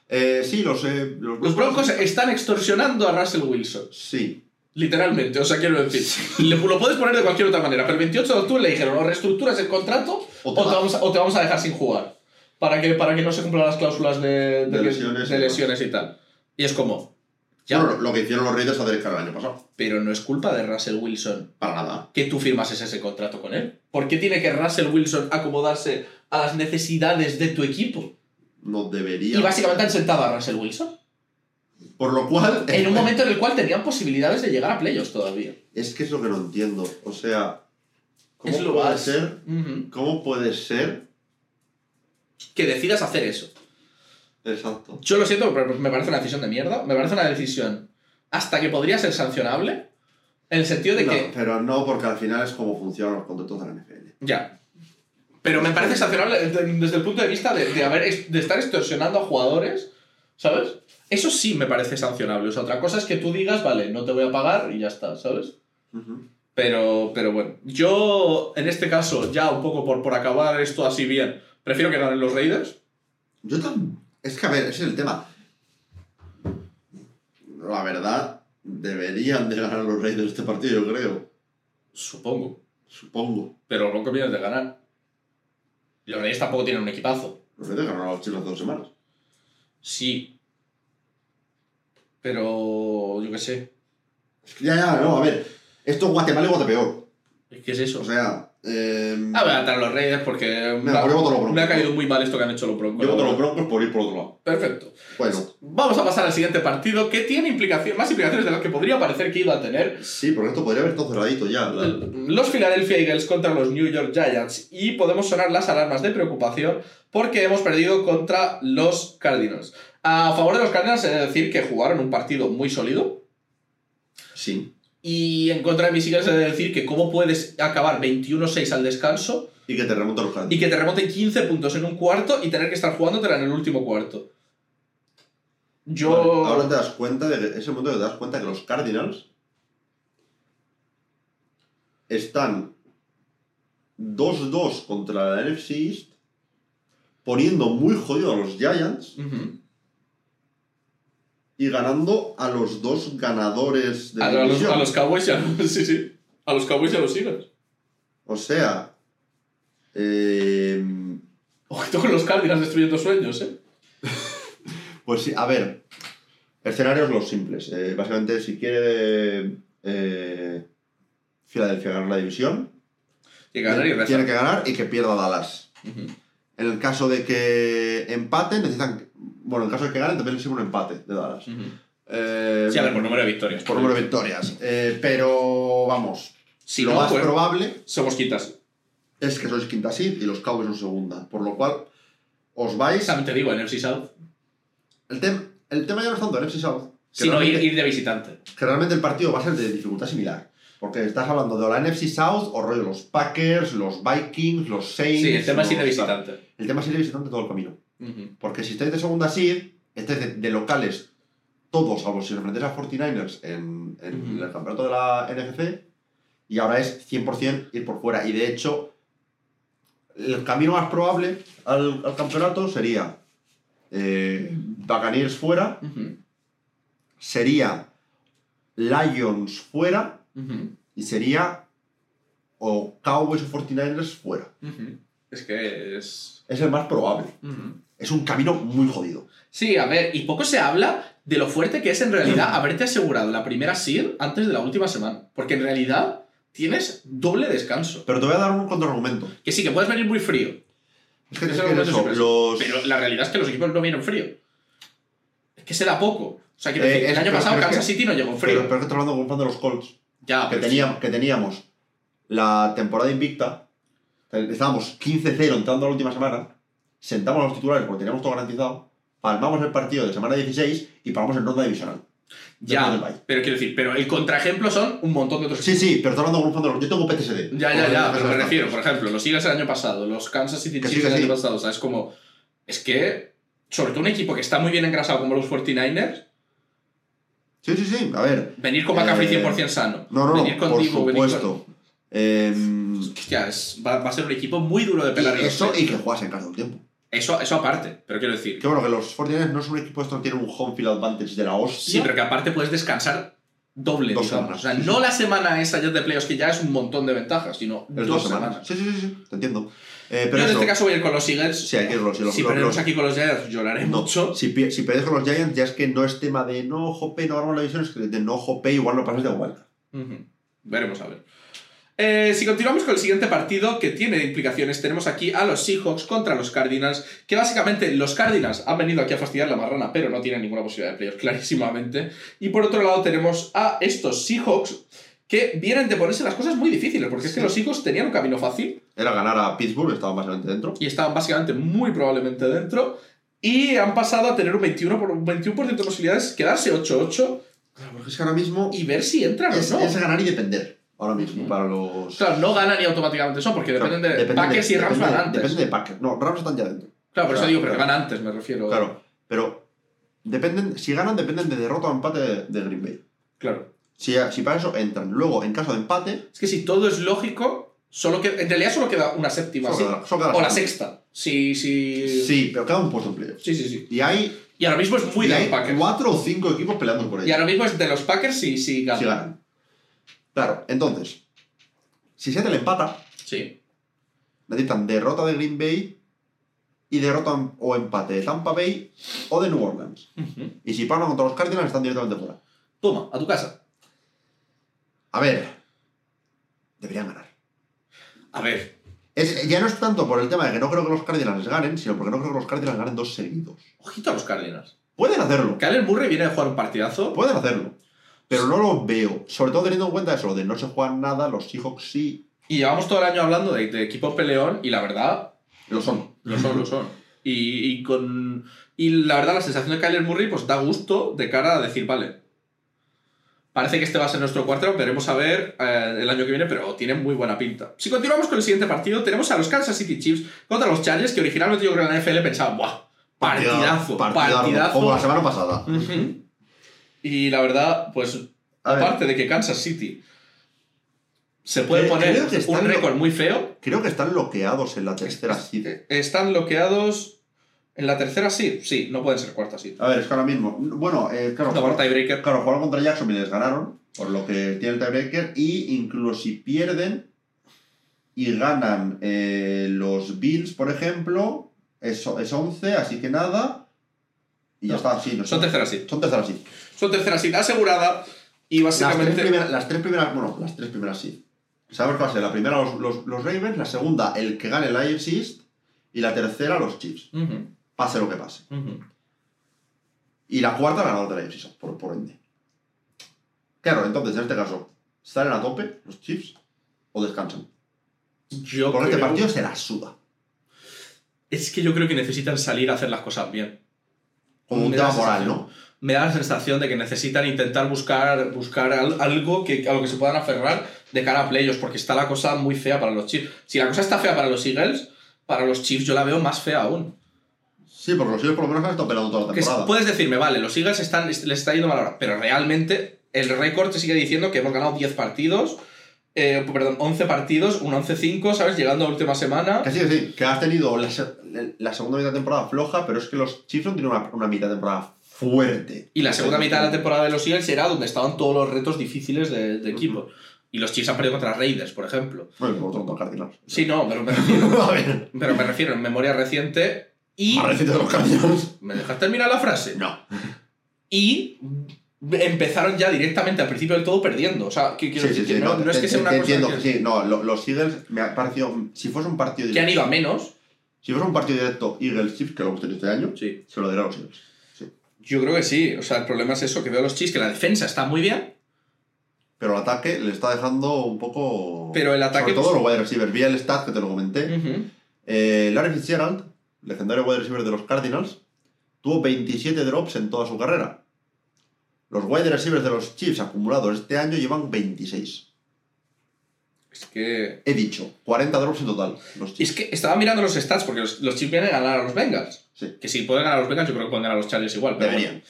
Eh, sí, los, eh, Los Broncos están extorsionando a Russell Wilson. Sí. Literalmente, o sea, quiero decir. Le- lo puedes poner de cualquier otra manera, pero el 28 de octubre le dijeron o reestructuras el contrato O o te te, vas. vamos a, o te vamos a dejar sin jugar. Para que, para que no se cumplan las cláusulas de, De lesiones de y lesiones y tal. Y es como. Ya, Bueno, lo que hicieron los Raiders a Derek Carr el año pasado. pero no es culpa de Russell Wilson Para nada. que tú firmases ese contrato con él. ¿Por qué tiene que Russell Wilson acomodarse a las necesidades de tu equipo? No debería. Y básicamente han sentado a Russell Wilson Por lo cual. en un momento en el cual tenían posibilidades de llegar a playoffs todavía. Es que es lo que no entiendo. O sea. ¿Cómo Es lo puede más- ser? ¿Cómo puede ser? Que decidas hacer eso. Exacto. Yo lo siento, pero me parece una decisión de mierda. Me parece una decisión hasta que podría ser sancionable. En el sentido de No, que. pero no, porque al final es como funcionan los contratos de la NFL. Ya. Pero me parece sancionable de- desde el punto de vista de, de haber, de estar extorsionando a jugadores, ¿sabes? Eso sí me parece sancionable. O sea, otra cosa es que tú digas, vale, no te voy a pagar y ya está, ¿sabes? Pero, pero bueno, yo en este caso, ya un poco por, por acabar esto así bien, prefiero que ganen los Raiders. Yo también. Es que, a ver, ese es el tema. La verdad, deberían de ganar los Raiders este partido, yo creo. Supongo. Supongo. Pero no conviene de ganar. Y los Raiders tampoco tienen un equipazo. Los Raiders ganaron a los Chiefs hace dos semanas. Sí. Pero yo qué sé. Es que ya, ya, no, a ver. Esto es Guatemala y Guatepeor. ¿Qué es eso? O sea, eh, voy a atar a los Raiders porque me, Venga, yo voto a los Broncos. me ha caído muy mal esto que han hecho los Broncos. yo voto los Broncos por ir por otro lado. Perfecto. Bueno, Vamos a pasar al siguiente partido que tiene implicaciones, más implicaciones de las que podría parecer que iba a tener. sí, porque esto podría haber todo cerradito ya. la- Los Philadelphia Eagles contra los New York Giants y podemos sonar las alarmas de preocupación porque hemos perdido contra los Cardinals. A favor de los Cardinals de decir que jugaron un partido muy sólido Sí. Y en contra de mis de decir que cómo puedes acabar 21-6 al descanso Y que te remontan los y que te remonten 15 puntos en un cuarto y tener que estar jugándotela en el último cuarto. Yo... Vale, Ahora te das cuenta de que, ese momento que te das cuenta que los Cardinals están 2-2 contra la NFC East, poniendo muy jodido a los Giants. Y ganando a los dos ganadores de A, la a los, división. a los Cowboys y a los... Sí, sí. A los Cowboys y a los Eagles. O sea, eh, Ojito con los Cardinals destruyendo sueños, ¿eh? pues sí, a ver, escenarios los simples. Eh, básicamente, si quiere eh, Filadelfia ganar la división, Y ganar y tiene que ganar y que pierda Dallas. En el caso de que empaten, necesitan. Bueno, en caso de que ganen, también necesitan un empate de Dallas. Ujú. Eh, Sí, a ver, por número de victorias. por número de victorias. Eh, pero vamos, Si lo no, más pues, probable somos quitas. es que sois quinta seed y los Cowboys son segunda. Por lo cual, os vais. También te digo, en NFC South. El, tem- el tema ya no es tanto en FC South. Sino ir, ir de visitante. que realmente el partido va a ser de dificultad similar. Porque estás hablando de la NFC South o rollo los Packers, los Vikings, los Saints. Sí, el tema es ir de visitante. El tema es ir de visitante todo el camino. Porque si estáis de segunda seed, estáis de, de locales todos, salvo si os enfrentáis a 49ers en, el campeonato de la NFC, y ahora es 100% ir por fuera. Y de hecho, el camino más probable al, al campeonato sería eh, Buccaneers fuera, sería Lions fuera, y sería o Cowboys o 49ers fuera. Es que es... Es el más probable. Es un camino muy jodido. Sí, a ver, y poco se habla de lo fuerte que es en realidad haberte asegurado la primera seed antes de la última semana. Porque en realidad tienes doble descanso. Pero te voy a dar un contraargumento. Que sí, que puedes venir muy frío. Es que, es que eso, siempre los... Pero la realidad es que los equipos no vienen frío. Es que se da poco. O sea, Eh, el año pero- pasado pero Kansas que- City no llegó Pero, frío. pero es que estoy hablando con de los Colts. ya, que, pero teníamos, que teníamos la temporada invicta. Estábamos 15-0 entrando a la última semana. Sentamos a los titulares porque teníamos todo garantizado. Palmamos el partido de semana 16 y paramos en ronda divisional. Ya, pero quiero decir, pero el contraejemplo son un montón de otros Sí, sí, pero estoy hablando con un fan de los... Yo tengo PTSD. Ya, ya, ya, pero me refiero, por ejemplo, los Eagles el año pasado, los Kansas City Chiefs el año pasado, ¿sabes? Como, es que, sobre todo un equipo que está muy bien engrasado como los 49ers, Sí, sí, sí. A ver. venir con McCaffrey Eh, 100% sano, No, no, venir no. con Por Divo, venir con- supuesto. Em, es- va, a ser un equipo muy duro de pelar. eso y que juegas en casa todo el tiempo. Eso, eso aparte, pero quiero decir, Que bueno, que los 49ers no es un equipo esto no tiene un home field advantage de la hostia. sí, pero que aparte puedes descansar doble, Dos digamos. semanas, O sea, sí, no sí. la semana esa ya de playoffs que ya es un montón de ventajas, sino dos, semanas. Sí, sí, sí, sí, te entiendo. Eh, Yo en este caso voy a ir con los Eagles. sí, hay que irlo. Si, los, si los- perdemos aquí con los Giants, lloraré no, mucho. si, si pierdes con los Giants, ya es que no es tema de no jope, no ganamos la división, es que de no jope igual no pasas de. Ujú. Veremos a ver. Eh, si continuamos con el siguiente partido que tiene implicaciones, tenemos aquí a los Seahawks contra los Cardinals, que básicamente los Cardinals han venido aquí a fastidiar la marrana, pero no tienen ninguna posibilidad de playoff, clarísimamente. Y por otro lado tenemos a estos Seahawks que vienen de ponerse las cosas muy difíciles, porque es que Sí. los Seahawks tenían un camino fácil Era ganar a Pittsburgh, estaban básicamente dentro. y estaban básicamente muy probablemente dentro, y han pasado a tener un 21%, por, un 21 de posibilidades, quedarse 8-8 Claro, porque es que ahora mismo y ver si entran es, o no. es ganar y depender. Ahora mismo para los. Claro, no ganan ni automáticamente son, porque Claro, dependen de depende Packers y Rams depende van antes. Depende de Packers. No, Rams están ya dentro. Claro, por eso Claro, digo, pero claro. ganan antes, me refiero. Claro, pero dependen, si ganan dependen de derrota o empate de, de Green Bay. Claro. Si, si para eso entran. Luego, en caso de empate, Es que si todo es lógico, solo que, en realidad solo queda una séptima, solo queda- solo queda O la sexta. Sí, sí. Sí, pero queda un puesto en playoffs. Sí, sí, sí. Y hay, Y ahora mismo es muy y de hay los Packers. cuatro o cinco equipos peleando por Y ello. ahora mismo es de los Packers si, si ganan. Si ganan. Claro, entonces, si Seattle empata, Sí. necesitan derrota de Green Bay y derrota o empate de Tampa Bay o de New Orleans. Y si pasan contra los Cardinals, están directamente fuera. Toma, a tu casa. A ver, deberían ganar. A ver. Es- ya no es tanto por el tema de que no creo que los Cardinals ganen, sino porque no creo que los Cardinals ganen dos seguidos. Ojito a los Cardinals. Pueden hacerlo, Kyler Murray viene de jugar un partidazo. pueden hacerlo. Pero no lo veo. Sobre todo teniendo en cuenta eso, de no se juegan nada, los Seahawks sí Y llevamos todo el año hablando de, de equipo peleón y la verdad, lo son. lo son, lo son. Y, y con. Y la verdad, la sensación de Kyler Murray pues da gusto de cara a decir, vale. Parece que este va a ser nuestro cuarto, veremos a ver eh, el año que viene, pero tiene muy buena pinta. Si continuamos con el siguiente partido, tenemos a los Kansas City Chiefs contra los Chargers, que originalmente yo creo que la NFL pensaba, ¡buah! Partidazo, partidazo. Como la semana pasada. Ujú. Y la verdad, pues, A ver. aparte de que Kansas City se puede poner un récord muy feo, Creo que están bloqueados en la tercera seed. eh, están bloqueados en la tercera sí, sí, no pueden ser cuarta sí. A ver, es que ahora mismo. Bueno, eh, claro, No, jugaron, claro, jugaron contra Jacksonville y les ganaron, por lo que tiene el tiebreaker. Y incluso si pierden y ganan eh, los Bills, por ejemplo, es, es 11, así que nada. Y ya está, sí. No, Son tercera sí. Son tercera seed. Son tercera sí asegurada y Las tres, básicamente... primeras, las tres primeras, bueno, las tres primeras sí. Sabemos que va a ser la primera los, los, los Ravens, la segunda el que gane el AFC East y la tercera los Chiefs. Pase lo que pase. Y la cuarta ganador de la AFC por, por ende. Claro, entonces en este caso, ¿salen a tope los Chiefs o descansan? Yo Porque este partido se la suda. Es que yo creo que necesitan salir a hacer las cosas bien. Como un tema moral. ¿no? Me da la sensación de que necesitan intentar buscar, buscar al- algo que, a lo que se puedan aferrar de cara a playoffs, porque está la cosa muy fea para los Chiefs. Si la cosa está fea para los Eagles, para los Chiefs yo la veo más fea aún. Sí, porque los Eagles por lo menos han estado peleando toda la Que temporada. puedes decirme, vale, los Eagles están, les está yendo mal ahora, pero realmente el récord te sigue diciendo que hemos ganado 10 partidos, eh, perdón, 11 partidos, un 11-5, ¿sabes? Llegando a la última semana. Que sí, que sí, que has tenido la, la segunda mitad de temporada floja, pero es que los Chiefs no tienen una, una mitad de temporada fuerte. Y la segunda mitad de la temporada de los Eagles era donde estaban todos los retos difíciles de, de equipo. Y los Chiefs han perdido contra Raiders, por ejemplo. Bueno, como otro contra Cardinals. Sí, no, pero me refiero, pero me refiero en memoria reciente. Y. Más reciente de los Cardinals. ¿Me dejas terminar la frase? No. Y empezaron ya directamente al principio del todo perdiendo. O sea, que quiero Sí, sí, decir sí, que no, no, no es que sea una te cosa entiendo que, sí, no, lo- los Eagles me ha parecido, si fuese un partido que han directo, ido a menos. si fuese un partido directo Eagles-Chiefs, que lo hemos tenido este año, Sí. se lo diré a los Eagles. Yo creo que sí. O sea, el problema es eso, que veo a los Chiefs que la defensa está muy bien. Pero el ataque le está dejando un poco... Pero el ataque- Sobre todo los wide receivers. Vi el stat que te lo comenté. Eh, Larry Fitzgerald, legendario wide receiver de los Cardinals, tuvo 27 drops en toda su carrera. Los wide receivers de los Chiefs acumulados este año llevan 26. Es que. He dicho, 40 drops en total. Los Es que estaba mirando los stats porque los, los Chiefs vienen a ganar a los Bengals. Sí. Que si pueden ganar los Bengals, yo creo que pueden ganar los Chargers igual. Pero, bueno.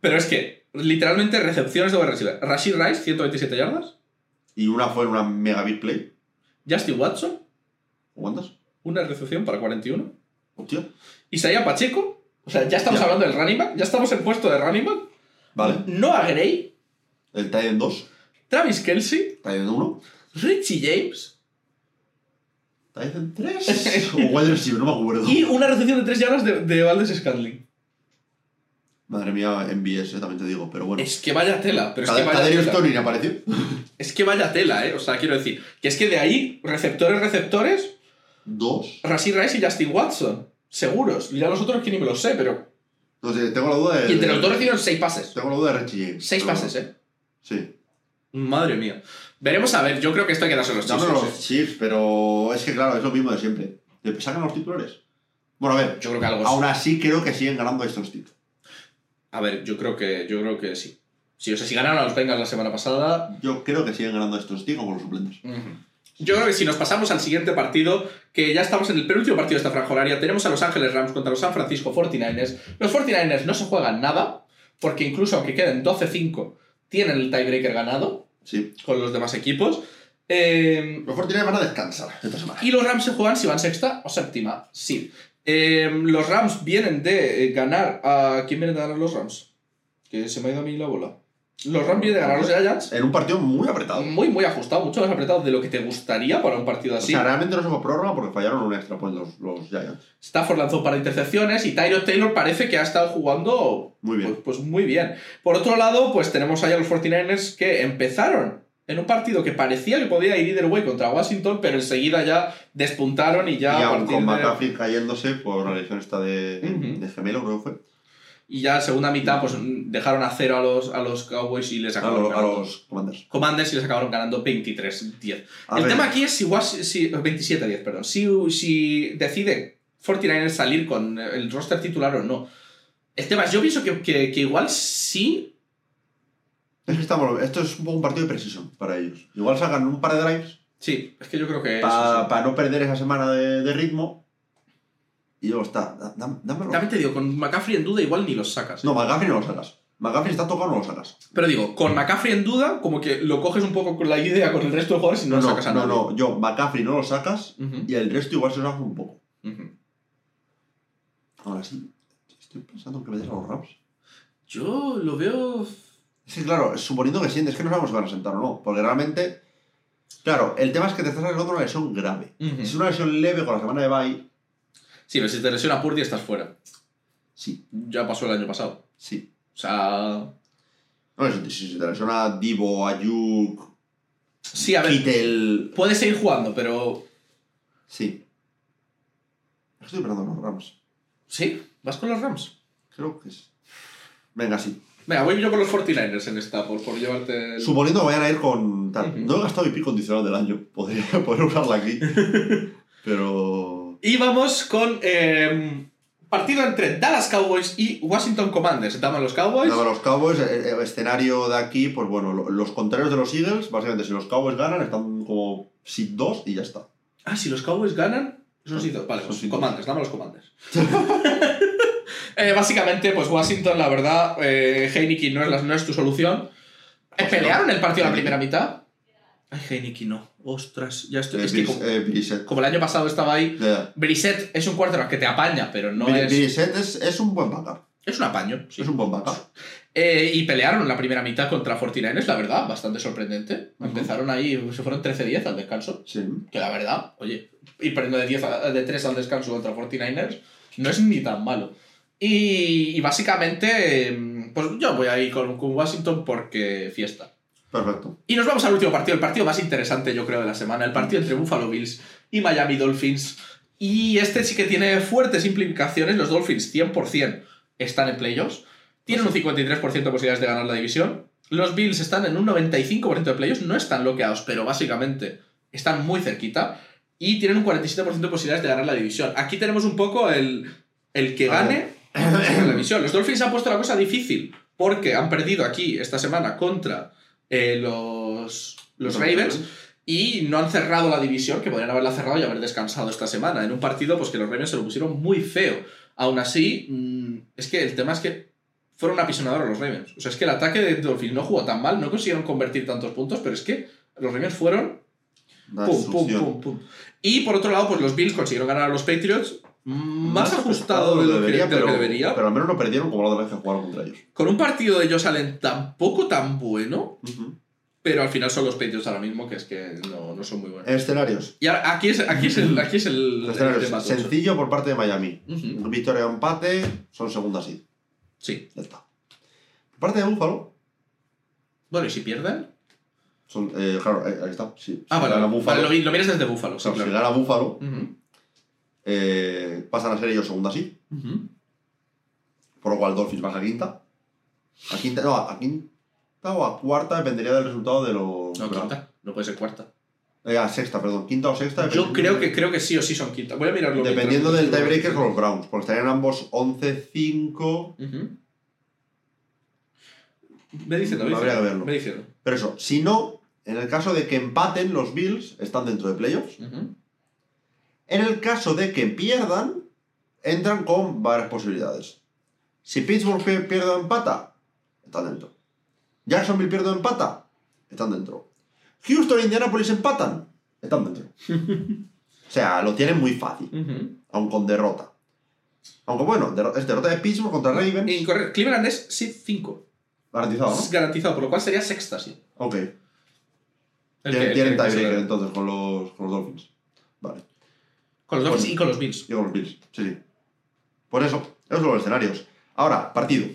Pero es que, literalmente, recepciones de receiver. Rashid Rice, 127 yardas. Y una fue en una mega big play. Justin Watson, ¿Cuántas? una recepción para 41. Hostia. Isaiah Pacheco. O sea, ya estamos Ya. hablando del running back. Ya estamos en puesto de running back. Vale. Noah Gray, El Titan 2. Travis Kelsey, Titan 1. Richie James Titan 3. o wide receiver, no me acuerdo. y una recepción de 3 yardas de, de Valdez Scantling. Madre mía, MBS, también te digo, pero bueno. Es que vaya tela, pero es que vaya Kadarius tela. Toney ni apareció. Es que vaya tela, ¿eh? O sea, quiero decir, que es que de ahí, receptores, receptores, Dos. Rashid Rice y Justin Watson. Seguros. Y ya los otros que ni me lo sé, pero. No sé, tengo la duda de. Y entre los dos recibieron 6 pases. Tengo la duda de Richie James. 6 Pero pases. ¿eh? Sí. Madre mía. Veremos a ver, yo creo que esto hay que darse los Dame Chiefs. los. Chiefs, pero es que claro, es lo mismo de siempre. ¿Le sacan a los titulares? Bueno, a ver, Yo creo que algo aún así creo que siguen ganando estos Stick. A ver, yo creo que, yo creo que sí. Sí, o sea, si ganaron a los Bengals la semana pasada, Yo creo que siguen ganando estos tíos con los suplentes. Yo creo que si nos pasamos al siguiente partido, que ya estamos en el penúltimo partido de esta franja horaria, tenemos a Los Ángeles Rams contra los San Francisco 49ers. Los 49ers no se juegan nada, porque incluso aunque queden 12-5, tienen el tiebreaker ganado Sí. con los demás equipos. Eh, Los 49 van a descansar esta semana. y los Rams se juegan si van sexta o séptima. Sí. Eh, los Rams vienen de eh, ganar a... ¿Quién viene de ganar los Rams? Que se me ha ido a mí la bola. Los Rams vienen de ganar a los Giants. En un partido muy apretado. Muy, muy ajustado, mucho más apretado de lo que te gustaría para un partido O así. sea, realmente no se fue prórroga porque fallaron un extra point los, los Giants. Stafford lanzó para intercepciones y Tyrod Taylor parece que ha estado jugando Muy bien. Pues, pues muy bien. Por otro lado, pues tenemos ahí a los 49ers que empezaron en un partido que parecía que podía ir either way contra Washington, pero enseguida ya despuntaron y ya y a aún con de- cayéndose por la lesión esta de, Ujú. de gemelo, creo que fue. Y ya segunda mitad pues dejaron a cero a los, a los Cowboys y les A, acabaron lo- a ganando. los Commanders. Commanders y les acabaron ganando 23-10. A El ver, tema aquí es si, si 27-10, perdón. Si, si decide 49ers salir con el roster titular o no. El tema es, yo pienso que, que- que igual sí. es que estamos- esto es un poco un partido de precisión para ellos. Igual sacan un par de drives Sí, es que yo creo que. para no perder esa semana de, de ritmo. Y luego está. da- dam- dámelo. También te digo, con McCaffrey en duda igual ni los sacas. No, McCaffrey no lo sacas. McCaffrey está tocado, no lo sacas. Pero digo, con McCaffrey en duda, como que lo coges un poco con la idea con el resto de jugadores y no, No, lo sacas a no, nadie. no. Yo, McCaffrey no lo sacas y el resto igual se lo sacas un poco. Ahora sí, estoy pensando en que me des a los Rams. Yo lo veo. Es que claro, suponiendo que sientes que no sabemos si van a sentar o no. Porque realmente. Claro, el tema es que te estás arreglando una lesión grave. Si es una lesión leve con la semana de bye, Sí, pero si te lesiona Purdy estás fuera. sí, Ya pasó el año pasado. sí. O sea. No, si, si, si te lesiona Divo, Ayuk, Sí, a ver. Kittel. Puedes seguir jugando, pero. Sí. Estoy en los Rams. ¿Sí? ¿Vas con los Rams? Creo que es. Venga, sí. Venga, voy yo con los 49ers en esta, por, por llevarte. el- Suponiendo que vayan a ir con. tal. No he gastado mi pick condicional del año. Podría poder usarla aquí. Pero. Y vamos con. eh, partido entre Dallas Cowboys y Washington Commanders. Daban los Cowboys. Nada, los Cowboys, el, el escenario de aquí, pues bueno, lo- los contrarios de los Eagles, básicamente, si los Cowboys ganan, están como seed 2 y ya está. Ah, si los Cowboys ganan. Son sí, vale, Son pues Commanders, dame los Commanders. Eh, básicamente, pues Washington, la verdad, eh, Heineken no es, la- no es tu solución. Eh, ¿Pelearon el partido en la primera mitad? Ay, Heineken no. Ostras, ya estoy. Eh, es que como, eh, como el año pasado estaba ahí. Ya. Brissett es un quarterback que te apaña, pero no es. Brissett es, es un buen backup. Es un apaño. sí. Es un buen backup. Eh, y pelearon la primera mitad contra 49ers, la verdad, bastante sorprendente. Empezaron ahí, se fueron 13-10 al descanso. Sí. Que la verdad, oye, ir perdiendo de, 10 a- de 3 al descanso contra 49ers no es ni tan malo. Y, y básicamente, em, pues yo voy a ir con, con Washington porque fiesta. Perfecto. Y nos vamos al último partido, el partido más interesante yo creo de la semana, el partido entre Buffalo Bills y Miami Dolphins. Y este sí que tiene fuertes implicaciones, los Dolphins 100% están en playoffs, tienen un 53% de posibilidades de ganar la división, los Bills están en un 95% de playoffs, no están bloqueados, pero básicamente están muy cerquita y tienen un 47% de posibilidades de ganar la división. Aquí tenemos un poco el, el que gane la división. Los Dolphins han puesto la cosa difícil porque han perdido aquí esta semana contra eh, los, los Ravens y no han cerrado la división, que podrían haberla cerrado y haber descansado esta semana. En un partido, pues que los Ravens se lo pusieron muy feo. Aún así, mm, es que el tema es que fueron apisonadores los Ravens. O sea, es que el ataque de Dolphins no jugó tan mal, no consiguieron convertir tantos puntos, pero es que los Ravens fueron pum, pum, pum, pum. Y por otro lado, pues los Bills consiguieron ganar a los Patriots más ajustado de lo, que, de lo que pero, debería. pero al menos no perdieron como la otra vez que jugaron contra ellos. Con un partido de Josh Allen tampoco tan bueno, Ujú. pero al final son los Patriots ahora mismo, que es que no, no son muy buenos. Escenarios. Y ahora, aquí es, aquí es el, aquí es el, el Escenarios. tema. Sencillo por parte de Miami. Ujú. Victoria o empate, son segunda seed. Sí. Ya está. Por parte de Búfalo, Bueno, ¿y si pierden? son, eh, claro, eh, ahí está. Sí, Ah, si vale, Buffalo, lo, lo miras desde Búfalo, sí, claro, si claro. gana Búfalo. Eh, pasan a ser ellos segunda. Ujú. Por lo cual Dolphins baja a quinta. A quinta, no, a quinta o a cuarta dependería del resultado de los. No, quinta. No puede ser cuarta. Eh, a sexta, perdón. Quinta o sexta. Yo creo que, creo que sí o sí son quinta. Voy a mirarlo. Dependiendo del tiebreaker con los Browns. Porque estarían ambos 11-5. Ujú. Ve diciendo, Habría diciendo. que verlo. Ve diciendo. Pero eso, si no, en el caso de que empaten los Bills, están dentro de playoffs. En el caso de que pierdan, entran con varias posibilidades. Si Pittsburgh pi- pierde o empata, están dentro. Jacksonville pierde o empata, están dentro. Houston e Indianapolis empatan, están dentro. o sea, lo tienen muy fácil, Ujú. aun con derrota. Aunque bueno, es derrota de Pittsburgh contra Ravens. Incorrecto. Cleveland es SID 5. Garantizado, ¿no? Es garantizado, por lo cual sería sexta, sí. Ok. El Tienen, tiebreaker entonces con los, con los Dolphins. Vale. Con los Dolphins y con los Bills. Y con los Bills, sí, sí. Por eso, esos son los escenarios. Ahora, partido.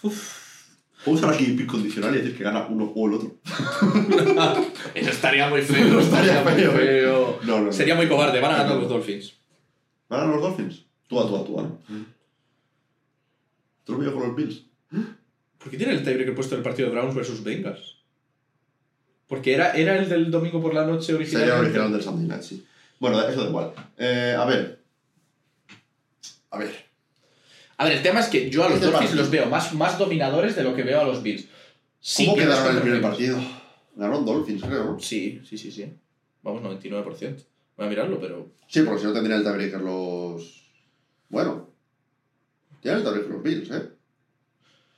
Puedo usar aquí pick condicional y decir que gana uno o el otro. Eso estaría muy feo. Estaría feo, feo. No, no, no. Sería muy cobarde. Van a ganar los Dolphins. ¿Ganan los Dolphins? Tú a tú a tú, ¿no? ¿Tú lo con los Bills? ¿Por qué tiene el tiebreaker puesto el partido de Browns versus Bengals? Porque era, era el del domingo por la noche Sería originalmente. el original del Sunday Night, sí. Bueno, eso da igual. Eh, a ver. A ver. A ver, el tema es que yo a los Este Dolphins partido. los veo más, más dominadores de lo que veo a los Bills. Sí ¿Cómo quedaron en el primer partido? Ganaron Dolphins, creo, ¿no? Sí, sí, sí, sí. Vamos, 99%. Voy a mirarlo, pero... Sí, porque si no tendrían el tiebreaker los. Bueno. Tienen el tiebreaker los Bills, ¿eh?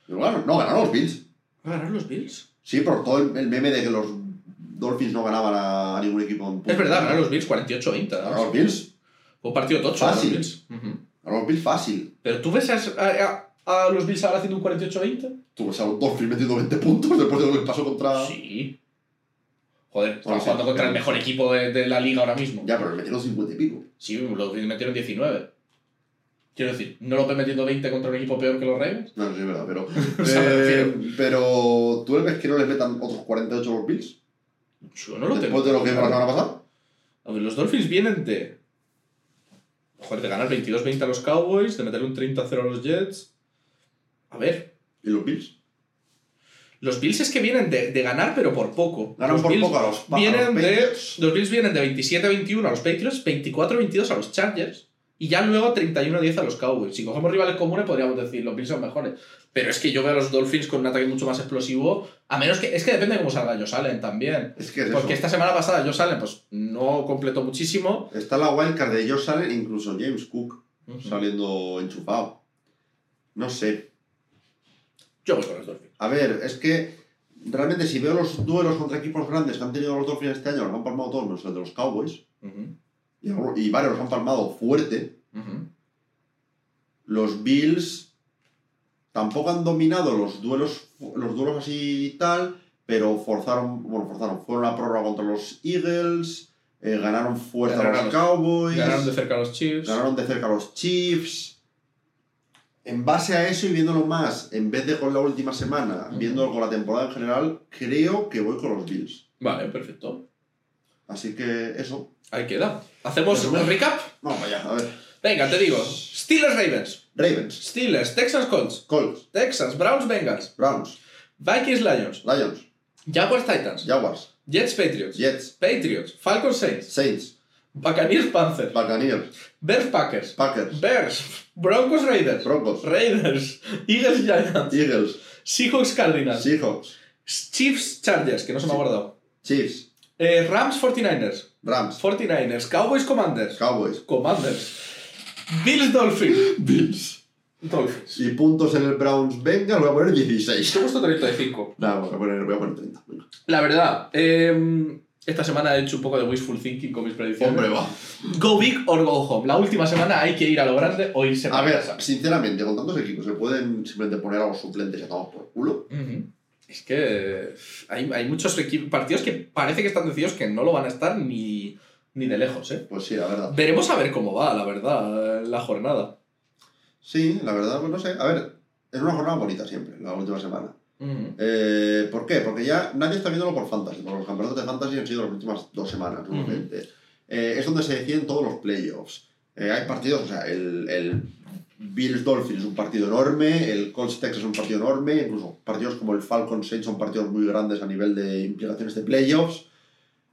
Pero bueno, no, ganaron los Bills. ¿Va a ganar los Bills? Sí, por todo el, el meme de que los Dolphins no ganaban a, a ningún equipo. en Es verdad, ganaron los Bills 48-20. ¿no? Ganaron los Bills. Fue un partido tocho. Fácil. Los Bills. Ujú. Ganaron los Bills fácil. Pero tú ves a, a- a los Bills ahora haciendo un 48-20? Tú ves a los Dolphins metiendo 20 puntos después de lo que pasó contra. Sí. Joder, sí, jugando contra el mejor equipo de, de la liga ahora mismo. Ya, pero le metieron 50 y pico. Sí, los Bills metieron 19. Quiero decir, ¿no lo ven metiendo 20 contra un equipo peor que los Ravens? No, sí, es verdad, pero. Eh, pero. ¿Tú ves que no les metan otros 48 los Bills? Yo no lo tengo. Después de lo que vimos la semana pasada. A ver, los Dolphins vienen de. Joder, de ganar 22-20 a los Cowboys, de meterle un 30-0 a los Jets. A ver, ¿Y los Bills? los Bills es que vienen de, de ganar, pero por poco. Ganan los por Bills poco a los, a Vienen los de, los Bills vienen de 27-21 a los Patriots, 24-22 a los Chargers y ya luego 31-10 a los Cowboys. Si cogemos rivales comunes podríamos decir los Bills son mejores. Pero es que yo veo a los Dolphins con un ataque mucho más explosivo. A menos que. Es que depende de cómo salga Josh Allen también. Es que es Porque eso. esta semana pasada Josh Allen pues, no completó muchísimo. Está la wildcard de Josh Allen, incluso James Cook saliendo enchufado. No sé. Yo voy con los Dolphins. A ver, es que realmente si veo los duelos contra equipos grandes que han tenido los Dolphins este año, los han palmado todos menos el de los Cowboys, y, y varios los han palmado fuerte, ujú. los Bills tampoco han dominado los duelos, los duelos así y tal, pero forzaron, bueno, forzaron, fueron a prórroga contra los Eagles, eh, ganaron fuerte a Ganaron los a los- Cowboys, Ganaron de cerca a los Chiefs. ganaron de cerca a los Chiefs. En base a eso y viéndolo más, en vez de con la última semana, Ujú. viéndolo con la temporada en general, creo que voy con los Bills. Vale, perfecto. Así que eso. Ahí queda. ¿Hacemos Resumen. un recap? Vamos allá, a ver. Venga, te digo. Steelers Ravens. Ravens, Steelers, Texans Colts. Colts, Texans, Browns, Bengals. Browns, Vikings, Lions. Lions, Jaguars, Titans. Jaguars, Jets, Patriots. Jets, Patriots. Falcons, Saints. Saints, Buccaneers, Panthers. Buccaneers, Bears, Packers. Packers, Bears. Broncos, Raiders. Broncos, Raiders. Eagles, Giants. Eagles, Seahawks, Cardinals. Seahawks, Chiefs, Chargers, que no se me ha guardado. Chiefs, Eh, Rams, 49ers. Rams, 49ers. Cowboys, Commanders. Cowboys, Commanders. Bills, Dolphins. Bills. Dolphins. Y puntos en el Browns, venga, lo voy a poner 16. Te gusta 35. Nada, voy a poner, voy a poner 30. venga. La verdad, eh, esta semana he hecho un poco de wishful thinking con mis predicciones. Hombre, va. Go big or go home. La última semana hay que ir a lo grande o irse A para ver, casa. sinceramente, con tantos equipos, ¿se pueden simplemente poner a los suplentes y a todos por culo? Es que hay, hay muchos partidos que parece que están decididos que no lo van a estar ni, ni de lejos. ¿eh? Pues sí, la verdad. Veremos a ver cómo va, la verdad, la jornada. Sí, la verdad, pues no sé. A ver, es una jornada bonita siempre, la última semana. Ujú. Eh, ¿Por qué? Porque ya nadie está viéndolo por fantasy, porque los campeonatos de fantasy han sido las últimas dos semanas, normalmente. Eh, es donde se deciden todos los playoffs. Eh, hay partidos, o sea, el, el Bills Dolphins es un partido enorme, el Colts Texas es un partido enorme, incluso partidos como el Falcon Saints son partidos muy grandes a nivel de implicaciones de playoffs.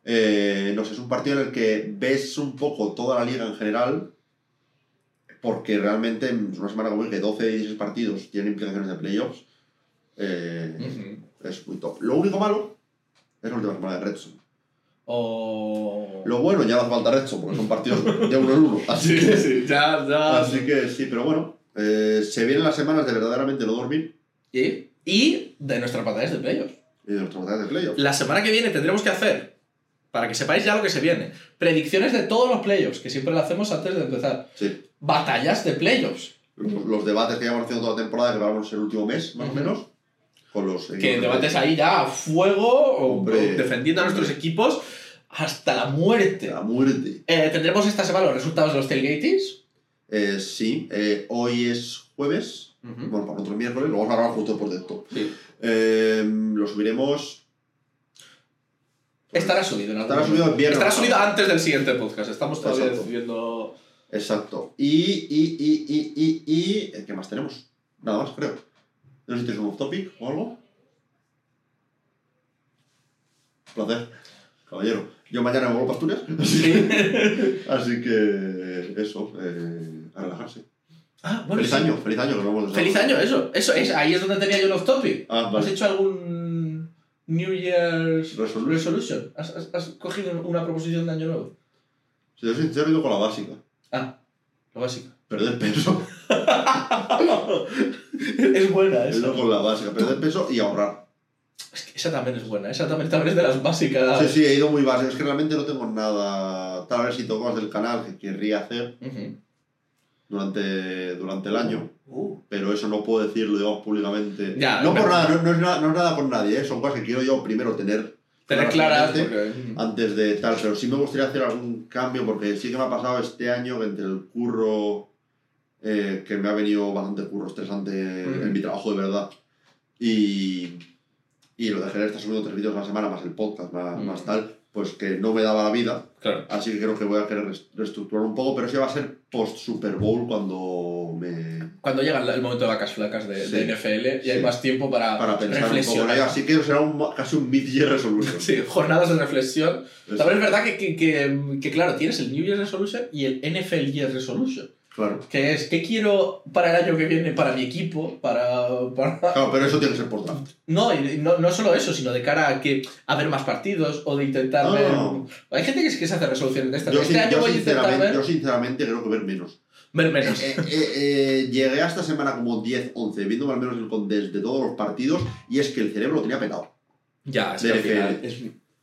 Eh, no sé, es un partido en el que ves un poco toda la liga en general, porque realmente en una semana como que 12 y 16 partidos tienen implicaciones de playoffs. eh, es muy top. Lo único malo es la última semana de Redstone. O... Lo bueno ya no hace falta Redstone porque son partidos de uno en uno. Así Sí, que, sí, ya, ya. así que sí, pero bueno. eh, se vienen las semanas de verdaderamente no dormir Y, y de nuestras batallas de playoffs. y de nuestras batallas de playoffs. La semana que viene tendremos que hacer, para que sepáis ya lo que se viene, predicciones de todos los playoffs, que siempre lo hacemos antes de empezar. Sí. Batallas de playoffs. Los, los debates que llevamos haciendo toda la temporada, que vamos el último mes, más o menos. Con los Que debates ahí ya a fuego, o- defendiendo a nuestros equipos hasta la muerte. La muerte. Eh, tendremos esta semana los resultados de los tailgates. Eh, sí, eh, hoy es jueves. Bueno, para nosotros miércoles, lo vamos a grabar justo después de esto. Sí. Eh, lo subiremos. Estará subido en algún Estará subido viernes. Estará subido antes del siguiente podcast. Estamos todavía Exacto. decidiendo. Exacto. Y, y, y, y, y, y. ¿Qué más tenemos? Nada más, creo. No sé si tienes un off topic o algo. Placer, caballero. Yo mañana me vuelvo a Asturias. Así que. Eso, eh, a relajarse. Ah, bueno, feliz sí. año, feliz año, que no hemos deseado. Feliz año, eso. Eso es, ahí es donde tenía yo off topic. Ah, ¿Has hecho algún New Year's Resolution. resolution? ¿Has, has- has cogido una proposición de año nuevo? Si yo soy sincero, he ido con la básica. Ah, lo básico. Perder peso. es buena He ido con la básica. Perder peso y ahorrar. Es que esa también es buena, esa también, también es de las básicas. Sí, sí, he ido muy básico. Es que realmente no tengo nada. Tal vez si toco más del canal que querría hacer durante, durante el año. Uh. Pero eso no puedo decirlo, digamos, públicamente. Ya, no por nada, no, no es nada, no es nada por nadie, ¿eh? son cosas que quiero yo primero tener Tener claras, porque... antes de tal, pero sí me gustaría hacer algún cambio porque sí que me ha pasado este año que entre el curro, eh, que me ha venido bastante curro estresante Mm. en mi trabajo de verdad, y, y lo de querer estar subiendo tres vídeos a la semana, más el podcast, más, Mm. más tal, pues que no me daba la vida, Claro. así que creo que voy a querer reestructurar un poco, pero sí va a ser post Super Bowl cuando me... Cuando llega el momento de vacas flacas de, Sí. de NFL y hay Sí. más tiempo para, Para pensar un poco reflexionar. así que será un, casi un mid-year resolution. Sí, jornadas de reflexión. Eso. También es verdad que, que, que- que, claro, tienes el New Year's Resolution y el NFL Year Resolution. Claro. Que es, ¿qué quiero para el año que viene para mi equipo? Para, para... Claro, pero eso tiene que ser por draft. No, y no, no solo eso, sino de cara a, que, a ver más partidos o de intentar No, ver... no. Hay gente que, es que se hace resoluciones de estas. Yo, este sin- año yo voy a intentar sinceramente, ver, yo sinceramente creo que ver menos. ver menos. Eh, eh, eh, llegué a esta semana como 10, 11, viéndome al menos el de todos los partidos y es que el cerebro lo tenía petado. ya, es de que al final es,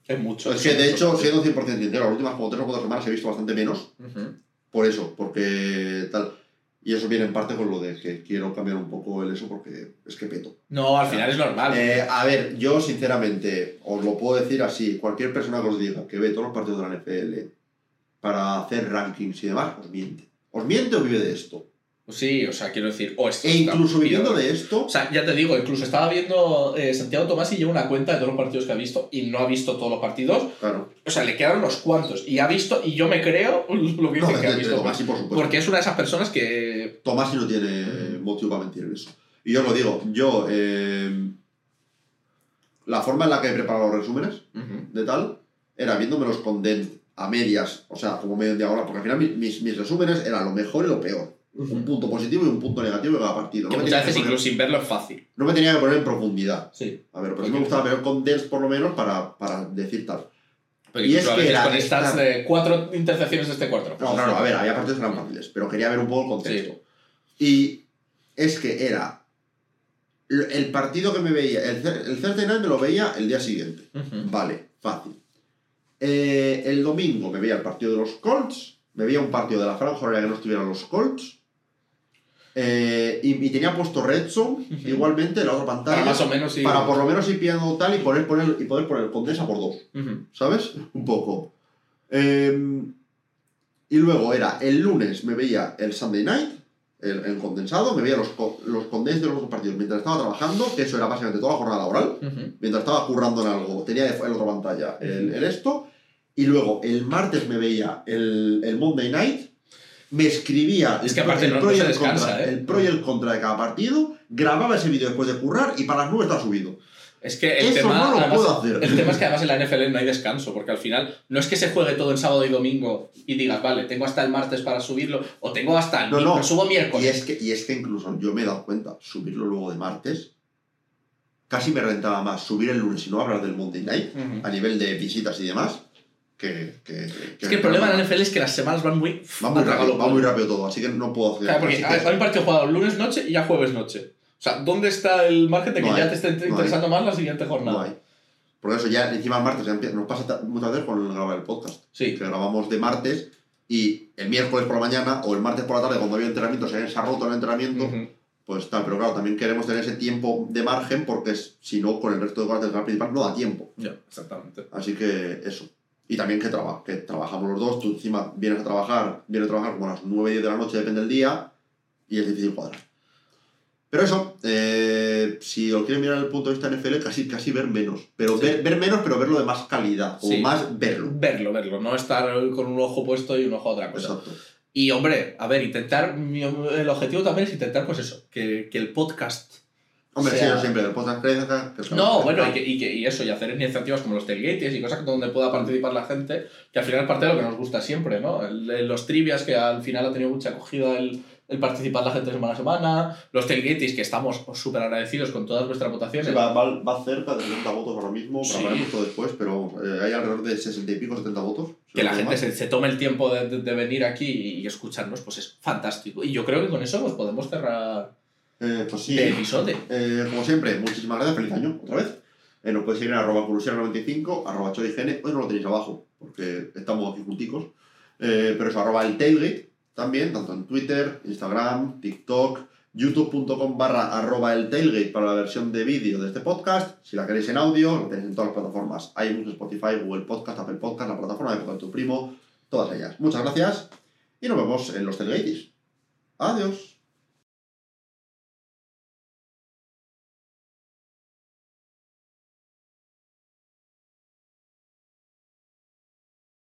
es mucho. Es que de mucho. hecho, siendo 100% sincero, las últimas como 3 o 4 semanas he visto bastante menos Ujú. Por eso, porque tal. Y eso viene en parte con lo de que quiero cambiar un poco el eso porque es que peto. No, al final es normal. Eh, a ver, yo sinceramente os lo puedo decir así: cualquier persona que os diga que ve todos los partidos de la NFL para hacer rankings y demás, os miente. Os miente o vive de esto. Sí, o sea, quiero decir, o es E incluso viviendo de esto, O sea, ya te digo, incluso estaba viendo eh, Santiago Tomás y lleva una cuenta de todos los partidos que ha visto y no ha visto todos los partidos. claro. O sea, le quedaron unos cuantos y ha visto, y yo me creo lo que No, dice que ha visto. Tomás, por supuesto. porque es una de esas personas que. Tomás no tiene motivo para mentir en eso. Y yo os lo digo, yo. eh, la forma en la que he preparado los resúmenes de tal era viéndome los condensed a medias, o sea, como medio de ahora, porque al final mi- mis, mis resúmenes eran lo mejor y lo peor. Un punto positivo y un punto negativo de cada partido. Que No me, muchas tenía que veces poner, incluso sin verlo es fácil. no me tenía que poner en profundidad. Sí. A ver, pero sí me gustaba ver condensed por lo menos para, para decir tal. Porque Y es a que veces era con stats esta- de cuatro intercepciones de este cuatro. No, no, no, a ver, había partidos que eran fáciles, pero quería ver un poco el contexto. Y es que era el partido que me veía, el, el Thursday night me lo veía el día siguiente. Vale, fácil. Eh, el domingo me veía el partido de los Colts, me veía un partido de la franja horaria que no estuvieran los Colts. Eh, y, y tenía puesto Red Zone Ujú. igualmente en la otra pantalla Para más o menos sí. para por lo menos ir pillando tal y poder poner, y poder poner condensa por dos. Ujú. ¿sabes? Un poco. Eh, y luego era el lunes me veía el Sunday night, el, el condensado, me veía los, los condens de los otros partidos mientras estaba trabajando, que eso era básicamente toda la jornada laboral. Ujú. Mientras estaba currando en algo, tenía en la otra pantalla el, el esto. Y luego el martes me veía el, el Monday night, me escribía Es que el aparte el no- pro no y se el descansa, contra, ¿eh? el pro y el contra de cada partido, grababa ese vídeo después de currar y para las nubes estaba subido. Es que el Eso tema, no lo además, puedo hacer. el tema es que además en la NFL no hay descanso, porque al final no es que se juegue todo en sábado y domingo y digas, vale, tengo hasta el martes para subirlo, o tengo hasta el No, no. subo Y miércoles. es, que, y es que incluso yo me he dado cuenta, subirlo luego de martes casi me rentaba más subir el lunes y no hablar del Monday Night, Ujú. a nivel de visitas y demás, que... que, Es que el problema de la NFL es que las semanas van muy... Va muy rápido, va muy rápido todo, así que no puedo hacer... Claro, porque hay un partido jugado lunes noche y ya jueves noche. O sea, ¿dónde está el margen de que No ya hay, te esté no interesando más la siguiente jornada? No hay. Por eso ya encima martes ya nos pasa muchas veces con el grabar el podcast. Sí. Que grabamos de martes y el miércoles por la mañana o el martes por la tarde cuando había entrenamiento, se ha roto el entrenamiento, pues tal. Pero claro, también queremos tener ese tiempo de margen porque si no, con el resto de cosas del canal principal no da tiempo. Ya, exactamente. Así que eso. Y también que, traba- que trabajamos los dos, tú encima vienes a trabajar, vienes a trabajar como a las 9 10 de la noche, depende del día, y es difícil cuadrar. Pero eso, eh, si lo quieren mirar desde el punto de vista NFL, casi, casi ver menos. Pero Sí. ver, ver menos, pero verlo de más calidad, o Sí. más verlo. Verlo, verlo, no estar con un ojo puesto y un ojo a otra cosa. Exacto. Y hombre, a ver, intentar, mi- el objetivo también es intentar, pues eso, que, que el podcast... Hombre, sea- sí, yo siempre, el podcast crezca. que No, bueno, y, que, y, que- y eso, y hacer iniciativas como los tailgates y cosas donde pueda participar la gente, que al final es parte de lo que nos gusta siempre, ¿no? El- los trivias, que al final ha tenido mucha acogida el, el participar la gente semana a semana, los tailgates, que estamos súper agradecidos con todas vuestras votaciones. Sí, va, va, va cerca de 70 votos ahora mismo, Sí. todo después, pero eh, hay alrededor de 60 y pico, 70 votos. que la gente se, se tome el tiempo de, de- de venir aquí y escucharnos, pues es fantástico. Y yo creo que con eso pues, podemos cerrar Eh, pues sí. episodio. Eh, como siempre, muchísimas gracias, feliz año, otra vez. Eh, nos podéis seguir en arroba colusiano95, arroba chorigene, hoy no lo tenéis abajo, porque estamos aquí junticos. Pero eso, arroba el tailgate, también, tanto en Twitter, Instagram, TikTok, youtube.com barra arroba el tailgate para la versión de vídeo de este podcast. Si la queréis en audio, lo tenéis en todas las plataformas. iBooks, Spotify, Google Podcast, Apple Podcast, la plataforma de tu primo, todas ellas. Muchas gracias y nos vemos en los tailgates. Adiós.